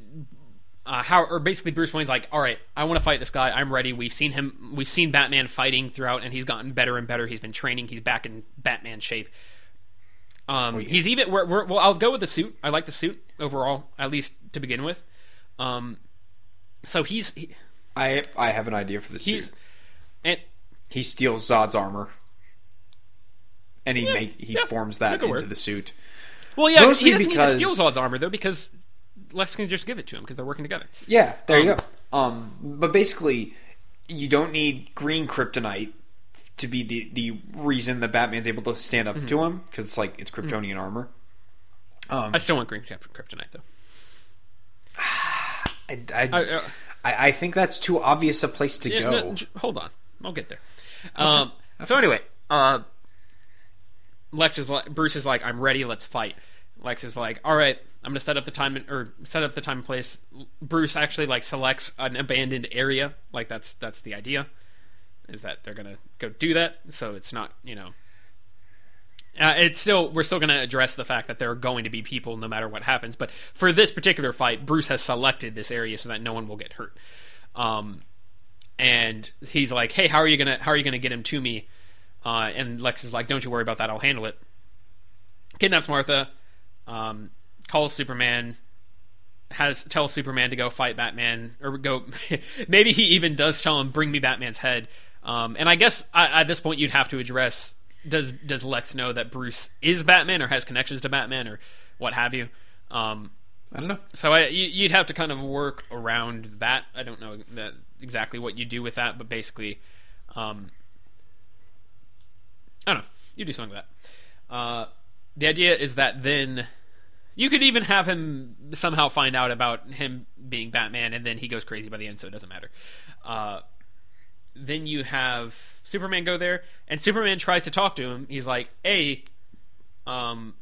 Uh, how or basically Bruce Wayne's like, all right, I want to fight this guy. I'm ready. We've seen him. We've seen Batman fighting throughout, and he's gotten better and better. He's been training. He's back in Batman shape. Um, yeah. He's even. We're, we're, well, I'll go with the suit. I like the suit overall, at least to begin with. Um, so he's he, I I have an idea for the suit. and He steals Zod's armor, and he Yeah, make he yeah, forms that that into work. the suit. well, yeah, Mostly he doesn't because- need to steal Zod's armor though because Lex can just give it to him because they're working together. Yeah, there you Um, go. Um, but basically, you don't need green kryptonite to be the the reason that Batman's able to stand up to him because it's like it's Kryptonian armor. Um, I still want green Kryp- kryptonite though. (sighs) I, I, uh, I, I think that's too obvious a place to Yeah, go. no, hold on, I'll get there. Um, so anyway, uh, Lex is like, Bruce is like, I'm ready. Let's fight. Lex is like, all right, I'm gonna set up the time and, or set up the time and place. Bruce actually like selects an abandoned area. Like that's that's the idea, is that they're gonna go do that. So it's not you know. Uh, it's still we're still going to address the fact that there are going to be people no matter what happens. But for this particular fight, Bruce has selected this area so that no one will get hurt. Um, and he's like, "Hey, how are you gonna how are you gonna get him to me?" Uh, and Lex is like, "Don't you worry about that. I'll handle it." Kidnaps Martha, um, calls Superman, has tells Superman to go fight Batman, or go. (laughs) maybe he even does tell him, "Bring me Batman's head." Um, and I guess I, at this point you'd have to address: Does does Lex know that Bruce is Batman or has connections to Batman or what have you? Um, I don't know. so I, you, you'd have to kind of work around that. I don't know that exactly what you do with that, but basically, um, I don't know. You do something with that. Uh, the idea is that then you could even have him somehow find out about him being Batman, and then he goes crazy by the end, so it doesn't matter. Uh, then you have Superman go there, and Superman tries to talk to him. He's like, "Hey, um,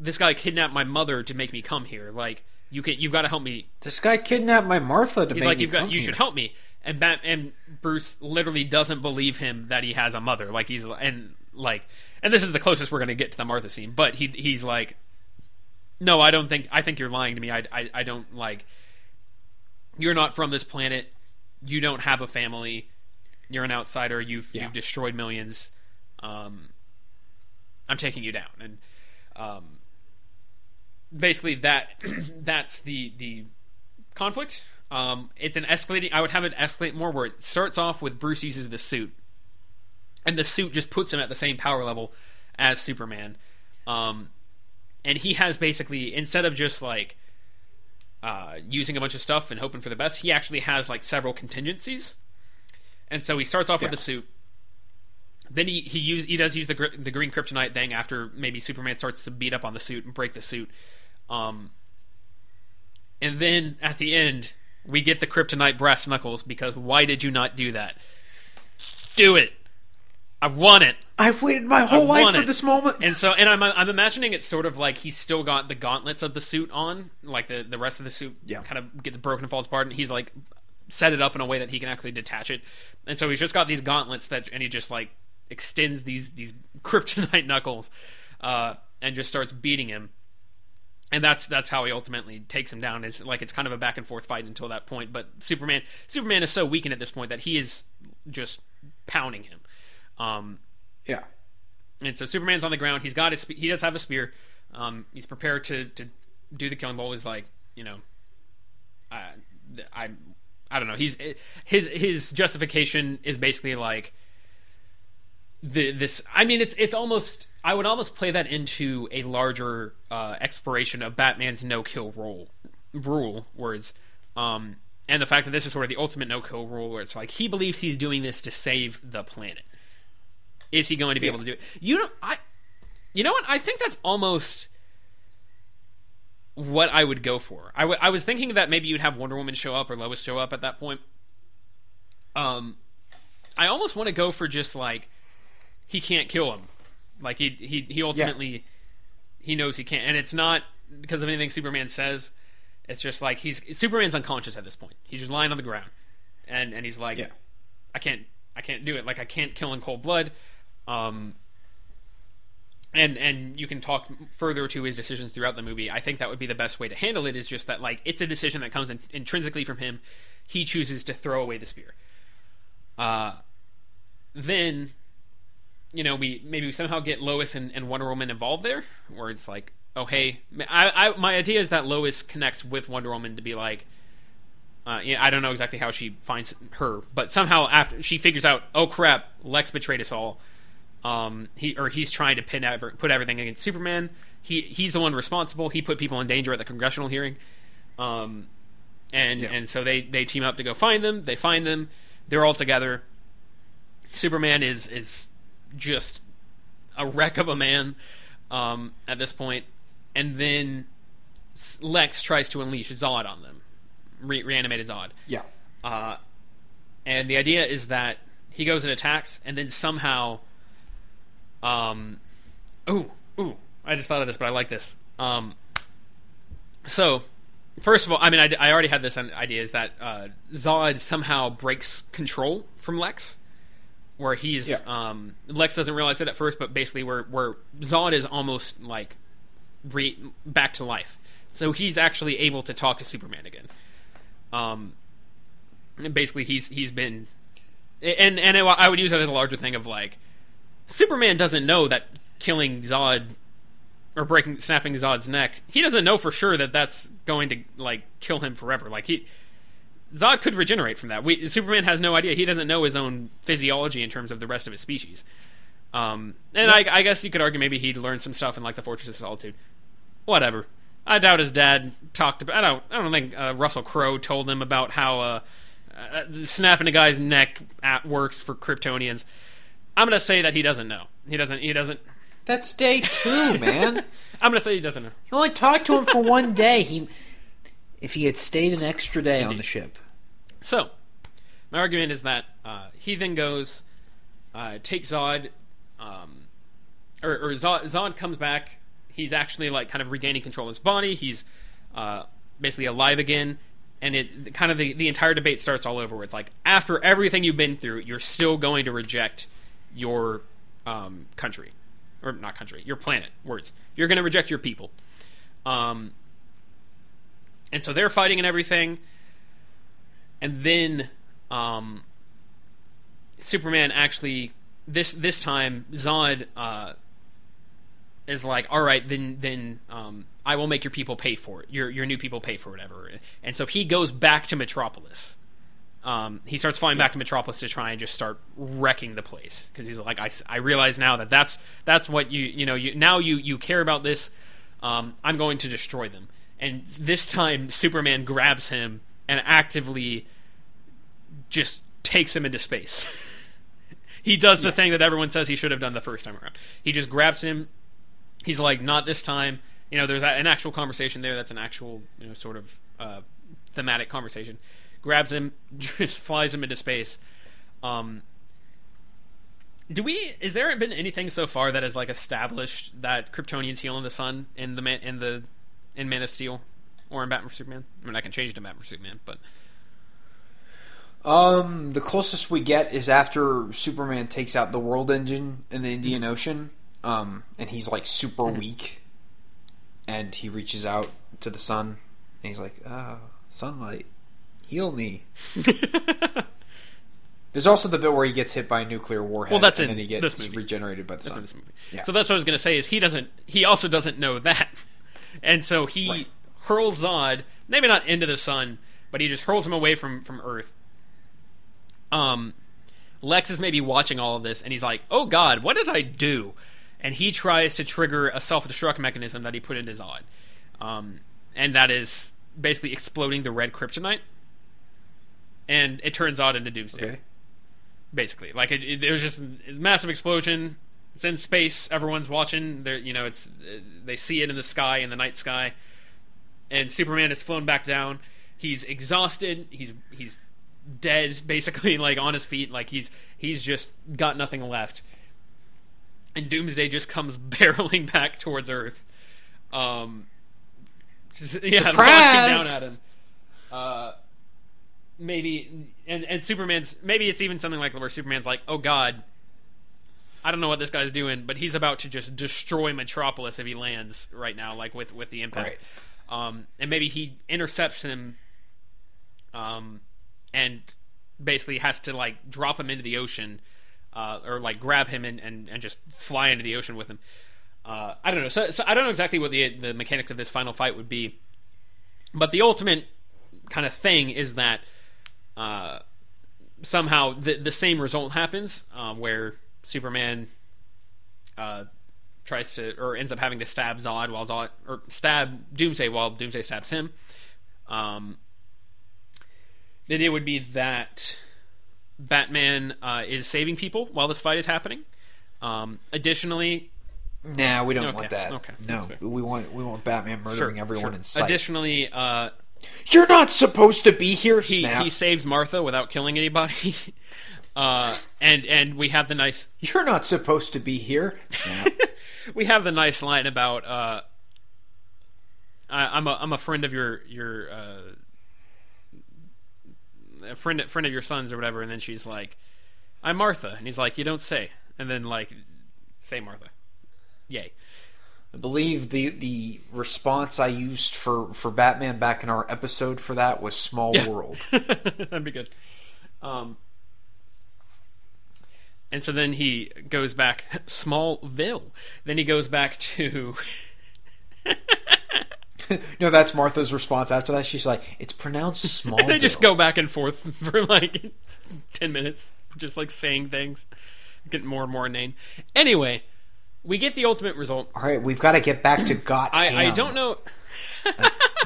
this guy kidnapped my mother to make me come here. Like, you can, you've got to help me This guy kidnapped my Martha to He's make like, me you've got, come you here." should help me. And Bat and Bruce literally doesn't believe him that he has a mother. Like he's and like, and this is the closest we're gonna get to the Martha scene. But he he's like, no, I don't think. I think you're lying to me. I I, I don't like. You're not from this planet. You don't have a family. You're an outsider. You've Yeah. you've destroyed millions. Um, I'm taking you down, and um, basically that (clears throat) that's the the conflict. Um, it's an escalating. I would have it escalate more where it starts off with Bruce uses the suit, and the suit just puts him at the same power level as Superman. Um, and he has basically instead of just like uh, using a bunch of stuff and hoping for the best, he actually has like several contingencies. And so he starts off with Yeah. the suit. Then he he use he does use the gr- the green kryptonite thing after maybe Superman starts to beat up on the suit and break the suit. Um, and then at the end, we get the kryptonite brass knuckles because why did you not do that? Do it. I want it. I've waited my whole life for it. this moment. And so, and I'm I'm imagining it's sort of like he's still got the gauntlets of the suit on, like the the rest of the suit Yeah. kind of gets broken and falls apart, and he's like set it up in a way that he can actually detach it. And so he's just got these gauntlets that, and he just like extends these these (laughs) kryptonite knuckles, uh, and just starts beating him. And that's that's how he ultimately takes him down. Is like it's kind of a back and forth fight until that point. But Superman Superman is so weakened at this point that he is just pounding him. Um, yeah. and so Superman's on the ground. He's got his. spe- He does have a spear. Um, he's prepared to to do the killing blow. He's like, you know, I, I, I don't know. He's his his justification is basically like the this. I mean, it's it's almost. I would almost play that into a larger uh, exploration of Batman's no kill rule rule words. Um, and the fact that this is sort of the ultimate no kill rule, where it's like he believes he's doing this to save the planet. Is he going to be Yeah. able to do it? You know, I. You know what? I think that's almost what I would go for. I, w- I was thinking that maybe you'd have Wonder Woman show up or Lois show up at that point. Um, I almost want to go for just like he can't kill him. Like he he he ultimately he knows he can't, and it's not because of anything Superman says. It's just like he's Superman's unconscious at this point. He's just lying on the ground, and and he's like, Yeah. I can't I can't do it. Like I can't kill in cold blood. Um, and and you can talk further to his decisions throughout the movie. I think that would be the best way to handle it. Is just that like it's a decision that comes in, intrinsically from him. He chooses to throw away the spear. Uh, then, you know, we maybe we somehow get Lois and, and Wonder Woman involved there, where it's like, oh hey, I, I my idea is that Lois connects with Wonder Woman to be like, uh, yeah, I don't know exactly how she finds her, but somehow after she figures out, oh crap, Lex betrayed us all. Um, he or he's trying to pin ever, put everything against Superman. He he's the one responsible. He put people in danger at the congressional hearing. Um, and Yeah. and so they they team up to go find them. They find them. They're all together. Superman is is just a wreck of a man um, at this point, and then Lex tries to unleash Zod on them. re- reanimated Zod. Yeah. Uh, and the idea is that he goes and attacks, and then somehow, um, ooh, ooh, I just thought of this, but I like this. Um, so, first of all, I mean, I, I already had this idea is that uh, Zod somehow breaks control from Lex, where he's Yeah. um, Lex doesn't realize it at first, but basically, where where Zod is almost like re- back to life, so he's actually able to talk to Superman again. Um, and basically, he's he's been, and and I would use that as a larger thing of like, Superman doesn't know that killing Zod or breaking snapping Zod's neck, he doesn't know for sure that that's going to like kill him forever. Like he Zod could regenerate from that. We, Superman has no idea. He doesn't know his own physiology in terms of the rest of his species. Um, and I, I guess you could argue maybe he learned some stuff in like the Fortress of Solitude. Whatever. I doubt his dad talked about. I don't. I don't think uh, Russell Crowe told him about how uh, uh, snapping a guy's neck at works for Kryptonians. I'm gonna say that he doesn't know. He doesn't. He doesn't. That's day two, (laughs) man. I'm gonna say he doesn't know. You only talked to him for one day. He, if he had stayed an extra day on the ship. So, my argument is that uh, he then goes, uh, takes Zod, um, or, or Zod, Zod comes back. He's actually like kind of regaining control of his body. He's uh, basically alive again, and it kind of the, the entire debate starts all over. Where it's like after everything you've been through, you're still going to reject your um, country, or not country, your planet. Words. You're going to reject your people. Um, and so they're fighting and everything and then um, Superman actually this this time Zod uh, is like, all right, then then um, I will make your people pay for it. Your your new people pay for whatever. And so he goes back to Metropolis. Um, he starts flying back to Metropolis to try and just start wrecking the place because he's like, I, I realize now that that's that's what you you know you now you you care about this. Um, I'm going to destroy them. And this time, Superman grabs him and actively just takes him into space. (laughs) he does the thing that everyone says he should have done the first time around. He just grabs him. He's like, "Not this time." You know, there's an actual conversation there. That's an actual, you know, sort of uh, thematic conversation. Grabs him, (laughs) just flies him into space. Um, do we? Is there been anything so far that has like established that Kryptonians heal in the sun in the man in the in Man of Steel or in Batman Superman? I mean, I can change it to Batman Superman, but Um, the closest we get is after Superman takes out the World Engine in the Indian Ocean. Um, and he's like super weak, and he reaches out to the sun, and he's like, "Ah, sunlight, heal me." (laughs) There's also the bit where he gets hit by a nuclear warhead. Well, that's and in then he gets this movie. regenerated by the That's sun. in this movie. Yeah. So that's what I was going to say is he doesn't. He also doesn't know that, (laughs) and so he Right. hurls Zod maybe not into the sun, but he just hurls him away from from Earth. Um, Lex is maybe watching all of this, and he's like, "Oh God, what did I do?" And he tries to trigger a self destruct mechanism that he put into Zod, um, and that is basically exploding the red kryptonite, and it turns Zod into Doomsday Okay. basically. Like it, it, it was just a massive explosion. It's in space. Everyone's watching. They're you know it's they see it in the sky in the night sky, and Superman is flown back down. He's exhausted. He's he's dead (laughs) basically like on his feet. Like he's he's just got nothing left. And Doomsday just comes (laughs) barreling back towards Earth. Um, just- (laughs) yeah, Surprise! launching down at him. Uh, maybe and and Superman's maybe it's even something like where Superman's like, "Oh God, I don't know what this guy's doing, but he's about to just destroy Metropolis if he lands right now, like with with the impact." Um, and maybe he intercepts him, um, and basically has to like drop him into the ocean, uh, or like grab him and, and, and just fly into the ocean with him. Uh, I don't know. So, so I don't know exactly what the the mechanics of this final fight would be, but the ultimate kind of thing is that uh, somehow the the same result happens um, where Superman uh, tries to or ends up having to stab Zod while Zod or stab Doomsday while Doomsday stabs him. Um, then it would be that Batman uh, is saving people while this fight is happening. Um, additionally, Nah, we don't Okay, want that. okay, no, we want we want Batman murdering everyone sure. in sight. Additionally, uh, You're not supposed to be here. he Snap. he saves Martha without killing anybody. (laughs) uh, and and we have the nice You're not supposed to be here. (laughs) We have the nice line about uh, I, I'm a I'm a friend of your your uh, a friend friend of your son's or whatever, and then she's like, I'm Martha, and he's like, you don't say, and then like, say Martha, yay. I believe the the response I used for for Batman back in our episode for that was Small Yeah. World. (laughs) That'd be good. Um, and so then he goes back Smallville. Then he goes back to (laughs) no, that's Martha's response after that. She's like, "It's pronounced small." (laughs) they just go back and forth for like 10 minutes just like saying things getting more and more inane anyway we get the ultimate result All right, we've got to get back to God. i, I don't know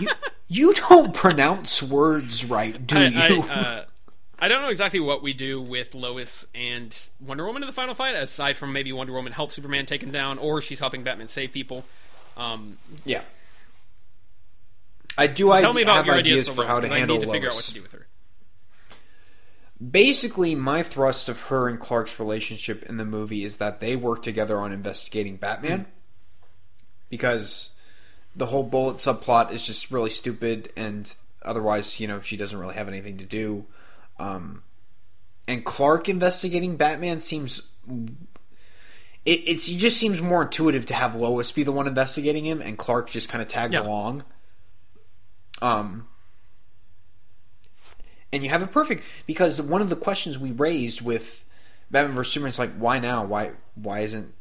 You, you don't pronounce words right, do I, you? I, uh, I don't know exactly what we do with Lois and Wonder Woman in the final fight, aside from maybe Wonder Woman helps Superman take him down, or she's helping Batman save people. Um, yeah. I do. I tell me about have your ideas ideas for how to handle I need to figure out what to do with her. Basically, my thrust of her and Clark's relationship in the movie is that they work together on investigating Batman. Because the whole bullet subplot is just really stupid, and otherwise, you know, she doesn't really have anything to do. Um, and Clark investigating Batman seems. It, it's, it just seems more intuitive to have Lois be the one investigating him, and Clark just kind of tags Yeah. along. Um, and you have it perfect because one of the questions we raised with Batman vs Superman is like, why now? Why why isn't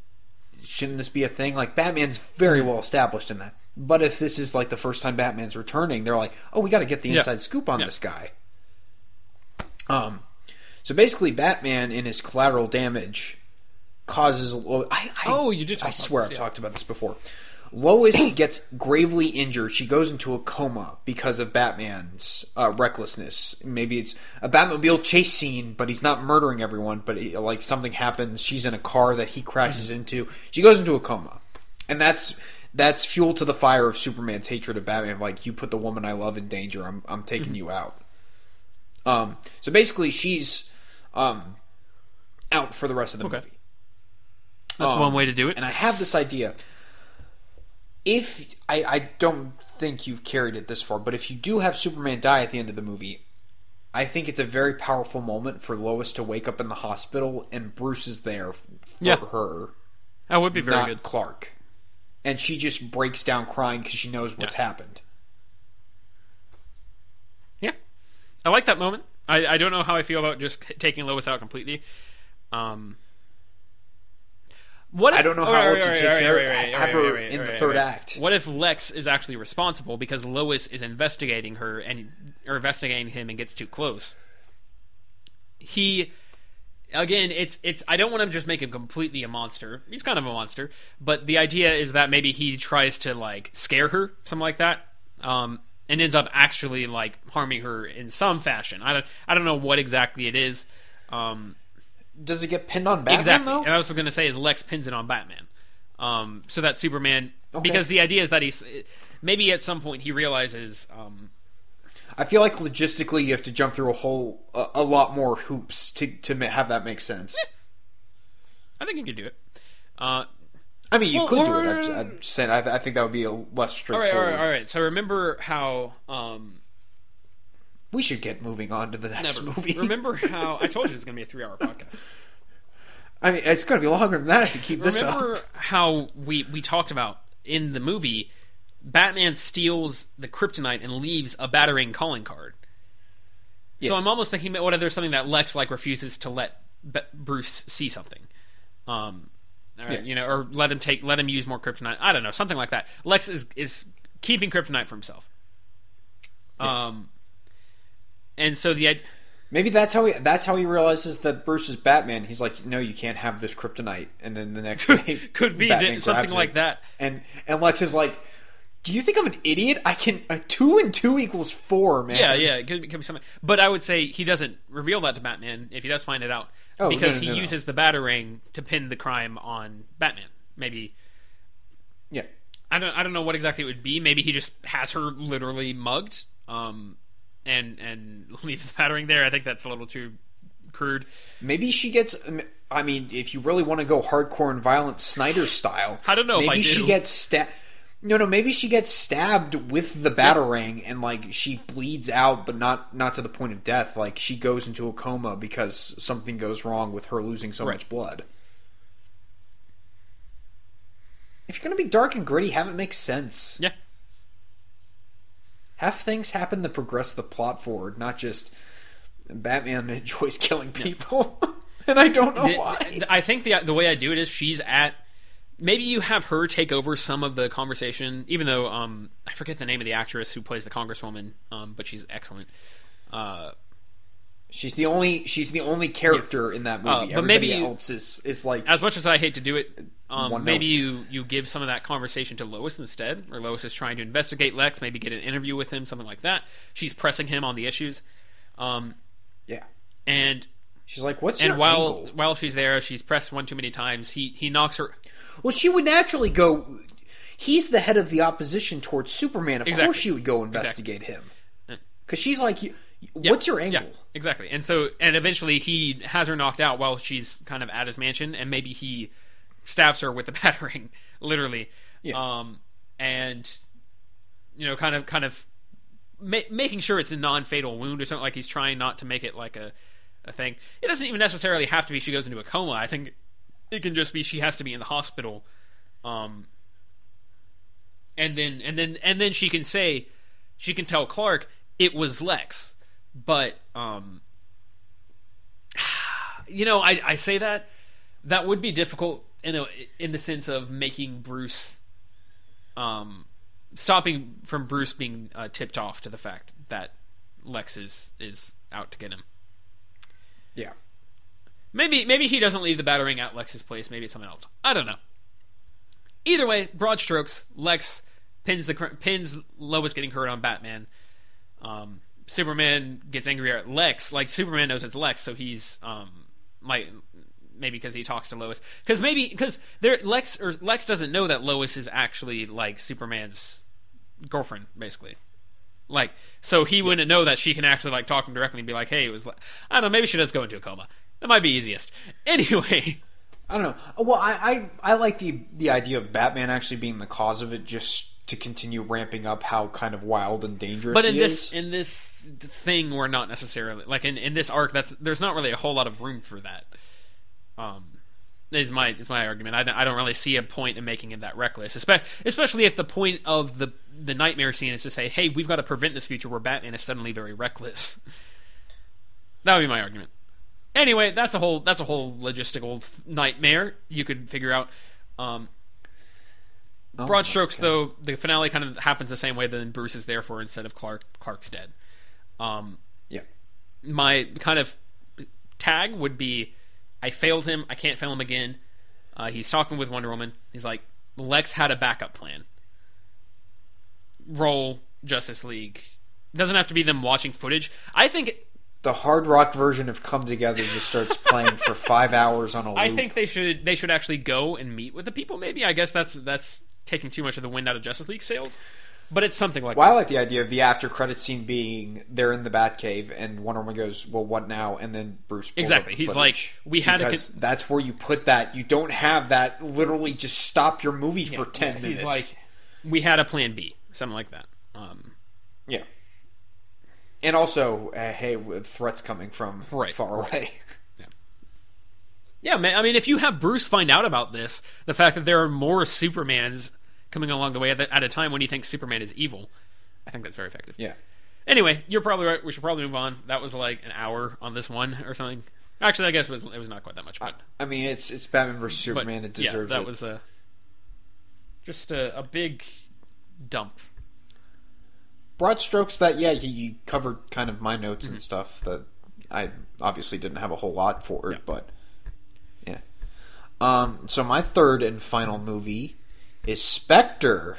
shouldn't this be a thing? Like Batman's very well established in that. But if this is like the first time Batman's returning, they're like, oh, we got to get the Yeah. inside scoop on Yeah. this guy. Um, so basically, Batman in his collateral damage causes. Lo- I, I, Oh, you did talk I swear this, I've yeah. talked about this before. Lois (coughs) gets gravely injured. She goes into a coma because of Batman's uh, recklessness. Maybe it's a Batmobile chase scene, but he's not murdering everyone. But it, like something happens, she's in a car that he crashes Mm-hmm. into. She goes into a coma, and that's that's fuel to the fire of Superman's hatred of Batman. Like you put the woman I love in danger, I'm I'm taking Mm-hmm. you out. Um, so basically, she's um, out for the rest of the Okay. movie. That's Um, one way to do it. And I have this idea. If I, I don't think you've carried it this far, but if you do have Superman die at the end of the movie, I think it's a very powerful moment for Lois to wake up in the hospital and Bruce is there for Yeah. her, that would be very good. Clark. And she just breaks down crying because she knows what's Yeah. happened. Yeah, I like that moment. I, I don't know how I feel about just taking Lois out completely. Um, what if, I don't know oh, how right, else to right, take right, care- right, right, have right, her in the third act. What if Lex is actually responsible because Lois is investigating her and or investigating him and gets too close? He again, it's it's. I don't want to just make him completely a monster. He's kind of a monster, but the idea is that maybe he tries to like scare her, something like that, um, and ends up actually like harming her in some fashion. I don't I don't know what exactly it is. Um, Does it get pinned on Batman, exactly, though? and I was going to say is Lex pins it on Batman, um, so that Superman Okay. because the idea is that he's maybe at some point he realizes. Um, I feel like logistically you have to jump through a whole a, a lot more hoops to to have that make sense. I think he could do it. Uh, I mean, you Well, could do it. I'm, I'm saying. I, I think that would be a less all right, straightforward. all right, all right. So remember how um, We should get moving on to the next never movie. remember (laughs) how I told you it was going to be a three-hour podcast. I mean, it's going to be longer than that if you keep this up. Remember up. how we we talked about in the movie, Batman steals the kryptonite and leaves a batarang calling card. Yes. So I'm almost thinking, what if there's something that Lex like refuses to let Be- Bruce see something, um, or, Yeah. you know, or let him take, let him use more kryptonite. I don't know, something like that. Lex is is keeping kryptonite for himself. Um, and so the Maybe that's how he. That's how he realizes that Bruce is Batman. He's like, no, you can't have this kryptonite. And then the next (laughs) day, could be Batman something like it. that. And and Lex is like, do you think I'm an idiot? I can a two and two equals four, man. Yeah, yeah, it could, it could be something. But I would say he doesn't reveal that to Batman if he does find it out, Oh, because no, no, he no, no. uses the batarang to pin the crime on Batman. Maybe yeah. I don't I don't know what exactly it would be. Maybe he just has her literally mugged. um, and and (laughs) leaves the batarang there. I think that's a little too crude. Maybe she gets. I mean, if you really want to go hardcore and violent Snyder (laughs) style, I don't know if Maybe she gets stabbed. No, no. Maybe she gets stabbed with the batarang and like she bleeds out, but not not to the point of death. Like she goes into a coma because something goes wrong with her losing so Right. much blood. If you're gonna be dark and gritty, have it make sense. Yeah, Have things happen that progress the plot forward, not just Batman (laughs) enjoys killing people, (laughs) and I don't know The- why. I think the the way I do it is she's at. Maybe you have her take over some of the conversation, even though um, I forget the name of the actress who plays the congresswoman, um, but she's excellent. Uh, She's the only she's the only character in that movie. Uh, but Everybody maybe else is is like as much as I hate to do it, um, maybe note. you you give some of that conversation to Lois instead, or Lois is trying to investigate Lex, maybe get an interview with him, something like that. She's pressing him on the issues, um, yeah. and She's like, what's and your while angle? while she's there, she's pressed one too many times. He he knocks her. Well, she would naturally go. He's the head of the opposition towards Superman. Of Exactly. course, she would go investigate him because she's like, you- what's your angle? Yeah, exactly. And so, and eventually he has her knocked out while she's kind of at his mansion, and maybe he stabs her with the (laughs) batarang, literally. Yeah. Um, and you know, kind of, kind of ma- making sure it's a non-fatal wound or something. Like he's trying not to make it like a a thing. It doesn't even necessarily have to be she goes into a coma. I think it can just be she has to be in the hospital. Um, and then and then and then she can say she can tell Clark it was Lex, but um, (sighs) you know I I say that that would be difficult in a in the sense of making Bruce um stopping from Bruce being uh, tipped off to the fact that Lex is is out to get him. Yeah. Maybe maybe he doesn't leave the batarang at Lex's place. Maybe it's something else. I don't know. Either way, broad strokes. Lex pins the pins Lois getting hurt on Batman. Um, Superman gets angrier at Lex. Like Superman knows it's Lex, so he's um, like maybe because he talks to Lois. Because maybe because there Lex or Lex doesn't know that Lois is actually like Superman's girlfriend, basically. Like, so he wouldn't know that she can actually like talk him directly and be like, "Hey, it was." Le-. I don't know. Maybe she does go into a coma. That might be easiest. (laughs) Anyway, I don't know. Well, I, I I like the the idea of Batman actually being the cause of it, just to continue ramping up how kind of wild and dangerous. but in this is. in this thing, we're not necessarily like in, in this arc. That's there's not really a whole lot of room for that. Um, is my is my argument. I don't, I don't really see a point in making him that reckless, especially especially if the point of the the nightmare scene is to say, hey, we've got to prevent this future where Batman is suddenly very reckless. (laughs) that would be my argument. Anyway, that's a whole that's a whole logistical nightmare you could figure out. Um, Oh broad strokes, God. though, the finale kind of happens the same way. Then Bruce is there for instead of Clark. Clark's dead. Um, Yeah. my kind of tag would be I failed him. I can't fail him again. Uh, he's talking with Wonder Woman. He's like, Lex had a backup plan. Roll Justice League. Doesn't have to be them watching footage. I think The hard rock version of Come Together just starts playing for five hours on a loop. I think they should they should actually go and meet with the people. Maybe I guess that's that's taking too much of the wind out of Justice League sails. But it's something like Well, I like the idea of the after credit scene being they're in the Batcave and Wonder Woman goes, "Well, what now?" And then Bruce Exactly. the He's like, "We had because con- that's where you put that. You don't have that. Literally, just stop your movie for ten Yeah, minutes. He's like, we had a plan B, something like that. Um, yeah. And also, uh, hey, with threats coming from Right, far right. away. Yeah, man. I mean, if you have Bruce find out about this, the fact that there are more Supermans coming along the way at, the, at a time when he thinks Superman is evil, I think that's very effective. yeah. Anyway, you're probably right. We should probably move on. That was like an hour on this one or something. Actually, I guess it was, it was not quite that much, but, I mean, it's it's Batman versus Superman. but it yeah, that it. was a just a, a big dump. broad strokes that yeah you, you covered kind of my notes Mm-hmm. and stuff that i obviously didn't have a whole lot for Yeah. but yeah um so my third and final movie is spectre.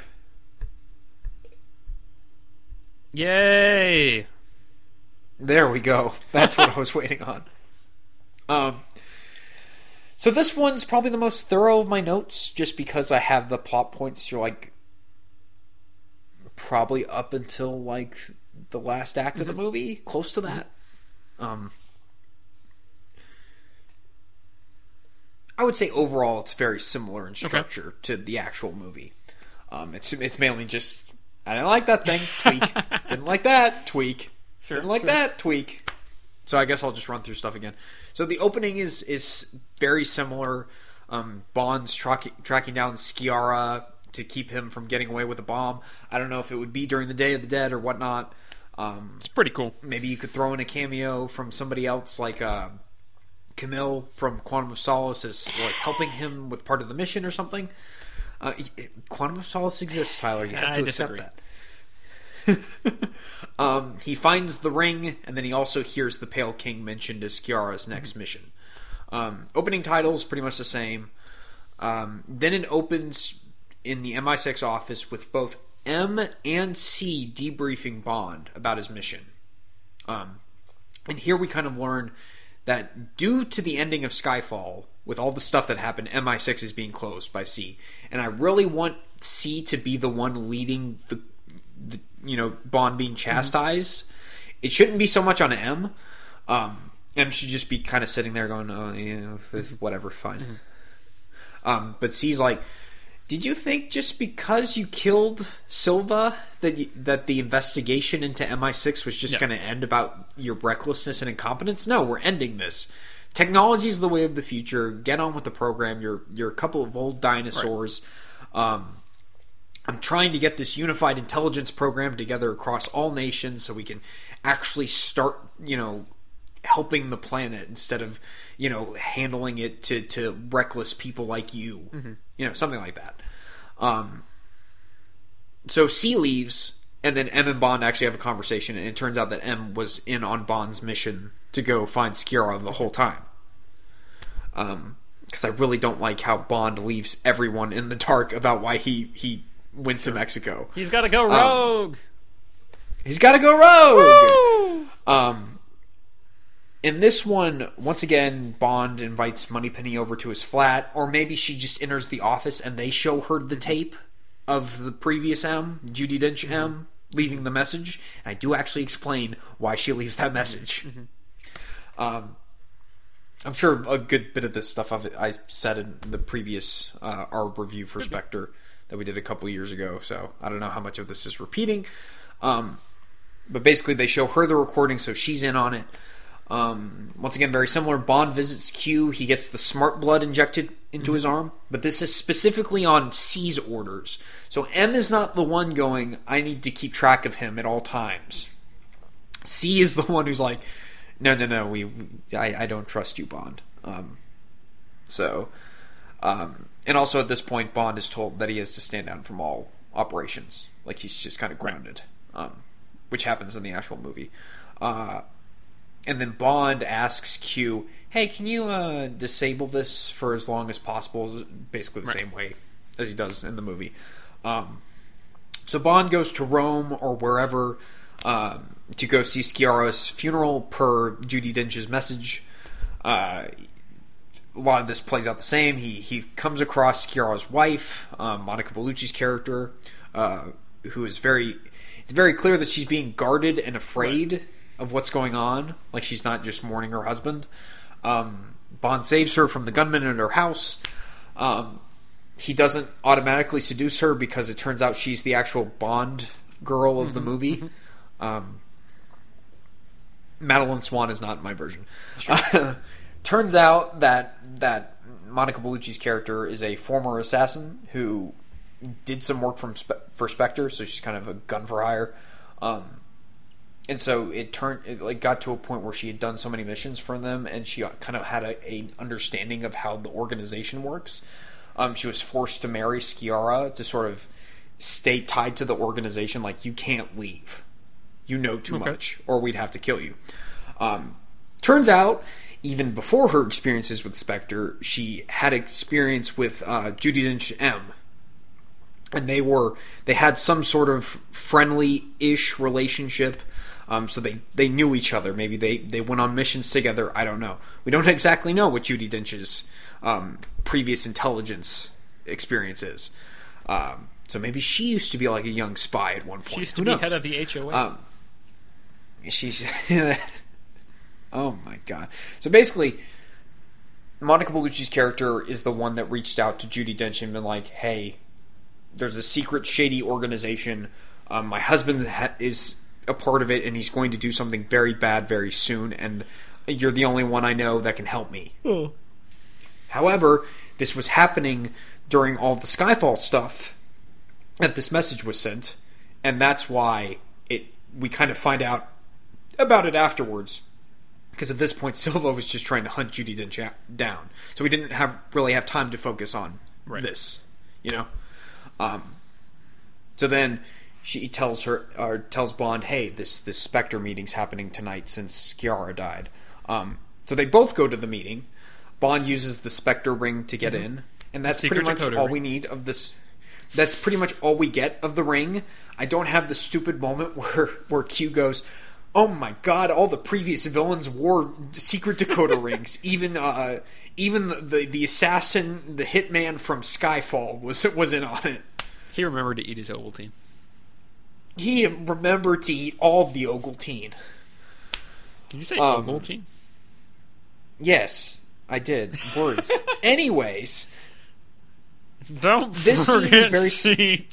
Yay! there we go. That's what i was waiting on. Um so this one's probably the most thorough of my notes just because i have the plot points you're like probably up until like the last act of the movie, close to that. Um, I would say overall it's very similar in structure to the actual movie. Um, it's it's mainly just I didn't like that thing, (laughs) tweak. didn't like that, tweak. Sure, didn't like sure. that, tweak. So I guess I'll just run through stuff again. So the opening is is very similar. Um, Bond's tracking tracking down Sciarra to keep him from getting away with a bomb. I don't know if it would be during the Day of the Dead or whatnot. Um, It's pretty cool. maybe you could throw in a cameo from somebody else like uh, Camille from Quantum of Solace is like helping him with part of the mission or something. Uh, Quantum of Solace exists, Tyler. You have I to accept disagree. that. (laughs) um, he finds the ring, and then he also hears the Pale King mentioned as Sciarra's next mission. Um, opening title is pretty much the same. Um, then it opens in the MI6 office with both M and C debriefing Bond about his mission. Um, and here we kind of learn that due to the ending of Skyfall, with all the stuff that happened, MI6 is being closed by C. And I really want C to be the one leading the, the you know, Bond being chastised. It shouldn't be so much on M. Um, M should just be kind of sitting there going, oh, you know, whatever, fine. Um, but C's like, did you think just because you killed Silva that you, that the investigation into MI6 was just going to end about your recklessness and incompetence? No, we're ending this. Technology is the way of the future. Get on with the program. You're you're a couple of old dinosaurs. Um, I'm trying to get this unified intelligence program together across all nations so we can actually start, you know, helping the planet instead of, you know, handling it to, to reckless people like you. You know, something like that. Um, so C leaves, and then M and Bond actually have a conversation, and it turns out that M was in on Bond's mission to go find Sciarra the whole time. Um, because I really don't like how Bond leaves everyone in the dark about why he he went to Mexico. He's got to go Um, rogue. He's got to go rogue. Um, in this one, once again, Bond invites Moneypenny over to his flat, or maybe she just enters the office and they show her the tape of the previous M, Judi Dench M, leaving the message. I do actually explain why she (laughs) leaves that message. Um, I'm sure a good bit of this stuff I've, I said in the previous uh, our review for Spectre that we did a couple years ago, so I don't know how much of this is repeating. Um, but basically, they show her the recording, so she's in on it. Um, once again, very similar. Bond visits Q. He gets the smart blood injected into his arm, but this is specifically on C's orders. So M is not the one going, I need to keep track of him at all times. C is the one who's like, no, no, no, we, I, I don't trust you, Bond. Um, so, um, and also at this point, Bond is told that he has to stand down from all operations, like he's just kind of grounded, um, which happens in the actual movie. Uh, and then Bond asks Q, "Hey, can you uh, disable this for as long as possible?" Basically the Right. same way as he does in the movie. Um, so Bond goes to Rome or wherever um, to go see Sciarra's funeral per Judi Dench's message. Uh, a lot of this plays out the same. He he comes across Sciarra's wife, um, Monica Bellucci's character, uh, who is very. It's very clear that she's being guarded and afraid of what's going on. Like she's not just mourning her husband. Um, Bond saves her from the gunman at her house. Um, he doesn't automatically seduce her because it turns out she's the actual Bond girl of the movie. Um, Madeleine Swann is not my version. (laughs) turns out that that Monica Bellucci's character is a former assassin who did some work from Spe- for Spectre, so she's kind of a gun for hire. Um, and so it turned it like got to a point where she had done so many missions for them, and she kind of had a, a understanding of how the organization works. Um, she was forced to marry Sciarra to sort of stay tied to the organization. Like you can't leave, you know too Okay. much, or we'd have to kill you. Um, turns out, even before her experiences with Spectre, she had experience with uh, Judi Dench M, and they were they had some sort of friendly-ish relationship. Um, so they, they knew each other. Maybe they, they went on missions together. I don't know. We don't (laughs) exactly know what Judi Dench's um, previous intelligence experience is. Um, so maybe she used to be like a young spy at one point. She used to Who be knows? head of the HOA. Um, she's. (laughs) oh my god! So basically, Monica Bellucci's character is the one that reached out to Judi Dench and been like, "Hey, there's a secret shady organization. Um, my husband ha- is a part of it, and he's going to do something very bad very soon. And you're the only one I know that can help me." However, this was happening during all the Skyfall stuff that this message was sent, and that's why it we kind of find out about it afterwards. Because at this point, (laughs) Silva was just trying to hunt Judi Dench down, so we didn't have really have time to focus on Right. this, you know. Um, so then she tells her or tells Bond, "Hey, this this Spectre meeting's happening tonight since Sciarra died." Um, so they both go to the meeting. Bond uses the Spectre ring to get in, and that's pretty much all ring. we need of this. That's pretty much all we get of the ring. I don't have the stupid moment (laughs) where where Q goes, "Oh my god! All the previous villains wore secret decoder (laughs) rings. Even uh, even the, the the assassin, the hitman from Skyfall was was in on it. He remembered to eat his Ovaltine. He remembered to eat all the Ovaltine. Did you say Um, Ovaltine? Yes, I did. Words. (laughs) Anyways, Don't this seems forget very to s- eat.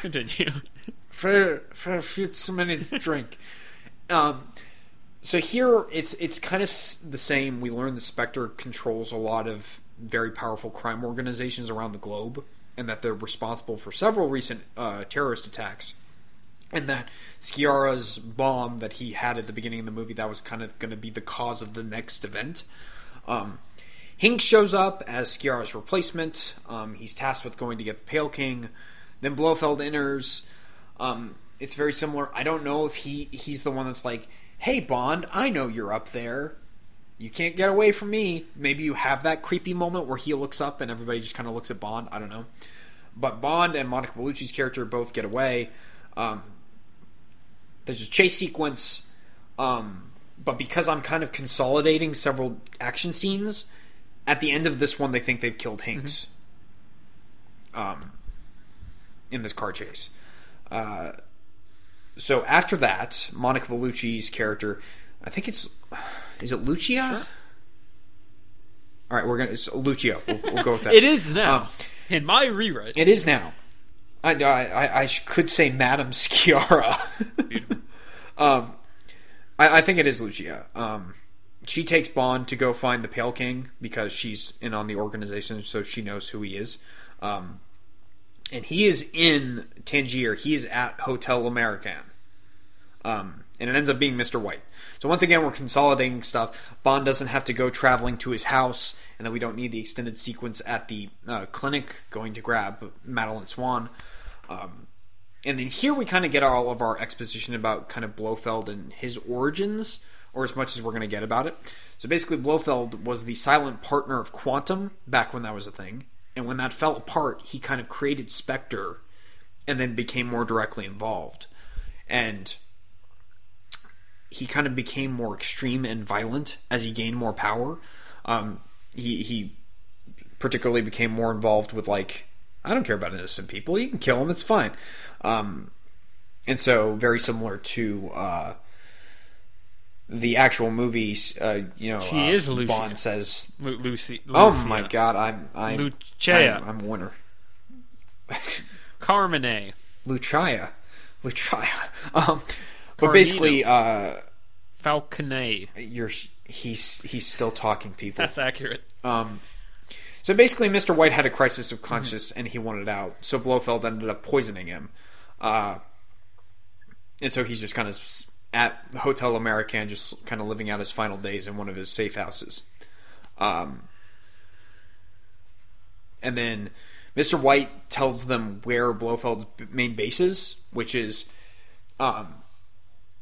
Continue. for for a few too many to drink. Um, so here it's it's kind of the same. We learn the Spectre controls a lot of very powerful crime organizations around the globe, and that they're responsible for several recent uh, terrorist attacks. And that Sciarra's bomb that he had at the beginning of the movie that was kind of going to be the cause of the next event. Um, Hinx shows up as Sciarra's replacement. Um, he's tasked with going to get the Pale King. Then Blofeld enters. Um, it's very similar. I don't know if he he's the one that's like, "Hey Bond, I know you're up there. You can't get away from me." Maybe you have that creepy moment where he looks up and everybody just kind of looks at Bond. I don't know. But Bond and Monica Bellucci's character both get away. Um, there's a chase sequence. Um, but because I'm kind of consolidating several action scenes, at the end of this one, they think they've killed Hinx. Um, in this car chase. Uh, so after that, Monica Bellucci's character, I think it's, is it Lucia? All right, we're gonna it's Lucio. We'll, we'll go with that. (laughs) It is now. Um, In my rewrite. it is now. I, I, I could say Madame Sciarra. Beautiful. (laughs) Um, I, I think it is Lucia. Um, she takes Bond to go find the Pale King because she's in on the organization, so she knows who he is. Um, and he is in Tangier. He is at Hotel American. Um, and it ends up being Mr. White. So once again, we're consolidating stuff. Bond doesn't have to go traveling to his house, and then we don't need the extended sequence at the uh, clinic going to grab Madeleine Swann. Um, and then here we kind of get all of our exposition about kind of Blofeld and his origins, or as much as we're going to get about it. So basically, Blofeld was the silent partner of Quantum back when that was a thing. And when that fell apart, he kind of created Spectre and then became more directly involved. And he kind of became more extreme and violent as he gained more power. Um, he, he particularly became more involved with like I don't care about innocent people. You can kill them; it's fine. Um, and so, very similar to uh, the actual movies, uh, you know, She uh, is Lucia. Bond says, Lu- Lucy. "Oh my God, I'm I'm Lucia. I'm, I'm a winner." Carmine. Lucia, Lucia. Um, but basically, uh, Falconet. you're he's he's still talking people. That's accurate. Um, so basically, Mr. White had a crisis of conscience and he wanted out. So Blofeld ended up poisoning him. Uh, and so he's just kind of at Hotel American, just kind of living out his final days in one of his safe houses. Um, and then Mr. White tells them where Blofeld's main base is, which is um,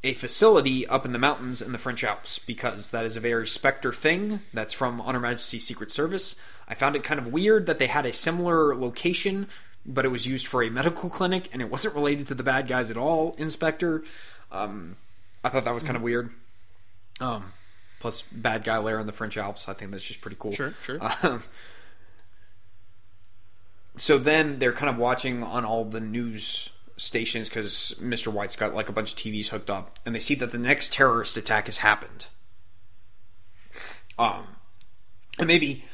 a facility up in the mountains in the French Alps because that is a very Spectre thing. That's from On Her Majesty's Secret Service. I found it kind of weird that they had a similar location, but it was used for a medical clinic and it wasn't related to the bad guys at all. in Spectre, um, I thought that was kind of weird. Um, plus, bad guy lair in the French Alps. I think that's just pretty cool. Sure, sure. (laughs) Um, so then they're kind of watching on all the news stations because Mr. White's got like a bunch of TVs hooked up, and they see that the next terrorist attack has happened. Um, and maybe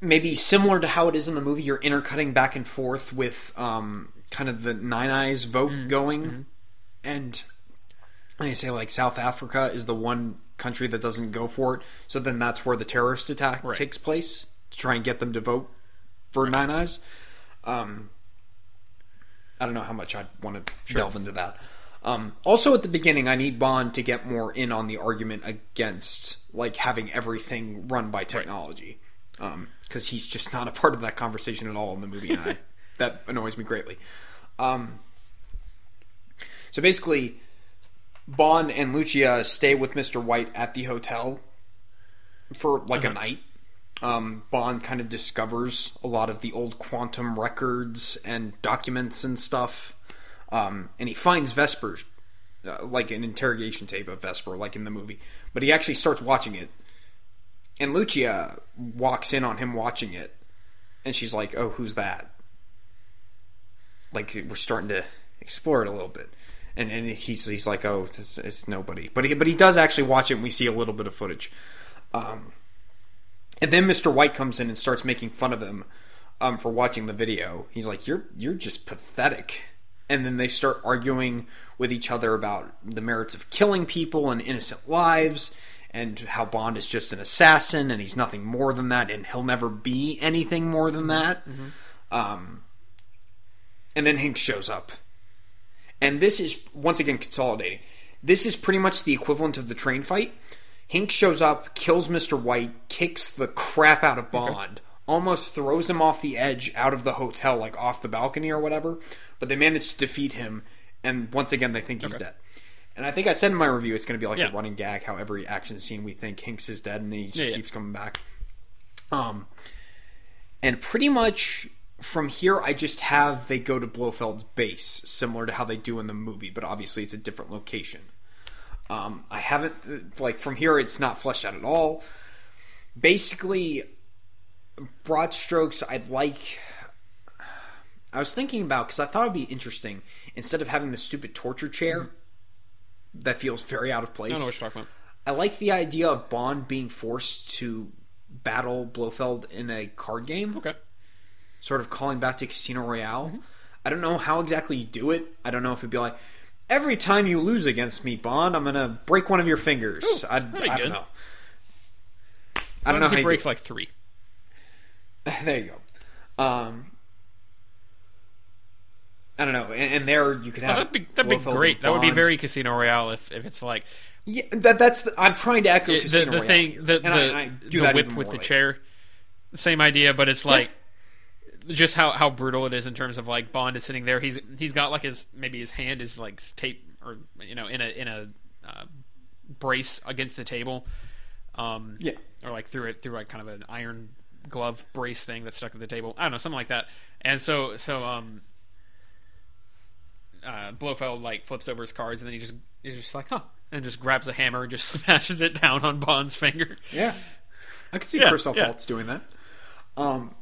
maybe similar to how it is in the movie, you're intercutting back and forth with um, kind of the Nine Eyes vote Mm-hmm. going, and they say like South Africa is the one country that doesn't go for it, so then that's where the terrorist attack Right. takes place to try and get them to vote for Nine Eyes. Um, I don't know how much I'd want to delve into that. Um, also, at the beginning, I need Bond to get more in on the argument against like having everything run by technology, because he's just not a part of that conversation at all in the movie, and I, (laughs) that annoys me greatly. Um, so basically, Bond and Lucia stay with Mister White at the hotel for like a night. Um, Bond kind of discovers a lot of the old quantum records and documents and stuff. Um, and he finds Vesper, uh, like an interrogation tape of Vesper, like in the movie. But he actually starts watching it. And Lucia walks in on him watching it. And she's like, oh, who's that? Like, we're starting to explore it a little bit. And, and he's, he's like, oh, it's, it's nobody. But he, but he does actually watch it, and we see a little bit of footage. Um, and then Mr. White comes in and starts making fun of him um, for watching the video. He's like, "You're you're just pathetic." And then they start arguing with each other about the merits of killing people and innocent lives, and how Bond is just an assassin and he's nothing more than that, and he'll never be anything more than that. Um, and then Hank shows up, and this is once again consolidating. This is pretty much the equivalent of the train fight. Hinx shows up, kills Mr. White, kicks the crap out of Bond, almost throws him off the edge out of the hotel, like off the balcony or whatever. But they manage to defeat him, and once again, they think he's Okay. dead. And I think I said in my review, it's going to be like Yeah. a running gag how every action scene we think Hinx is dead, and then he just Yeah, yeah. keeps coming back. Um, and pretty much from here, I just have they go to Blofeld's base, similar to how they do in the movie, but obviously it's a different location. Um, I haven't like from here, it's not fleshed out at all. Basically, broad strokes. I'd like. I was thinking about because I thought it'd be interesting instead of having the stupid torture chair that feels very out of place. I don't know what you're talking about. I like the idea of Bond being forced to battle Blofeld in a card game, Okay. sort of calling back to Casino Royale. I don't know how exactly you do it. I don't know if it'd be like every time you lose against me, Bond, I'm gonna break one of your fingers. I, I don't know. I don't know how he breaks like three. (laughs) there you go. Um, I don't know, and, and there you could Oh, have that'd be that'd be great. That would be very Casino Royale if, if it's like Yeah, that, that's the, I'm trying to echo it- the, Casino the Royale. thing the the, I, I do the whip with more the later. chair. Same idea, but it's like just how, how brutal it is in terms of like Bond is sitting there. He's he's got like his maybe his hand is like tape or you know in a in a uh, brace against the table. Um, Yeah. or like through it through like kind of an iron glove brace thing that's stuck to the table. I don't know, something like that. And so so um uh Blofeld like flips over his cards and then he just he's just like, huh and just grabs a hammer and just (laughs) smashes it down on Bond's finger. Yeah, I could see Yeah, Christoph yeah. Waltz doing that. Um,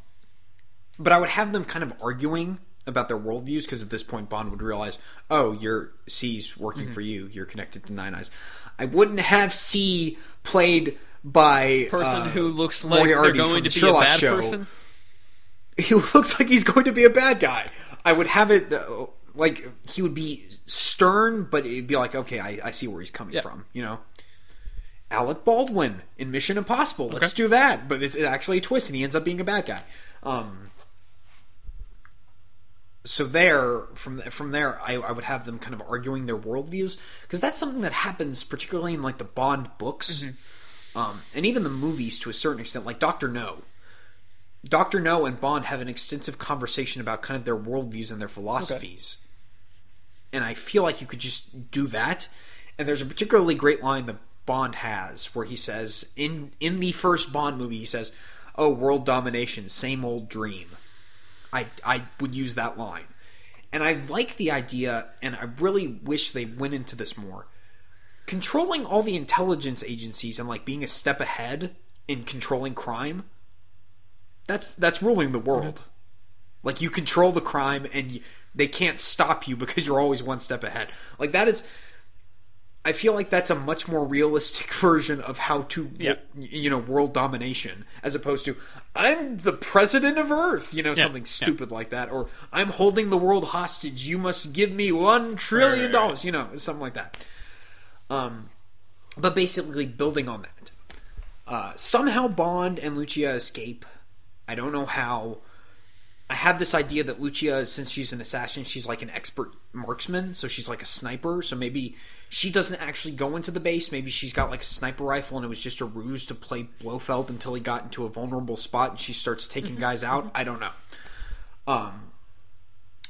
but I would have them kind of arguing about their worldviews because at this point Bond would realize, oh, your C's working Mm-hmm. for you. You're connected to Nine Eyes. I wouldn't have C played by Person uh, who looks like Moriarty they're going the to be Sherlock a bad show. person. (laughs) He looks like he's going to be a bad guy. I would have it uh, like he would be stern, but it'd be like, okay, I, I see where he's coming Yeah. from. You know, Alec Baldwin in Mission Impossible. Let's Okay. do that. But it's actually a twist, and he ends up being a bad guy. Um, so there, from from there, I, I would have them kind of arguing their worldviews because that's something that happens particularly in like the Bond books, um, and even the movies to a certain extent. Like Doctor No, Doctor No and Bond have an extensive conversation about kind of their worldviews and their philosophies. And I feel like you could just do that. And there's a particularly great line that Bond has where he says in in the first Bond movie he says, "Oh, world domination, same old dream." I I would use that line. And I like the idea and I really wish they went into this more. Controlling all the intelligence agencies and like being a step ahead in controlling crime that's that's ruling the world. Like you control the crime and you, they can't stop you (laughs) because you're always one step ahead. Like that is I feel like that's a much more realistic (laughs) version of how to Yeah. you know world domination as opposed to I'm the president of earth, you know, Yeah, something yeah. stupid like that or I'm holding the world hostage, you must give me 1 trillion dollars, you know, something like that. Um but basically building on that. Uh, somehow Bond and Lucia escape. I don't know how. I have this idea that Lucia, since she's an assassin, she's like an expert marksman, so she's like a sniper. So maybe she doesn't actually go into the base. Maybe she's got like a sniper rifle, and it was just a ruse to play Blofeld until he got into a vulnerable spot, and she starts taking guys out. I don't know. Um,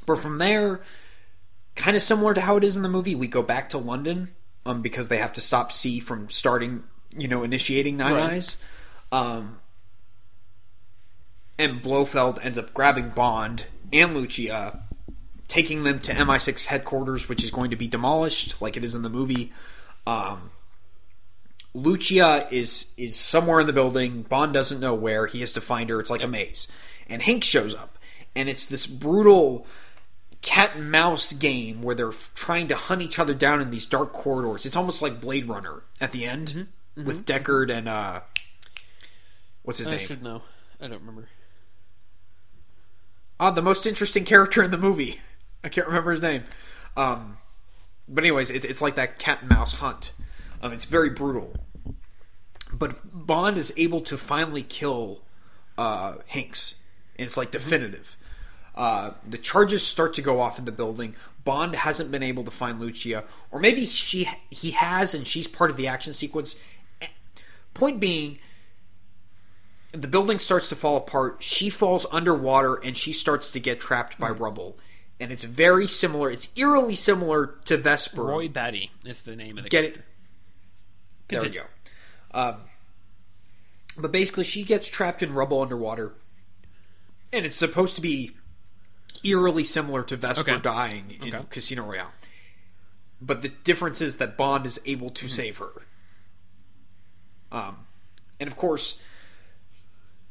but from there, kind of similar to how it is in the movie, we go back to London um, because they have to stop C from starting, you know, initiating Nine Right. Eyes. Um, and Blofeld ends up grabbing Bond and Lucia, taking them to MI6 headquarters, which is going to be demolished, like it is in the movie. Um, Lucia is is somewhere in the building. Bond doesn't know where. He has to find her. It's like a maze. And Hank shows up, and it's this brutal cat and mouse game where they're trying to hunt each other down in these dark corridors. It's almost like Blade Runner at the end with Deckard and uh, what's his I name? I should know. I don't remember. Ah, the most interesting character in the movie. (laughs) I can't remember his name. Um, but anyways, it, it's like that cat and mouse hunt. Um, it's very brutal. But Bond is able to finally kill uh, Hinx. And it's like definitive. Uh, the charges start to go off in the building. Bond hasn't been able to find Lucia, or maybe she he has, and she's part of the action sequence. Eh, Point being, the building starts to fall apart. She falls underwater and she starts to get trapped by rubble. And it's very similar. It's eerily similar to Vesper. Roy Batty is the name of the Get it? character. There we go. Um, but basically, she gets trapped in rubble underwater, and it's supposed to be eerily similar to Vesper Okay. dying in Okay. Casino Royale. But the difference is that Bond is able to save her. Um, and of course,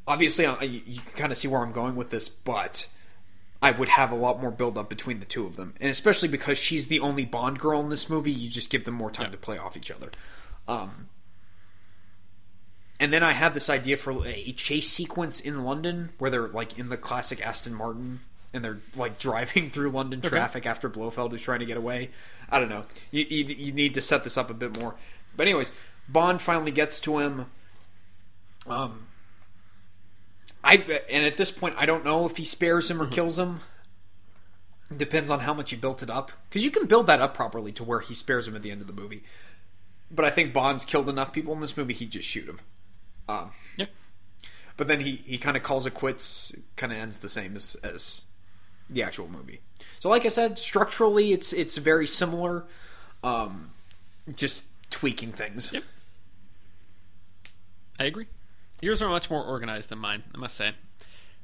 obviously, I, you you can kind of see where I'm going with this, but I would have a lot more build up between the two of them, and especially because she's the only Bond girl in this movie, you just give them more time Yeah. to play off each other. Um, and then I have this idea for a chase sequence in London where they're like in the classic Aston Martin and they're like (laughs) driving through London traffic after Blofeld is trying to get away. I don't know. You, you, you need to set this up a bit more. But anyways, Bond finally gets to him. Um, I and at this point I don't know if he spares him or kills him. It depends on how much you built it up because you can build that up properly to where he spares him at the end of the movie. But I think Bond's killed enough people in this movie he'd just shoot him. Um, Yeah. but then he, he kind of calls it quits. Kind of ends the same as, as the actual movie. So, like I said, structurally it's it's very similar. Um, just tweaking things. Yep. I agree. Yours are much more organized than mine, I must say.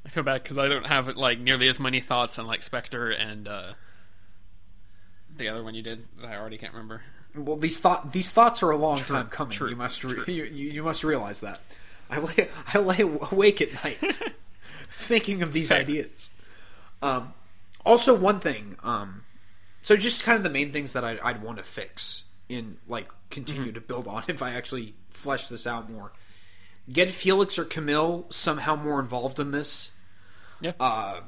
I feel bad because I don't have like nearly as many thoughts on like Spectre and uh, the other one you did that I already can't remember. Well, these thought these thoughts are a long time True, coming. true, you must re- you, you you must realize that. I lay I lay awake at night (laughs) thinking of these Fair. ideas. Um, also, one thing. Um, so just kind of the main things that I'd, I'd want to fix in like continue Mm-hmm. to build on if I actually flesh this out more. Get Felix or Camille somehow more involved in this. Yeah. Uh,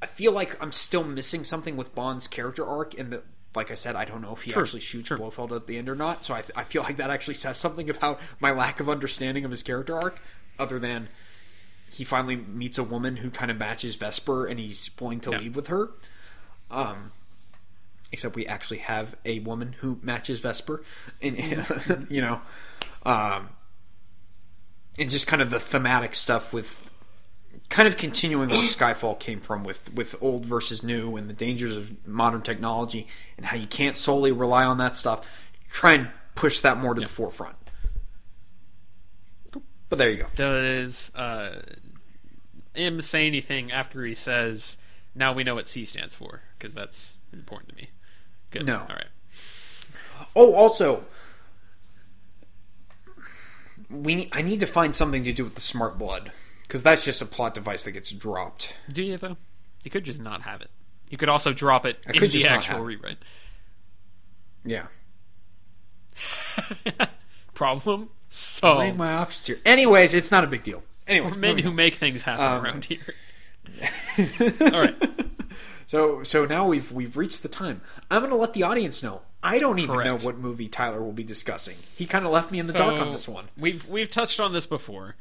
I feel like I'm still missing something with Bond's character arc, and that, like I said, I don't know if he True, actually shoots true. Blofeld at the end or not. So I, I feel like that actually says something about my lack of understanding of his character arc, other than he finally meets a woman who kind of matches Vesper, and he's willing to Yeah. leave with her. Um, except we actually have a woman who matches Vesper, and (laughs) you know, um, and just kind of the thematic stuff with kind of continuing where (clears throat) Skyfall came from with with old versus new and the dangers of modern technology and how you can't solely rely on that stuff. Try and push that more to the forefront. But there you go. Does uh, him say anything after he says, "Now we know what C stands for"? Because that's important to me. Good. No. All right. Oh, also, we I need to find something to do with the smart blood because that's just a plot device that gets dropped. Do you though? You could just not have it. You could also drop it I in could the just actual rewrite. Yeah. (laughs) Problem solved. My options here. Anyways, it's not a big deal. Anyways, Men who on. make things happen Um, around here. (laughs) All right. So so now we've we've reached the time. I'm going to let the audience know. I don't even Correct. know what movie Tyler will be discussing. He kind of left me in the dark on this one. We've we've touched on this before,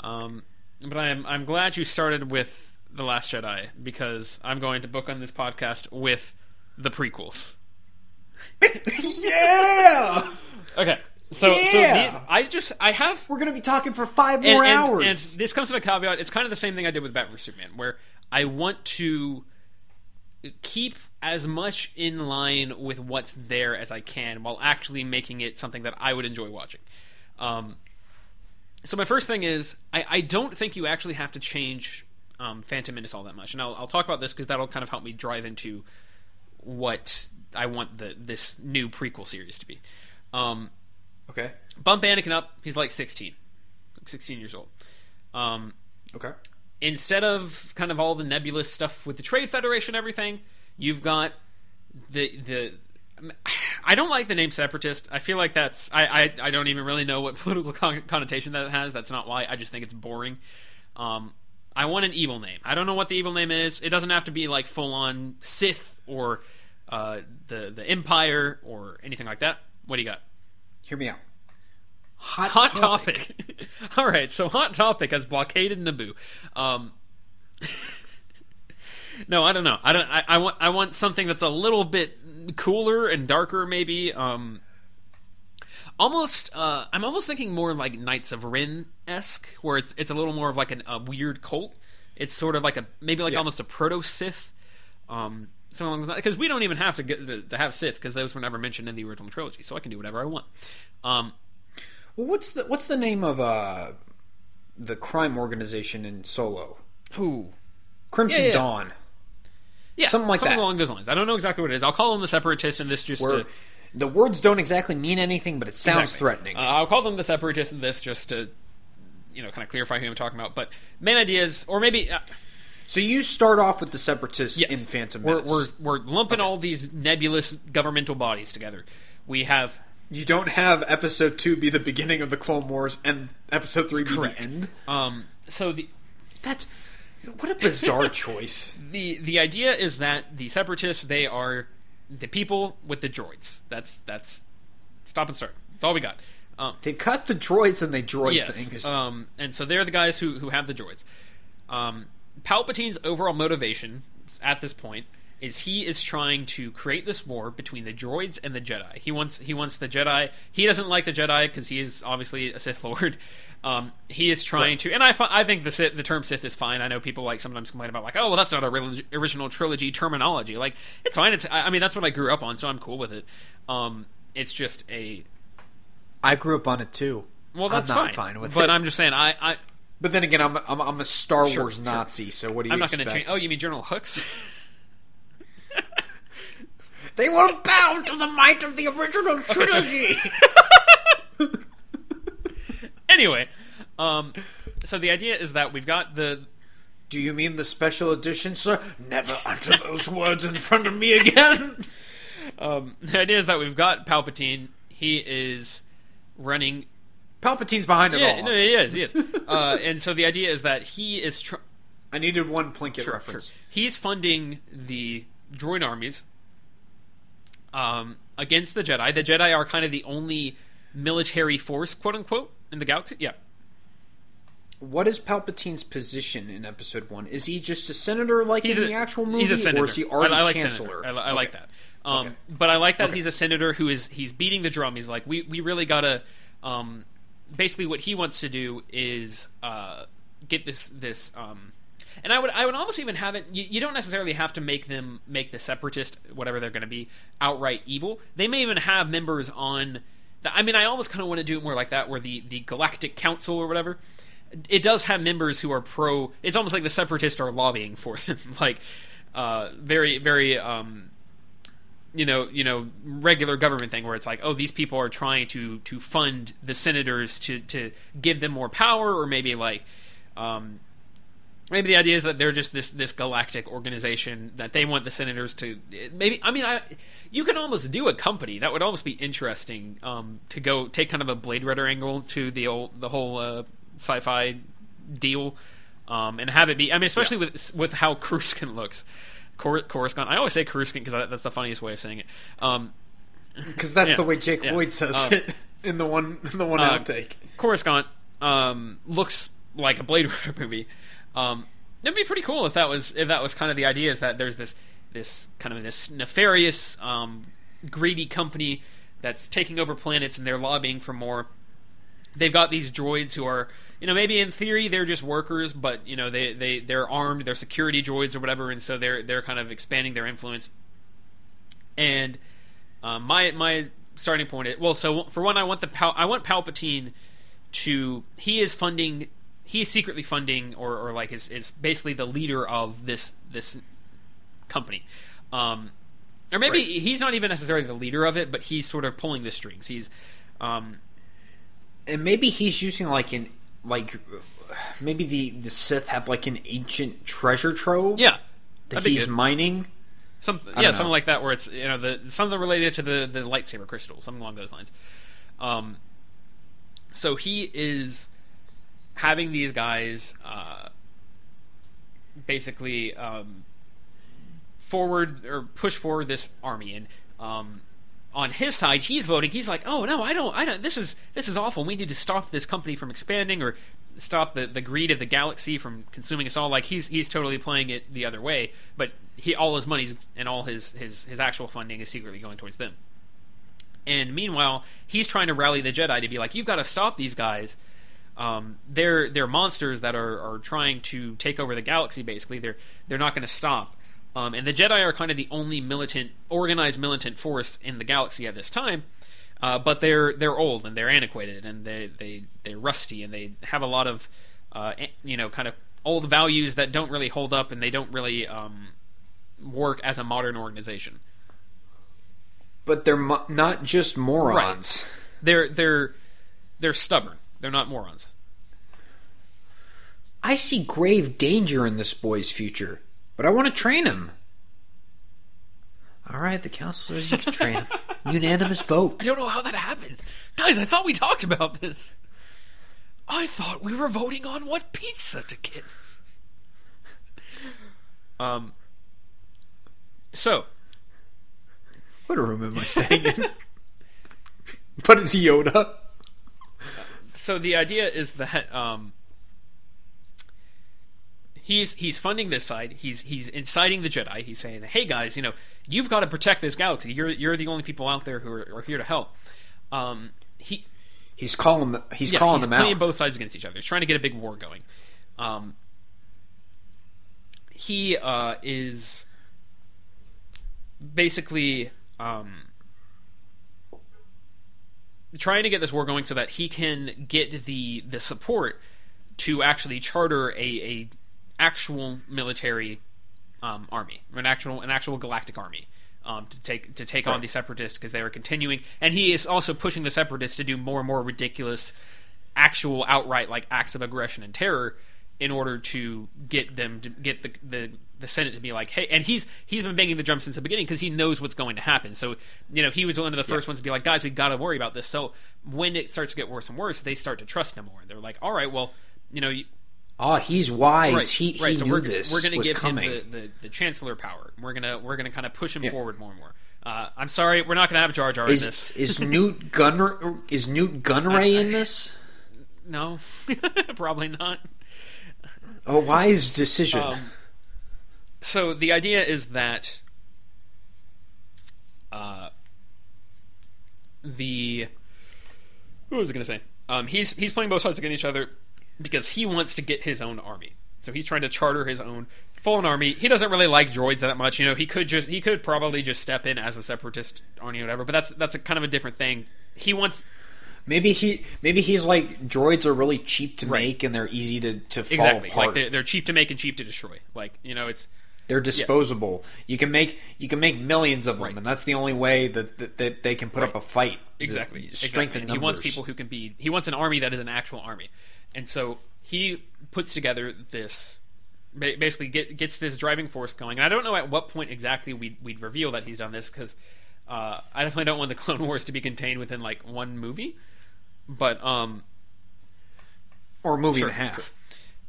um, but I'm I'm glad you started with the Last Jedi because I'm going to book on this podcast with the prequels. (laughs) yeah, Okay, so Yeah! so these I just I have we're going to be talking for five and, more and- hours. and this comes with a caveat. It's kind of the same thing I did with Batman vs Superman, where I want to keep as much in line with what's there as I can, while actually making it something that I would enjoy watching. Um, so my first thing is I, I don't think you actually have to change um, Phantom Menace all that much, and I'll, I'll talk about this because that'll kind of help me drive into what I want the this new prequel series to be. Um, okay, bump Anakin up. He's like 16, like 16 years old. Um, okay. instead of kind of all the nebulous stuff with the Trade Federation, everything, you've got the the. I don't like the name separatist. I feel like that's I I, I don't even really know what (laughs) political con- connotation that has. That's not why. I just think it's boring. Um, I want an evil name. I don't know what the evil name is. It doesn't have to be like full on Sith or uh, the the Empire or anything like that. What do you got? Hear me out. Hot, Hot topic. (laughs) All right, so hot topic has blockaded Naboo. Um, (laughs) no, I don't know. I don't. I, I want. I want something that's a little bit cooler and darker, maybe. Um, almost. Uh, I'm almost thinking more like Knights of Ren esque, where it's it's a little more of like an, a weird cult. It's sort of like a maybe like Yeah. almost a proto Sith. Um, something along that because we don't even have to get to, to have Sith because those were never mentioned in the original trilogy, so I can do whatever I want. Um, Well, what's the what's the name of uh the crime organization in Solo? who? Crimson Yeah, yeah. Dawn. Yeah, Something like that. along those lines. I don't know exactly what it is. I'll call them the separatists, and this just to the words don't exactly mean anything, but it sounds Exactly. threatening. Uh, I'll call them the separatists, and this just to you know kind of clarify who I'm talking about. But main ideas, or maybe uh, so you start off with the separatists yes, in Phantom we're, Menace. we're we're lumping all these nebulous governmental bodies together. We have You don't have Episode Two be the beginning of the Clone Wars and Episode Three be Correct. the end. um, so the That's what a bizarre (laughs) choice. the the idea is that the separatists they are the people with the droids. That's that's stop and start. That's all we got. Um, They cut the droids and they droid yes. things. Um, and so they're the guys who who have the droids. Um, Palpatine's overall motivation at this point is he is trying to create this war between the droids and the Jedi. He wants he wants the Jedi. He doesn't like the Jedi because he is obviously a Sith Lord. (laughs) Um, he is trying to, and I I think the Sith, the term Sith is fine. I know people like sometimes complain about like, oh well, that's not a relig- original trilogy terminology. Like it's fine. It's I, I mean that's what I grew up on, so I'm cool with it. Um, it's just a I grew up on it too. well, that's I'm not fine. fine with but it. I'm just saying I, I But then again, I'm I'm, I'm a Star Sure, Wars sure. Nazi. So what do you I'm not going to change. Oh, you mean General Hux? (laughs) They will bow to the might of the original (laughs) trilogy. (laughs) anyway, um, so the idea is that we've got the Do you mean the special edition, sir? Never utter those words in front of me again. (laughs) um, the idea is that we've got Palpatine. He is running. Palpatine's behind it Yeah, all. no, he is. He is. uh, and so the idea is that he is. Tr- I needed one Plinkett Sure, reference. sure. He's funding the droid armies um, against the Jedi. The Jedi are kind of the only military force, quote unquote, in the galaxy. Yeah. What is Palpatine's position in Episode One? Is he just a senator like He's in a, the actual movie, he's a senator. or is he already I, I like chancellor? Senator. I, I like that. Um, Okay. But I like that Okay. he's a senator who is he's beating the drum. He's like, we we really gotta. Um, basically, what he wants to do is uh, get this this. Um, and I would I would almost even have it. You, you don't necessarily have to make them make the separatist whatever they're going to be outright evil. They may even have members on. The, I mean, I almost kind of want to do it more like that, where the the Galactic Council or whatever it does have members who are pro. It's almost like the separatists are lobbying for them, (laughs) like uh, very, very, um, you know, you know, regular government thing where it's like, oh, these people are trying to to fund the senators to to give them more power, or maybe like Um, maybe the idea is that they're just this this galactic organization that they want the senators to maybe i mean i you can almost do a company that would almost be interesting um, to go take kind of a blade runner angle to the old the whole uh, sci-fi deal um, and have it be i mean especially Yeah. with with how Coruscant looks Cor- Coruscant i always say Coruscant because that's the funniest way of saying it um, Because that's Yeah. the way Jake Yeah. Lloyd says Um, it (laughs) in the one in the one uh, outtake. Coruscant um, looks like a Blade (laughs) Runner movie. Um, it'd be pretty cool if that was if that was kind of the idea is that there's this this kind of this nefarious, um, greedy company that's taking over planets and they're lobbying for more. They've got these droids who are, you know, maybe in theory they're just workers, but you know they they they're armed, they're security droids or whatever, and so they're they're kind of expanding their influence. And um, my my starting point is well. So for one, I want the Pal- I want Palpatine to he is funding he is secretly funding or, or like is, is basically the leader of this this company. Um, or maybe Right. he's not even necessarily the leader of it, but he's sort of pulling the strings. He's um, And maybe he's using like an like maybe the the Sith have like an ancient treasure trove. yeah, that he's good. mining. Something, yeah, something like that, where it's you know the something related to the the lightsaber crystal, something along those lines. Um, so he is having these guys uh, basically um, forward or push forward this army, and um, on his side, he's voting. He's like, "Oh no, I don't, I don't. This is this is awful. We need to stop this company from expanding or." Stop the, the greed of the galaxy from consuming us all. Like he's he's totally playing it the other way, but he all his money's and all his his his actual funding is secretly going towards them. And meanwhile, he's trying to rally the Jedi to be like, "You've got to stop these guys. Um, they're they're monsters that are, are trying to take over the galaxy. Basically, they're they're not going to stop." Um, and the Jedi are kind of the only militant, organized militant force in the galaxy at this time. Uh, but they're they're old and they're antiquated and they they they're rusty and they have a lot of uh, you know kind of old values that don't really hold up and they don't really um, work as a modern organization. But they're mo- not just morons. They're they're they're stubborn. They're not morons. I see grave danger in this boy's future, but I want to train him. All right, the council says you can train him. (laughs) Unanimous vote. I don't know how that happened, guys. I thought we talked about this. I thought we were voting on what pizza to get. Um. So What room am I staying in? (laughs) but it's Yoda. So the idea is that um, he's he's funding this side. He's he's inciting the Jedi. He's saying, "Hey guys, you know, you've got to protect this galaxy. You're you're the only people out there who are, are here to help." Um, he He's calling. them- He's yeah, calling he's them playing out. both sides against each other. He's trying to get a big war going. Um, he uh, is basically um, trying to get this war going so that he can get the the support to actually charter a, a actual military um, army, an actual an actual galactic army. Um, to take to take on the separatists because they are continuing, and he is also pushing the separatists to do more and more ridiculous, actual outright like acts of aggression and terror in order to get them to get the the, the Senate to be like, hey, and he's he's been banging the drum since the beginning because he knows what's going to happen. So you know he was one of the first ones to be like, guys, we got to worry about this. So when it starts to get worse and worse, they start to trust him more. They're like, all right, well, you know, you- Oh, he's wise. right, he right. he so knew we're, this we're gonna give coming. him the, the, the chancellor power. We're gonna we're gonna kind of push him Yeah. forward more and more. Uh, I'm sorry, we're not gonna have Jar Jar in is this. is Nute Gun is Nute Gunray (laughs) in this? No, (laughs) probably not. A wise decision. Um, so the idea is that uh, the what was I going to say? Um, he's he's playing both sides against each other because he wants to get his own army. So he's trying to charter his own full army. He doesn't really like droids that much. You know, he could just he could probably just step in as a separatist army or whatever. But that's that's a kind of a different thing. He wants maybe he maybe he's like droids are really cheap to Right. make and they're easy to to fall exactly apart. like they're, they're cheap to make and cheap to destroy. Like you know, it's They're disposable. You can make you can make millions of them, Right. and that's the only way that that, that they can put Right. up a fight. exactly if exactly. Strength in And he wants people who can be. He wants an army that is an actual army, and so he puts together this basically get, gets this driving force going. And I don't know at what point exactly we'd, we'd reveal that he's done this because uh, I definitely don't want the (laughs) Clone Wars to be contained within like one movie. But um, or a movie Sure, and a half. sure.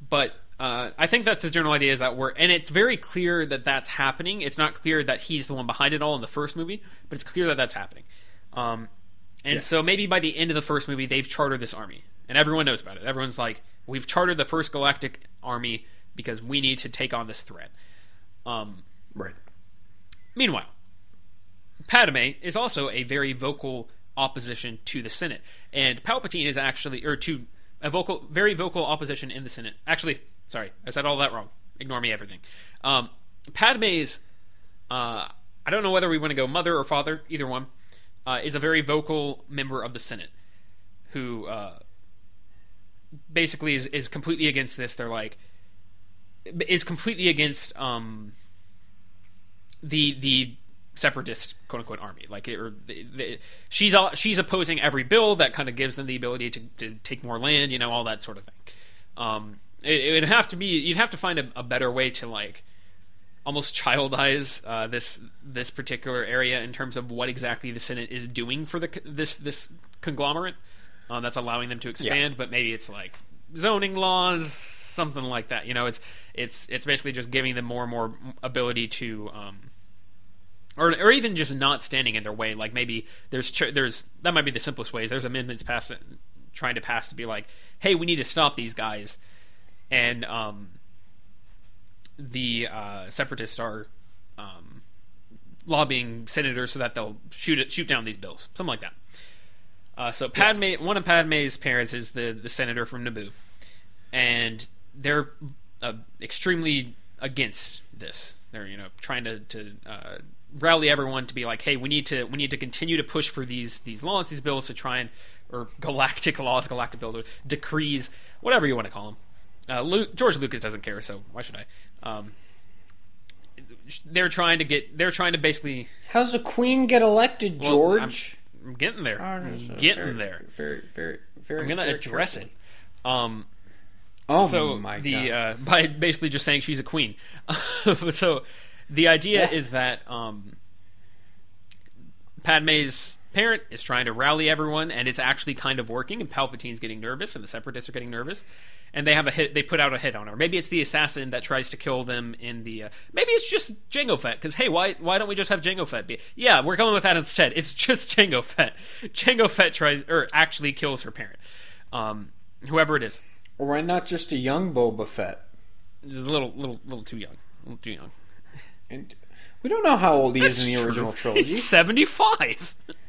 but uh, I think that's the general idea is that we're and it's very clear that that's happening. It's not clear that he's the one behind it all in the first movie, but it's clear that that's happening. Um, and Yeah. so maybe by the end of the first movie, they've chartered this army, and everyone knows about it. Everyone's like, "We've chartered the first galactic army because we need to take on this threat." Um, Right. Meanwhile, Padme is also a very vocal opposition to the Senate, and Palpatine is actually, or to a vocal, very vocal opposition in the Senate. Actually, sorry, I said all that wrong. Ignore me, everything. Um, Padme's, uh, I don't know whether we want to go mother or father, either one, uh, is a very vocal member of the Senate who uh, basically is, is completely against this. They're like, is completely against um, the the separatist quote unquote army. Like, it, or the, the, she's all, she's opposing every bill that kind of gives them the ability to, to take more land. You know, all that sort of thing. Um, it, it would have to be you'd have to find a, a better way to like almost childize uh, this this particular area in terms of what exactly the Senate is doing for the this this conglomerate um, that's allowing them to expand. But maybe it's like zoning laws, something like that. You know, it's it's it's basically just giving them more and more ability to. Um, or, or even just not standing in their way. Like maybe there's there's that might be the simplest ways. There's amendments passed trying to pass to be like, hey, we need to stop these guys, and um, the uh, separatists are um, lobbying senators so that they'll shoot it, shoot down these bills, something like that. Uh, so Padme, one of Padme's parents is the the senator from Naboo, and they're uh, extremely against this. They're you know trying to to uh, rally everyone to be like, hey, we need to we need to continue to push for these these laws, these bills to try and or galactic laws, galactic bills, or decrees, whatever you want to call them. Uh, Lu George Lucas doesn't care, so why should I? Um, they're trying to get. They're trying to basically. How's the queen get elected, well, George? I'm, I'm getting there. I'm getting very, there. Very, very, very. I'm gonna very address careful. it. Um, Oh so my the god! uh, by basically just saying she's a queen. (laughs) so the idea Yeah. is that um, Padme's parent is trying to rally everyone, and it's actually kind of working. And Palpatine's getting nervous, and the Separatists are getting nervous, and they have a hit. They put out a hit on her. Maybe it's the assassin that tries to kill them in the. Uh, maybe it's just Jango Fett. Because hey, why why don't we just have Jango Fett be? Yeah, we're going with that instead. It's just (laughs) Jango Fett. Jango Fett tries or actually kills her parent. Um, whoever it is. or why not just a young Boba Fett? This is a little, little, little too young. A little too young. And we don't know how old he is in the original true. trilogy. He's seventy-five. (laughs)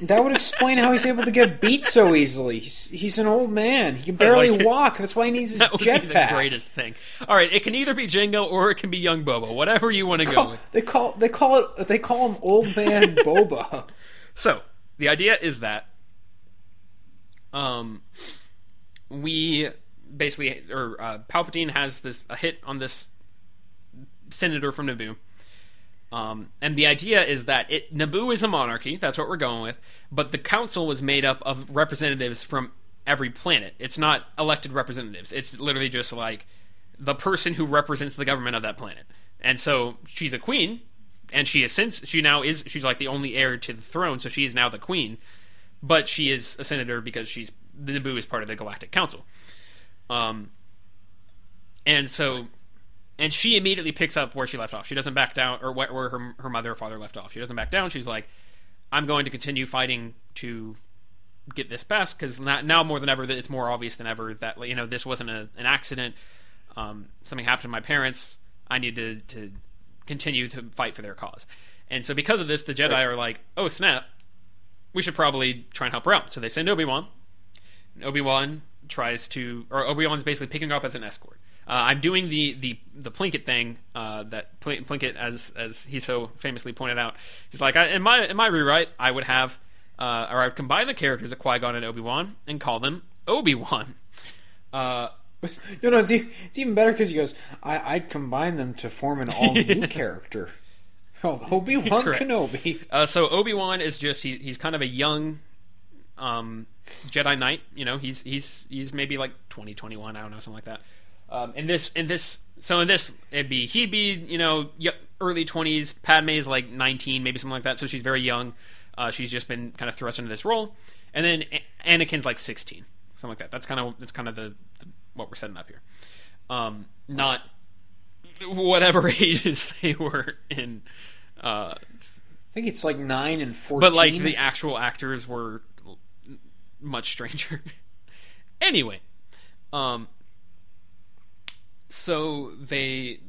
That would explain how he's able to get beat so easily. He's, he's an old man. He can barely like (laughs) walk. That's why he needs his That would be the greatest thing. All right, it can either be Jango or it can be Young Boba. Whatever you want to go with. They call they call it they call him Old Man (laughs) Boba. So the idea is that, um, we basically or uh, Palpatine has this a hit on this senator from Naboo. Um, and the idea is that it, Naboo is a monarchy. That's what we're going with. But the council was made up of representatives from every planet. It's not elected representatives. It's literally just like the person who represents the government of that planet. And so she's a queen, and she is since she now is she's like the only heir to the throne. So she is now the queen, but she is a senator because she's Naboo is part of the Galactic Council. Um, and so and she immediately picks up where she left off. She doesn't back down, or where, her her mother or father left off. She doesn't back down. She's like, "I'm going to continue fighting to get this best because now more than ever, it's more obvious than ever that you know this wasn't a, an accident. Um, something happened to my parents. I need to to continue to fight for their cause." And so because of this, the Jedi are like, "Oh snap, we should probably try and help her out." So they send Obi Wan. Obi Wan tries to, or Obi Wan's basically picking her up as an escort. Uh, I'm doing the the the Plinkett thing uh, that Pl- Plinkett, as as he so famously pointed out, he's like, I, in my in my rewrite, I would have, uh, or I would combine the characters of Qui Gon and Obi Wan and call them Obi Wan. Uh, (laughs) no, know, it's, e- it's even better because he goes, I, I'd combine them to form an all new (laughs) character. Oh, Obi Wan Kenobi. Uh, so Obi Wan is just he, he's kind of a young um, Jedi Knight. You know, he's he's he's maybe like 20, 21, I don't know, something like that. Um, in this, in this, so in this, it'd be he'd be you know early twenties. Padme's like nineteen, maybe something like that. So she's very young. Uh, she's just been kind of thrust into this role, and then Anakin's like sixteen, something like that. That's kind of that's kind of the, the what we're setting up here. Um, not whatever (laughs) ages they were in. Uh, I think it's like nine and fourteen. but like the actual actors were much (laughs) stranger. anyway, um, so they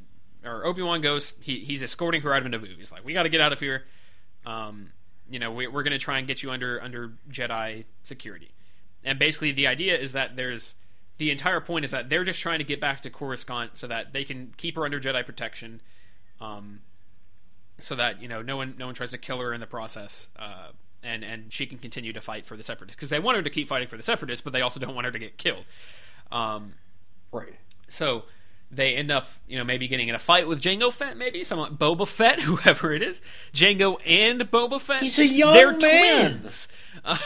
or Obi Wan goes. He he's escorting her out of the Naboo. He's like, "We got to get out of here. Um, you know, we, we're going to try and get you under under Jedi security." And basically, the idea is that there's the entire point is that they're just trying to get back to Coruscant so that they can keep her under Jedi protection. Um, so that you know no one no one tries to kill her in the process, uh, and and she can continue to fight for the separatists because they want her to keep fighting for the separatists, but they also don't want her to get killed. Um, right. so they end up you know maybe getting in a fight with Jango Fett, maybe someone Boba Fett, (laughs) whoever it is, Jango and Boba Fett. He's a young They're man. twins. Uh,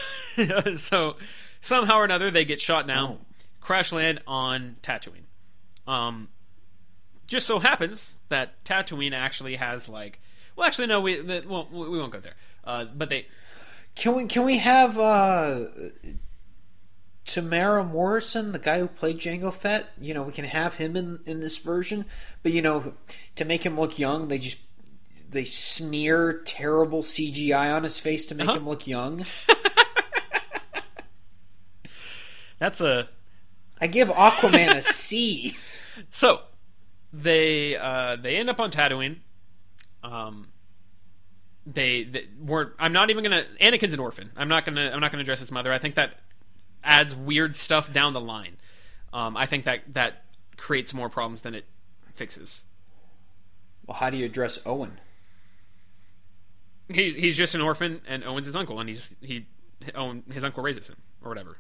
(laughs) so somehow or another they get shot down, Oh. crash land on Tatooine. Um, just so happens that Tatooine actually has like, well, actually no, we the, well, we won't go there. Uh, but they Can we can we have uh, Temuera Morrison, the guy who played Jango Fett? You know, we can have him in in this version, but you know, to make him look young, they just they smear terrible CGI on his face to make Uh-huh. him look young. (laughs) that's a I give Aquaman a C. (laughs) So they uh, they end up on Tatooine. Um, they, they weren't. I'm not even gonna. Anakin's an orphan. I'm not gonna. I'm not gonna address his mother. I think that adds weird stuff down the line. Um, I think that that creates more problems than it fixes. Well, how do you address Owen? He's he's just an orphan, and Owen's his uncle, and he's he Owen his uncle raises him or whatever.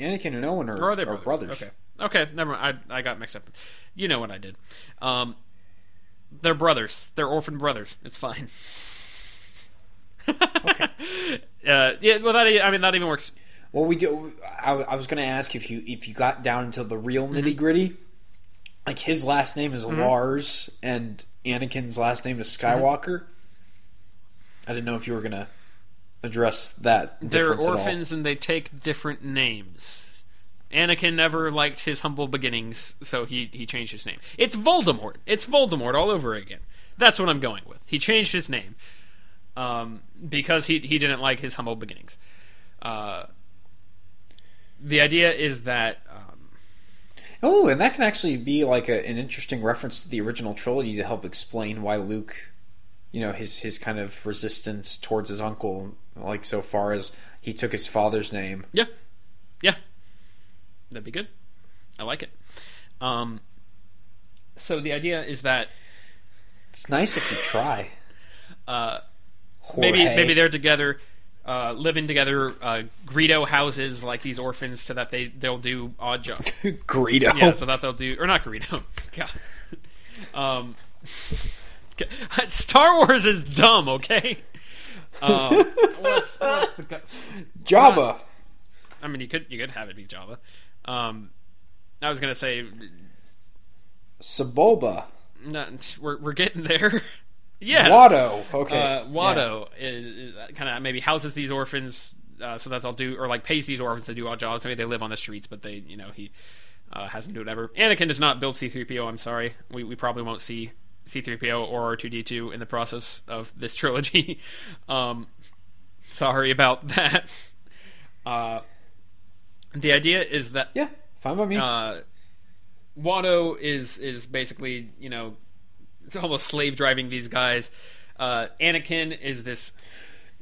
Anakin and Owen are, Or are they are brothers? brothers. Okay. Okay, never mind. I, I got mixed up. You know what I did. Um, they're brothers. They're orphan brothers. It's fine. (laughs) okay. Uh, yeah, well, that I mean that even works. Well, we do. I, I was going to ask if you if you got down into the real Mm-hmm. nitty gritty. Like his last name is Lars, and Anakin's last name is Mm-hmm. Skywalker. I didn't know if you were going to address that. They're difference at all. orphans and they take different names. Anakin never liked his humble beginnings, so he he changed his name. It's Voldemort. It's Voldemort all over again. That's what I'm going with. He changed his name um, because he he didn't like his humble beginnings. Uh, the idea is that um, Oh, and that can actually be like a, an interesting reference to the original trilogy to help explain why Luke, you know, his his kind of resistance towards his uncle, like so far as he took his father's name. yeah, yeah, that'd be good. I like it. Um, so the idea is that It's nice if you try. uh, maybe maybe they're together, uh, living together. Uh, Greedo houses like these orphans so that they they'll do odd jobs. (laughs) Greedo. Yeah, so that they'll do or not Greedo. (laughs) God. Um, (laughs) Star Wars is dumb. Okay. Um, what's, what's the, gu- Jabba. I mean, you could you could have it be Jabba. Um, I was gonna say Saboba. no, we're we're getting there. Yeah, Watto. Okay. uh, Watto is, is kind of maybe houses these orphans uh, so that they'll do or like pays these orphans to do odd jobs. Maybe they live on the streets, but they you know he uh, has them do whatever. Anakin does not build C-3PO. I'm sorry, we we probably won't see C-3PO or R2D2 in the process of this trilogy. (laughs) um, sorry about (laughs) that. Uh, the idea is that Yeah. Fine by me. uh, Watto is is basically you know it's almost slave driving these guys. Uh, Anakin is this.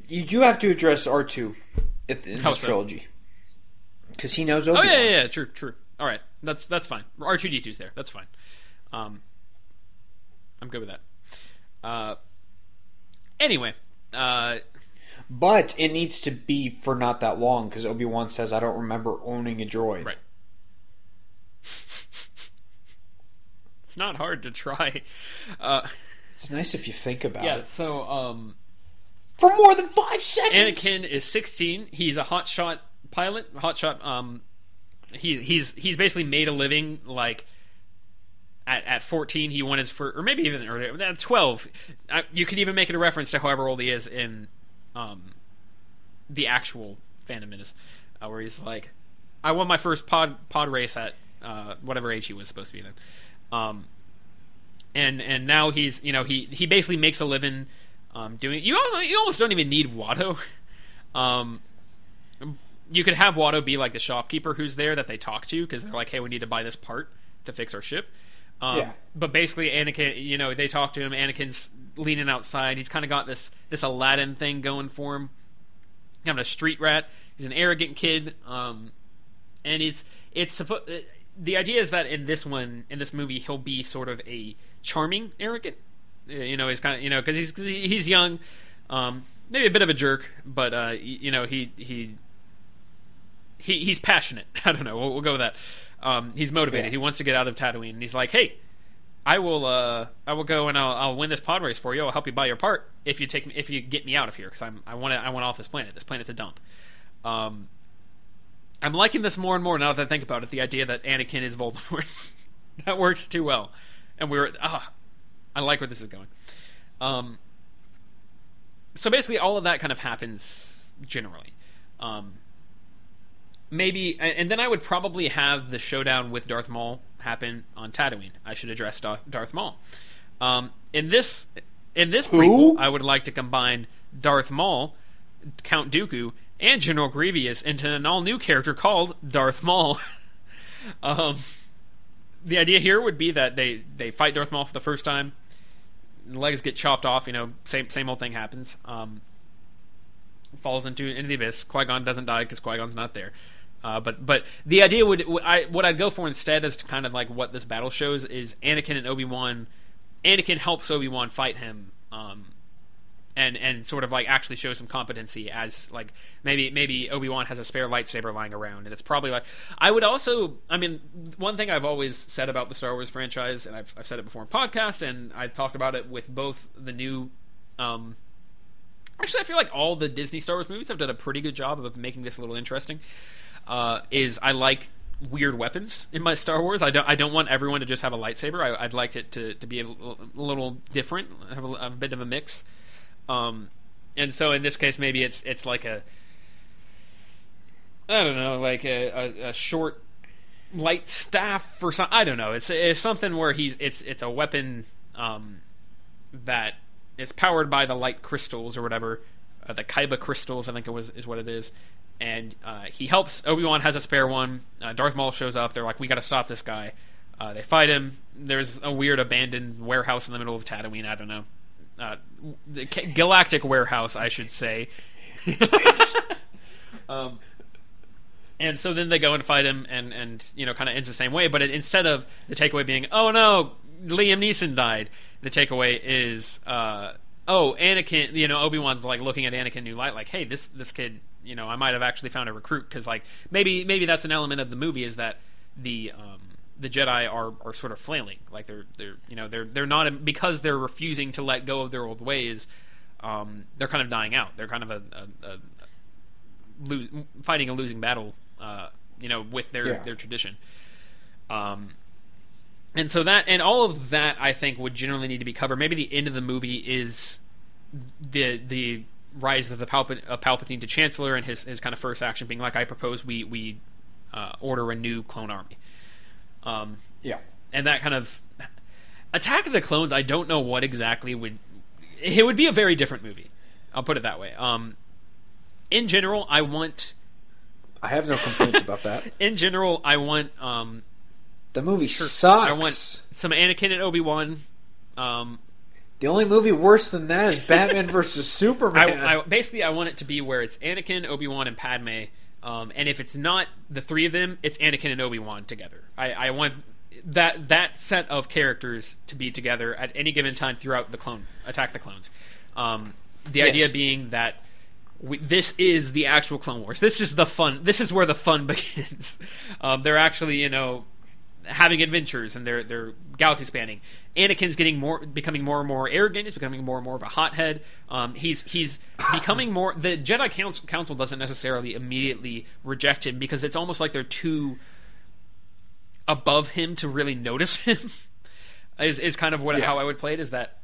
you do have to address R two in this so? trilogy because he knows Oh Obi Wan. yeah, yeah, yeah, true, true. All right, that's that's fine. R two D 2s there. That's fine. Um, I'm good with that. Uh, anyway, uh, But it needs to be for not that long because Obi Wan says, "I don't remember owning a droid." right. It's not hard to try. Uh, It's nice if you think about yeah. it. So um, for more than five seconds. Anakin is 16. He's a hotshot pilot. Hotshot. Um, he's he's he's basically made a living like. At, at 14, he won his first, or maybe even earlier. At 12, I, you could even make it a reference to however old he is in um, the actual Phantom Menace, uh, where he's like, "I won my first pod pod race at uh, whatever age he was supposed to be then," um, and and now he's you know he he basically makes a living um, doing. You almost, you almost don't even need Watto. (laughs) Um, you could have Watto be like the shopkeeper who's there that they talk to because they're like, "Hey, we need to buy this part to fix our ship." Um, Yeah. But basically, Anakin, you know, they talk to him. Anakin's leaning outside. He's kind of got this this Aladdin thing going for him. Kind of a street rat. He's an arrogant kid, um, and it's it's supposed. The idea is that in this one, in this movie, he'll be sort of a charming arrogant. Uh, You know, he's kind of you know because he's 'cause he- he's young, um, maybe a bit of a jerk, but uh, you know he he he he's passionate. (laughs) I don't know. We'll, we'll go with that. Um, he's motivated. Yeah. He wants to get out of Tatooine, and he's like, "Hey, I will uh, I will go and I'll, I'll win this pod race for you. I'll help you buy your part if you take me, if you get me out of here because I'm I want to I want off this planet. This planet's a dump." Um, I'm liking this more and more now that I think about it. The idea that Anakin is Voldemort (laughs) that works too well, and we're ah, I like where this is going. Um, so basically, all of that kind of happens generally. Um, maybe, and then I would probably have the showdown with Darth Maul happen on Tatooine. I should address Darth, Darth Maul. Um, in this, in this Who? prequel, I would like to combine Darth Maul, Count Dooku, and General Grievous into an all-new character called Darth Maul. (laughs) um, the idea here would be that they they fight Darth Maul for the first time. Legs get chopped off. You know, same same old thing happens. Um, falls into into the abyss. Qui Gon doesn't die because Qui Gon's not there. Uh, but but the idea would I what I'd go for instead is to kind of like what this battle shows is Anakin and Obi Wan. Anakin helps Obi Wan fight him, um, and and sort of like actually show some competency as like maybe maybe Obi Wan has a spare lightsaber lying around, and it's probably like I would also I mean one thing I've always said about the Star Wars franchise, and I've I've said it before in podcast, and I've talked about it with both the new. Um, Actually, I feel like all the Disney Star Wars movies have done a pretty good job of making this a little interesting. Uh, is I like weird weapons in my Star Wars. I don't. I don't want everyone to just have a lightsaber. I, I'd like it to, to be a, little- a little different, have a, a bit of a mix. Um, and so in this case, maybe it's it's like a I don't know, like a, a, a short light staff or something. I don't know. It's it's something where he's it's it's a weapon um, that is powered by the light crystals or whatever, uh, the kyber crystals. I think it was is what it is. And uh, he helps. Obi Wan has a spare one. Uh, Darth Maul shows up. They're like, "We got to stop this guy." Uh, they fight him. There's a weird abandoned warehouse in the middle of Tatooine. I don't know. Uh, the galactic warehouse, I should say. (laughs) um, and so then they go and fight him, and and you know, kind of ends the same way. But it, instead of the takeaway being, "Oh no, Liam Neeson died," the takeaway is, uh, "Oh, Anakin." You know, Obi Wan's like looking at Anakin new light, like, "Hey, this this kid, you know, I might have actually found a recruit." Because like maybe maybe that's an element of the movie is that the um, the Jedi are are sort of flailing, like they're they're you know they're they're not because they're refusing to let go of their old ways. Um, they're kind of dying out. They're kind of a, a, a lose, fighting a losing battle, uh, you know, with their Yeah. their tradition. Um, and so that and all of that, I think, would generally need to be covered. Maybe the end of the movie is the the rise of the Palpa- uh, Palpatine to Chancellor and his his kind of first action being like, I propose we we uh, order a new clone army. Um, Yeah. and that kind of Attack of the Clones. I don't know what exactly would. It would be a very different movie. I'll put it that way. Um, in general, I want. I have no complaints about that. (laughs) In general, I want. Um, The movie sure, sucks. I want some Anakin and Obi Wan. Um, The only movie worse than that is Batman (laughs) versus Superman. I, I basically I want it to be where it's Anakin, Obi Wan, and Padme. Um, and if it's not the three of them, it's Anakin and Obi Wan together. I, I want that that set of characters to be together at any given time throughout the clone attack the clones. Um, the Yes. idea being that we, this is the actual Clone Wars. This is the fun. This is where the fun (laughs) begins. Um, they're actually, you know, having adventures and they're they're galaxy spanning. Anakin's getting more, becoming more and more arrogant. He's becoming more and more of a hothead. Um, he's he's (coughs) becoming more. The Jedi Council, Council doesn't necessarily immediately reject him because it's almost like they're too above him to really notice (laughs) him. is is kind of what Yeah. how I would play it. Is that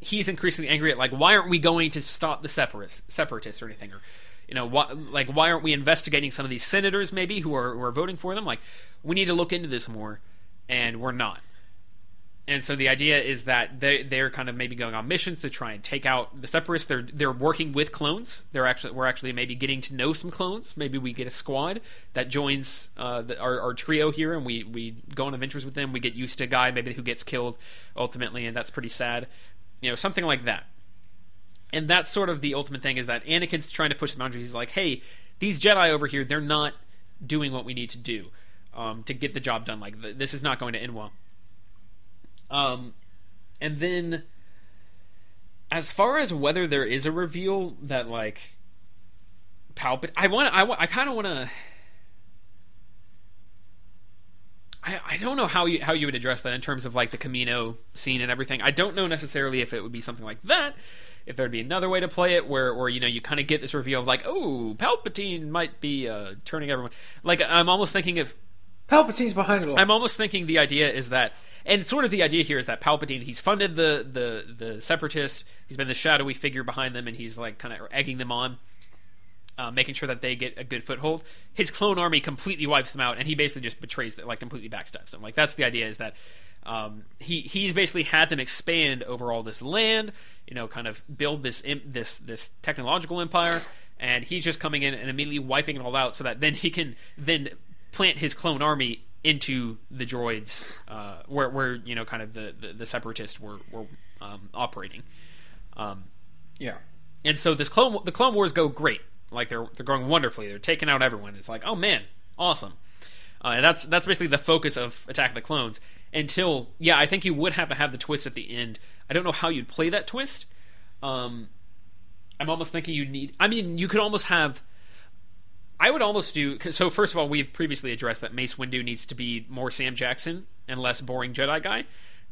he's increasingly angry at like why aren't we going to stop the separatists separatists or anything or you know like why aren't we investigating some of these senators maybe who are who are voting for them? Like we need to look into this more and we're not. And so the idea is that they they're kind of maybe going on missions to try and take out the separatists. They're they're working with clones. They're actually we're actually maybe getting to know some clones. Maybe we get a squad that joins uh, the, our, our trio here and we we go on adventures with them. We get used to a guy maybe who gets killed ultimately and that's pretty sad. You know something like that and that's sort of the ultimate thing is that Anakin's trying to push the boundaries. He's like, hey, these Jedi over here, they're not doing what we need to do um, to get the job done. Like, th- this is not going to end well. Um, and then, as far as whether there is a reveal that like Palpatine, I want, I, I kind of want to. I, I don't know how you how you would address that in terms of like the Kamino scene and everything. I don't know necessarily if it would be something like that, if there'd be another way to play it where where you know you kind of get this reveal of like oh Palpatine might be uh, turning everyone like I'm almost thinking if Palpatine's behind it all. I'm almost thinking the idea is that, and sort of the idea here is that Palpatine he's funded the the the separatists. He's been the shadowy figure behind them, and he's like kind of egging them on, uh, making sure that they get a good foothold. His clone army completely wipes them out, and he basically just betrays them, like completely backstabs them. Like that's the idea is that. Um, he he's basically had them expand over all this land, you know, kind of build this this this technological empire, and he's just coming in and immediately wiping it all out, so that then he can then plant his clone army into the droids, uh, where where you know kind of the the, the separatists were were um, operating. Um, yeah. and so this clone the Clone Wars go great. Like they're they're going wonderfully. They're taking out everyone. It's like oh man, awesome. Uh, and that's that's basically the focus of Attack of the Clones. Until yeah, I think you would have to have the twist at the end. I don't know how you'd play that twist. Um, I'm almost thinking you need. I mean, you could almost have. I would almost do. So first of all, we've previously addressed that Mace Windu needs to be more Sam Jackson and less boring Jedi guy.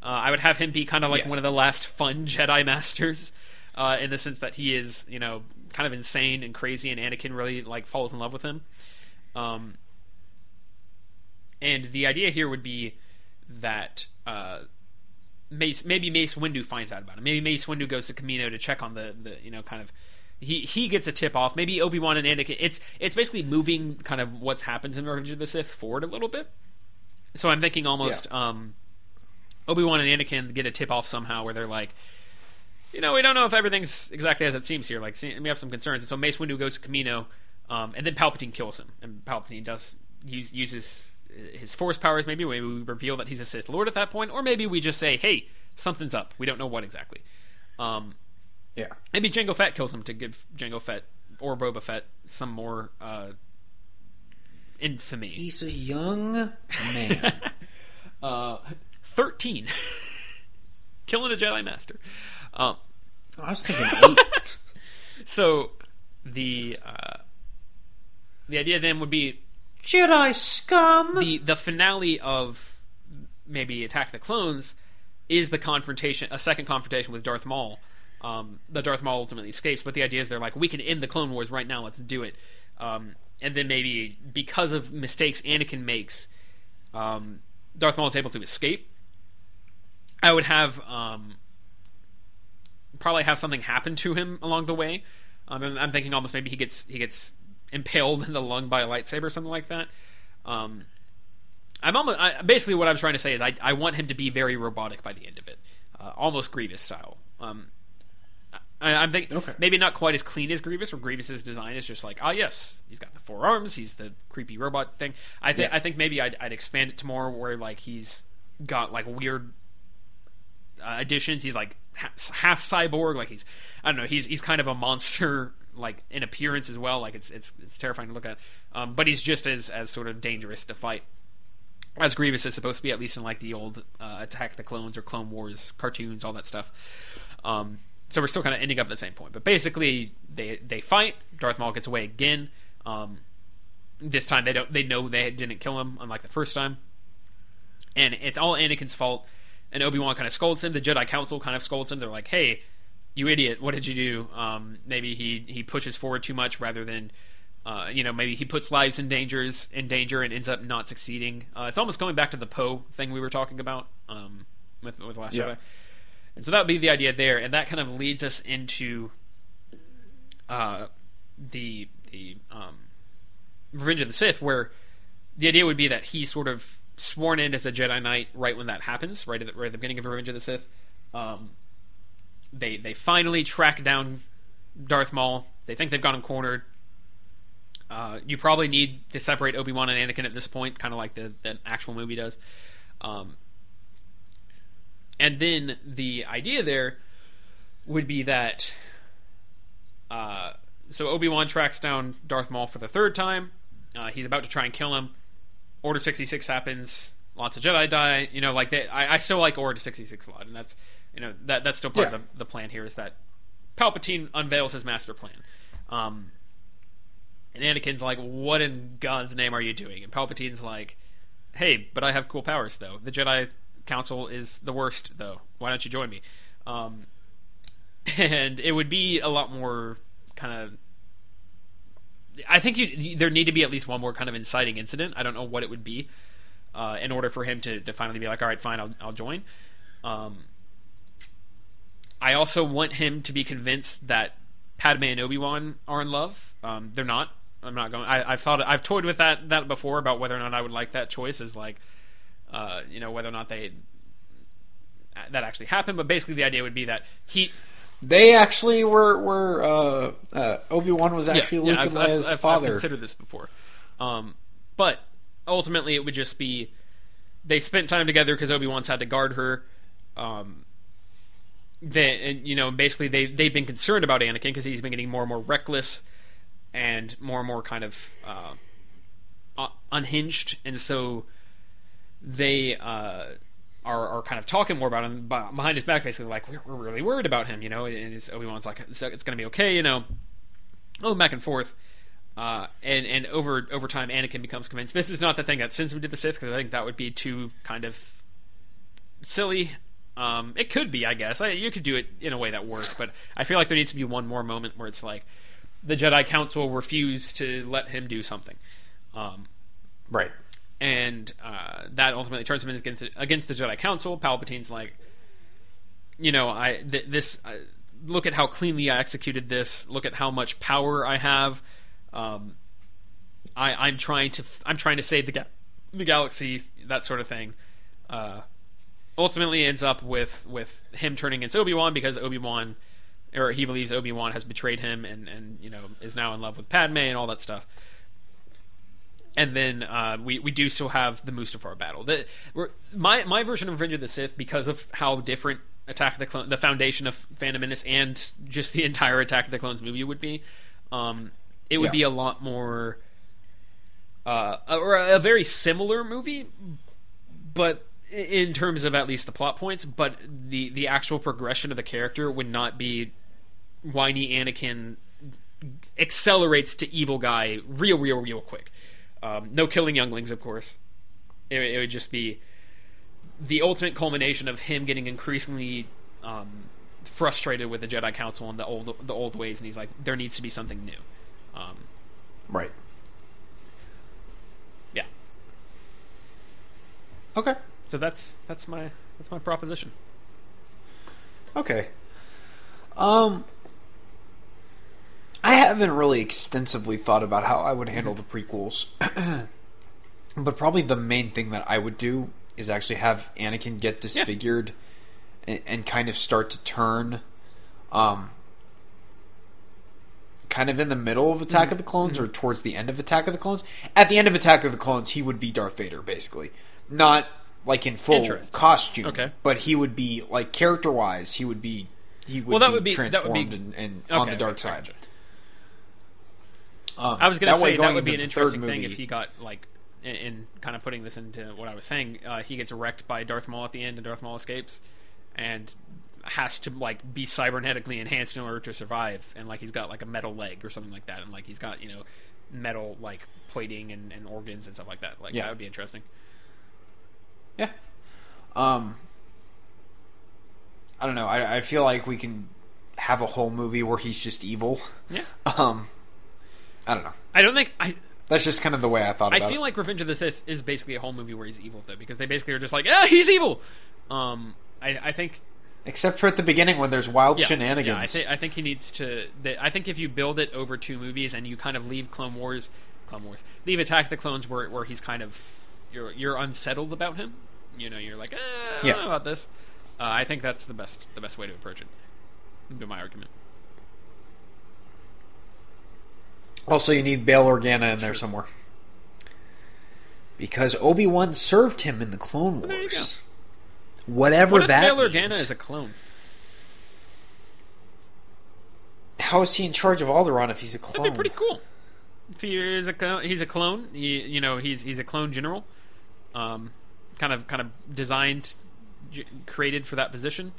Uh, I would have him be kind of like Yes. one of the last fun Jedi masters, uh, in the sense that he is, you know, kind of insane and crazy, and Anakin really like falls in love with him. Um, and the idea here would be that uh, Mace, maybe Mace Windu finds out about it. Maybe Mace Windu goes to Kamino to check on the, the you know, kind of he he gets a tip off. Maybe Obi Wan and Anakin. It's it's basically moving kind of what's happens in Revenge of the Sith forward a little bit. So I'm thinking almost um, Obi Wan and Anakin get a tip off somehow where they're like, you know, we don't know if everything's exactly as it seems here. Like, see- we have some concerns. And so Mace Windu goes to Kamino, um, and then Palpatine kills him. And Palpatine does use, uses his force powers. Maybe maybe we reveal that he's a Sith Lord at that point, or maybe we just say, hey, something's up. We don't know what exactly. Um, Yeah. maybe Jango Fett kills him to give Jango Fett or Boba Fett some more uh, infamy. He's a young man. (laughs) Uh, Thirteen, (laughs) killing a Jedi Master. Um, I was thinking eight. (laughs) so the uh, the idea then would be Jedi scum. the the finale of maybe Attack the Clones is the confrontation, a second confrontation with Darth Maul. Um, the Darth Maul ultimately escapes, but the idea is they're like, we can end the Clone Wars right now. Let's do it. Um, and then maybe because of mistakes Anakin makes, um, Darth Maul is able to escape. I would have um, probably have something happen to him along the way. Um, and I'm thinking almost maybe he gets he gets impaled in the lung by a lightsaber or something like that. Um, I'm almost I, basically what I'm trying to say is I, I want him to be very robotic by the end of it, uh, almost Grievous style. Um, I, I'm thinking Okay. maybe not quite as clean as Grievous, or Grievous's design is just like, ah, yes, he's got the four arms, he's the creepy robot thing. I think Yeah. I think maybe I'd, I'd expand it to more where like he's got like weird uh, additions. He's like half, cyborg, like he's I don't know. He's he's kind of a monster, (laughs) like in appearance as well. Like it's it's it's terrifying to look at. Um, but he's just as as sort of dangerous to fight as Grievous is supposed to be, at least in like the old uh, Attack the Clones or Clone Wars cartoons, all that stuff. Um, so we're still kind of ending up at the same point. But basically, they they fight. Darth Maul gets away again. Um, this time they don't they know they didn't kill him, unlike the first time. and it's all Anakin's fault. And Obi Wan kind of scolds him. The Jedi Council kind of scolds him. They're like, "Hey, you idiot! What did you do? Um, maybe he he pushes forward too much rather than." Uh, you know, maybe he puts lives in dangers in danger and ends up not succeeding. Uh, it's almost going back to the Poe thing we were talking about um, with with Last Yeah. Jedi, and so that would be the idea there, and that kind of leads us into uh, the the um, Revenge of the Sith, where the idea would be that he sort of sworn in as a Jedi Knight right when that happens, right at the, right at the beginning of Revenge of the Sith. Um, they they finally track down Darth Maul. They think they've got him cornered. Uh, you probably need to separate Obi Wan and Anakin at this point, kind of like the, the actual movie does. Um, and then the idea there would be that uh, so Obi Wan tracks down Darth Maul for the third time. Uh, he's about to try and kill him. Order sixty six happens. Lots of Jedi die. You know, like they, I, I still like Order sixty six a lot, and that's you know that that's still part Yeah. of the, the plan here is that Palpatine unveils his master plan. Um, and Anakin's like, "What in God's name are you doing?" And Palpatine's like, "Hey, but I have cool powers, though. The Jedi Council is the worst, though. Why don't you join me?" Um, (laughs) and it would be a lot more kind of. I think you, there need to be at least one more kind of inciting incident. I don't know what it would be, uh, in order for him to, to finally be like, "All right, fine, I'll, I'll join." Um, I also want him to be convinced that Padme and Obi Wan are in love. Um, they're not. I'm not going. I, I've thought. I've toyed with that that before about whether or not I would like that choice. Is like, uh, you know, whether or not they that actually happened. But basically, the idea would be that he. They actually were were uh, uh, Obi Wan was actually Luke I've, and I've- I've- I've considered this before, um, but ultimately, it would just be they spent time together because Obi Wan's had to guard her. Um, they, and, you know, basically they they've been concerned about Anakin because he's been getting more and more reckless and more and more kind of uh, unhinged, and so they uh, are are kind of talking more about him behind his back, basically like we're, we're really worried about him, you know. And Obi Wan's like it's, it's going to be okay, you know. Oh, back and forth. Uh, and and over over time, Anakin becomes convinced this is not the thing that sends him to the Sith because I think that would be too kind of silly. Um, it could be, I guess. I, you could do it in a way that works, but I feel like there needs to be one more moment where it's like the Jedi Council refuse to let him do something, um, right. And uh, that ultimately turns him against against the Jedi Council. Palpatine's like, you know, I th- this. Uh, look at how cleanly I executed this. Look at how much power I have. Um, I, I'm trying to I'm trying to save the ga- the galaxy, that sort of thing. Uh, ultimately, ends up with with him turning against Obi Wan because Obi Wan, or he believes Obi Wan has betrayed him and and you know is now in love with Padme and all that stuff. And then uh, we we do still have the Mustafar battle. The, my my version of Revenge of the Sith because of how different Attack of the Clone, the foundation of Phantom Menace, and just the (laughs) entire Attack of the Clones movie would be. Um, it would Yeah. be a lot more, uh, or a, a very similar movie, but in terms of at least the plot points. But the the actual progression of the character would not be whiny Anakin accelerates to evil guy real, real, real quick. Um, no killing younglings, of course. It, it would just be the ultimate culmination of him getting increasingly um, frustrated with the Jedi Council and the old the old ways, and he's like, there needs to be something new. Um, Right. yeah. Okay. So that's that's my that's my proposition. Okay. Um I haven't really extensively thought about how I would handle the prequels. (clears throat) but probably the main thing that I would do is actually have Anakin get disfigured and, and kind of start to turn um kind of in the middle of Attack of the Clones or towards the end of Attack of the Clones. At the end of Attack of the Clones, he would be Darth Vader basically. Not like in full costume. Okay. But he would be like character wise, he would be he would Well, that be would be- that would transformed be- and, and Okay, on the dark side. gotcha. Um, I was going to say that would be an interesting thing movie- if he got like in, in kind of putting this into what I was saying. Uh, he gets wrecked by Darth Maul at the end, and Darth Maul escapes, and has to like be cybernetically enhanced in order to survive. And like he's got like a metal leg or something like that, and like he's got you know metal like plating and, and organs and stuff like that. Like Yeah. that would be interesting. Yeah, Um, I don't know. I, I feel like we can have a whole movie where he's just evil. Yeah. (laughs) Um, I don't know. I don't think I. That's just kind of the way I thought about it. I feel it. like Revenge of the Sith is basically a whole movie where he's evil though, because they basically are just like, ah, he's evil. Um, I, I think Except for at the beginning when there's wild yeah, shenanigans. Yeah, I, think I think he needs to. They, I think if you build it over two movies and you kind of leave Clone Wars, Clone Wars, leave Attack the Clones where where he's kind of you're you're unsettled about him. You know, you're like, eh, I don't Yeah. know about this. Uh, I think that's the best the best way to approach it. Would be my argument. Also, you need Bail Organa in there somewhere. Because Obi Wan served him in the Clone Wars. go. Whatever What that Bail means. Organa is a clone? How is he in charge of Alderaan if he's a clone? That'd be pretty cool. If he is a clone, he's a clone. He, you know, he's he's a clone general, um, kind of kind of designed, created for that position,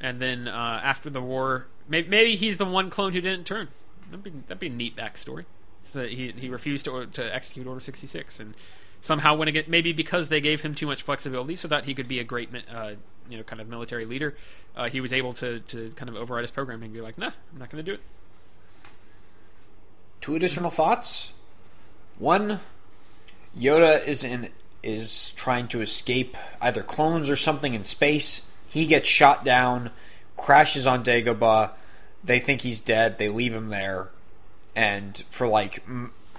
and then uh, after the war, maybe, maybe he's the one clone who didn't turn. That'd be that'd be a neat backstory. So that he he refused to to execute Order sixty six, and somehow when again maybe because they gave him too much flexibility, so that he could be a great uh, you know kind of military leader, uh, he was able to to kind of override his program and be like, nah, I'm not going to do it. Two additional thoughts. One, Yoda is in is trying to escape either clones or something in space. He gets shot down, crashes on Dagobah. They think he's dead. They leave him there, and for like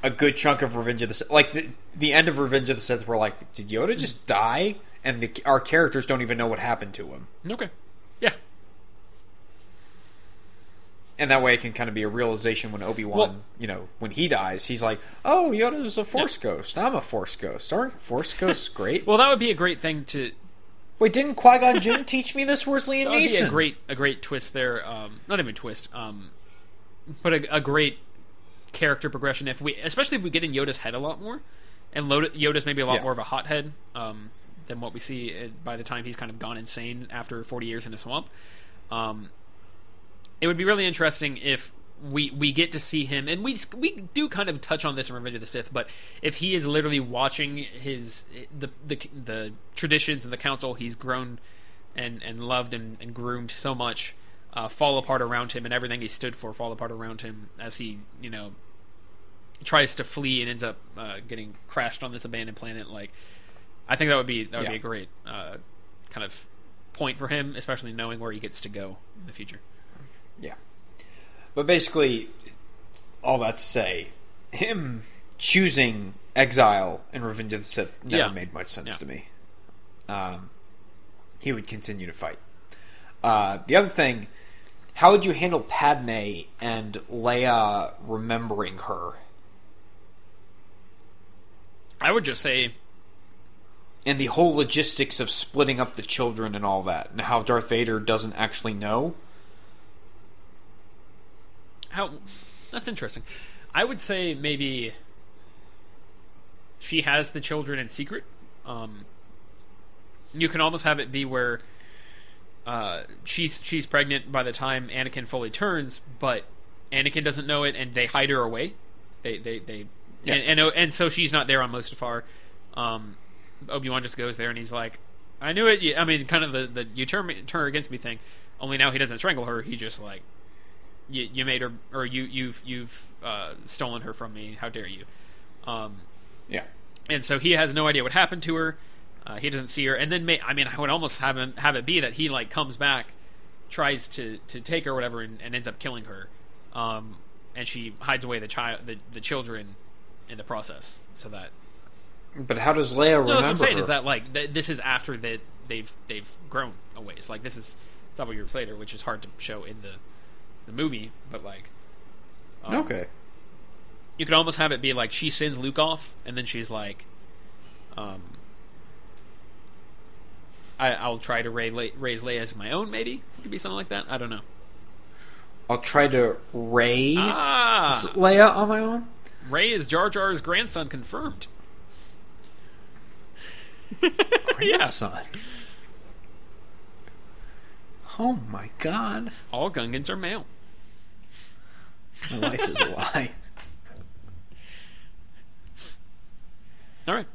a good chunk of Revenge of the Sith, like the, the end of Revenge of the Sith, we're like, did Yoda just die? And the, our characters don't even know what happened to him. Okay, yeah. and that way it can kind of be a realization when Obi Wan, Well- you know, when he dies, he's like, "Oh, Yoda's a Force ghost. I'm a Force ghost. Aren't Force ghosts great?" (laughs) Well, that would be a great thing to. Wait, didn't Qui Gon Jinn (laughs) teach me this? Where's Liam That would be a great, a great twist there. Um, not even twist, um, but a, a great character progression. If we, especially if we get in Yoda's head a lot more, and Loda, Yoda's maybe a lot Yeah. more of a hothead um, than what we see uh, by the time he's kind of gone insane after forty years in a swamp. Um, it would be really interesting if we we get to see him, and we we do kind of touch on this in Revenge of the Sith, but if he is literally watching his the the the traditions and the council he's grown and and loved and, and groomed so much uh, fall apart around him, and everything he stood for fall apart around him as he you know tries to flee and ends up uh, getting crashed on this abandoned planet. Like, I think that would be that would be a great uh, kind of point for him, especially knowing where he gets to go in the future. Yeah, but basically, all that to say, him choosing exile and Revenge of the Sith never Yeah. made much sense Yeah. to me. Um, he would continue to fight. Uh, the other thing, how would you handle Padme and Leia remembering her? I would just say and the whole logistics of splitting up the children and all that, and how Darth Vader doesn't actually know. How that's interesting. I would say maybe she has the children in secret. Um, you can almost have it be where uh, she's she's pregnant by the time Anakin fully turns, but Anakin doesn't know it, and they hide her away. They they they Yeah. and, and and so she's not there on Mustafar. Um, Obi Wan just goes there, and he's like, "I knew it." I mean, kind of the the you turn me- turn her against me thing. Only now he doesn't strangle her. He just like you, you made her or you you've you've uh, stolen her from me. How dare you? Um, Yeah. and so he has no idea what happened to her. Uh, he doesn't see her, and then may, I mean, I would almost have him have it be that he like comes back, tries to to take her, or whatever, and, and ends up killing her, um, and she hides away the child, the, the children, in the process, so that But how does Leia remember no, that's what I'm saying her? is that like th- this is after that they've they've grown a ways. Like this is several years later, which is hard to show in the the movie, but like um, okay. you could almost have it be like she sends Luke off, and then she's like, um, I, I'll try to raise, Le- raise Leia as my own. Maybe it could be something like that. I don't know. I'll try to raise Ah, Leia on my own. Rey is Jar Jar's grandson confirmed. (laughs) yeah, Grandson. Oh my god. all Gungans are male. My life is a lie. (laughs) All right.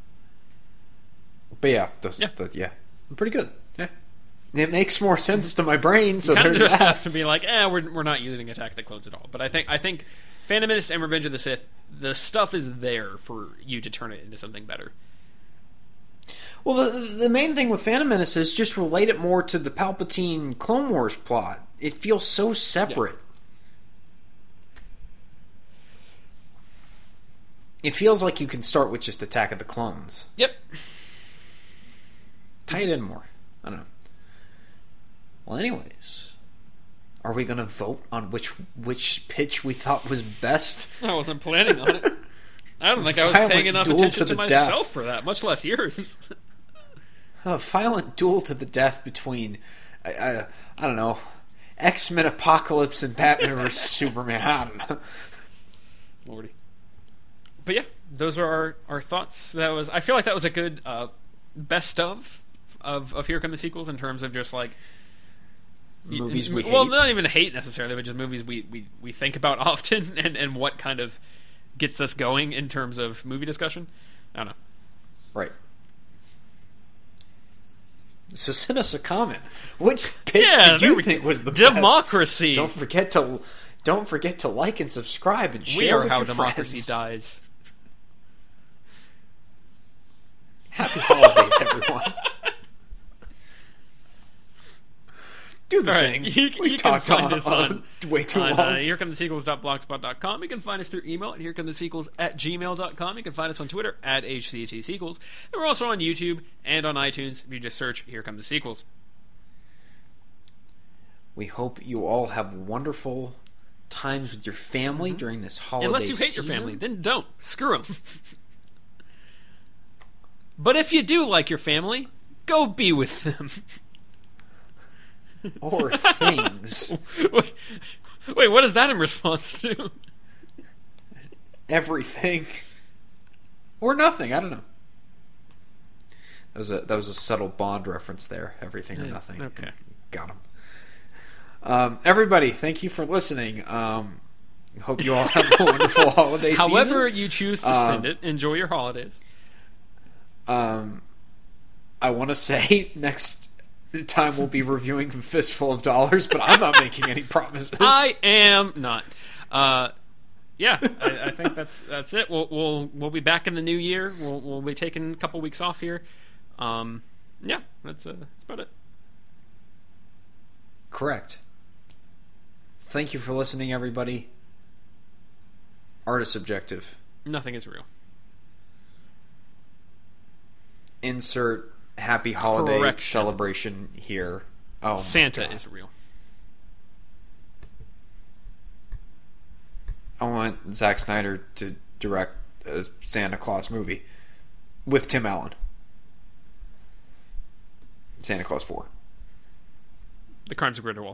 But yeah, the, Yeah. The, yeah. Pretty good. Yeah. It makes more sense to my brain, so there's just that. have to be like, eh, we're we're not using Attack of the Clones at all. But I think I think Phantom Menace and Revenge of the Sith, the stuff is there for you to turn it into something better. Well, the, the main thing with Phantom Menace is just relate it more to the Palpatine Clone Wars plot. It feels so separate. It feels like you can start with just Attack of the Clones. Yep. Tie it in more. I don't know. Well, anyways, are we going to vote on which which pitch we thought was best? I wasn't planning on it. I don't think I was Violent paying enough attention to to, the death. myself for that, much less yours. (laughs) A violent duel to the death between, I, I, I don't know, X Men Apocalypse and Batman vs (laughs) Superman. I don't know. Lordy. But yeah, those are our, our thoughts. That was I feel like that was a good uh, best of of of Here Come the Sequels in terms of just like Movies we well hate. not even hate necessarily, but just movies we, we, we think about (laughs) often and, and what kind of gets us going in terms of movie discussion. I don't know. Right. So send us a comment. Which pitch Yeah, did you think was the Democracy. best? Don't forget to don't forget to like and subscribe and share we are with how democracy friends. dies. Happy holidays, everyone. (laughs) Do the All right, thing. you, We've you can talked find on, us on, (laughs) way too on long. uh, herecomethesequels.blogspot.com. You can find us through email at herecomethesequels at gmail.com. You can find us on Twitter at HCT Sequels. And we're also on YouTube and on iTunes if you just search Here Come the Sequels. We hope you all have wonderful times with your family during this holiday Mm-hmm. Unless you hate season. your family, then don't. Screw them. (laughs) but if you do like your family, go be with them. (laughs) or things. (laughs) wait, wait, what is that in response to? Everything. Or nothing. I don't know. That was a that was a subtle Bond reference there. Everything or Yeah, nothing. okay. Got him. Um, everybody, thank you for listening. Um, hope you all have a wonderful holiday However season. you choose to spend Um, it, enjoy your holidays. Um, I want to say (laughs) next time we'll be reviewing Fistful of Dollars, but I'm not making any promises. (laughs) I am not. Uh, yeah, I, I think that's that's it. We'll we'll we'll be back in the new year. We'll we'll be taking a couple weeks off here. Um, yeah, that's uh, that's about it. Correct. Thank you for listening, everybody. Art is subjective. Nothing is real. Insert happy holiday Correction. celebration here. Oh, Santa is real. I want Zack Snyder to direct a Santa Claus movie with Tim Allen. Santa Claus 4. The Crimes of Grindelwald.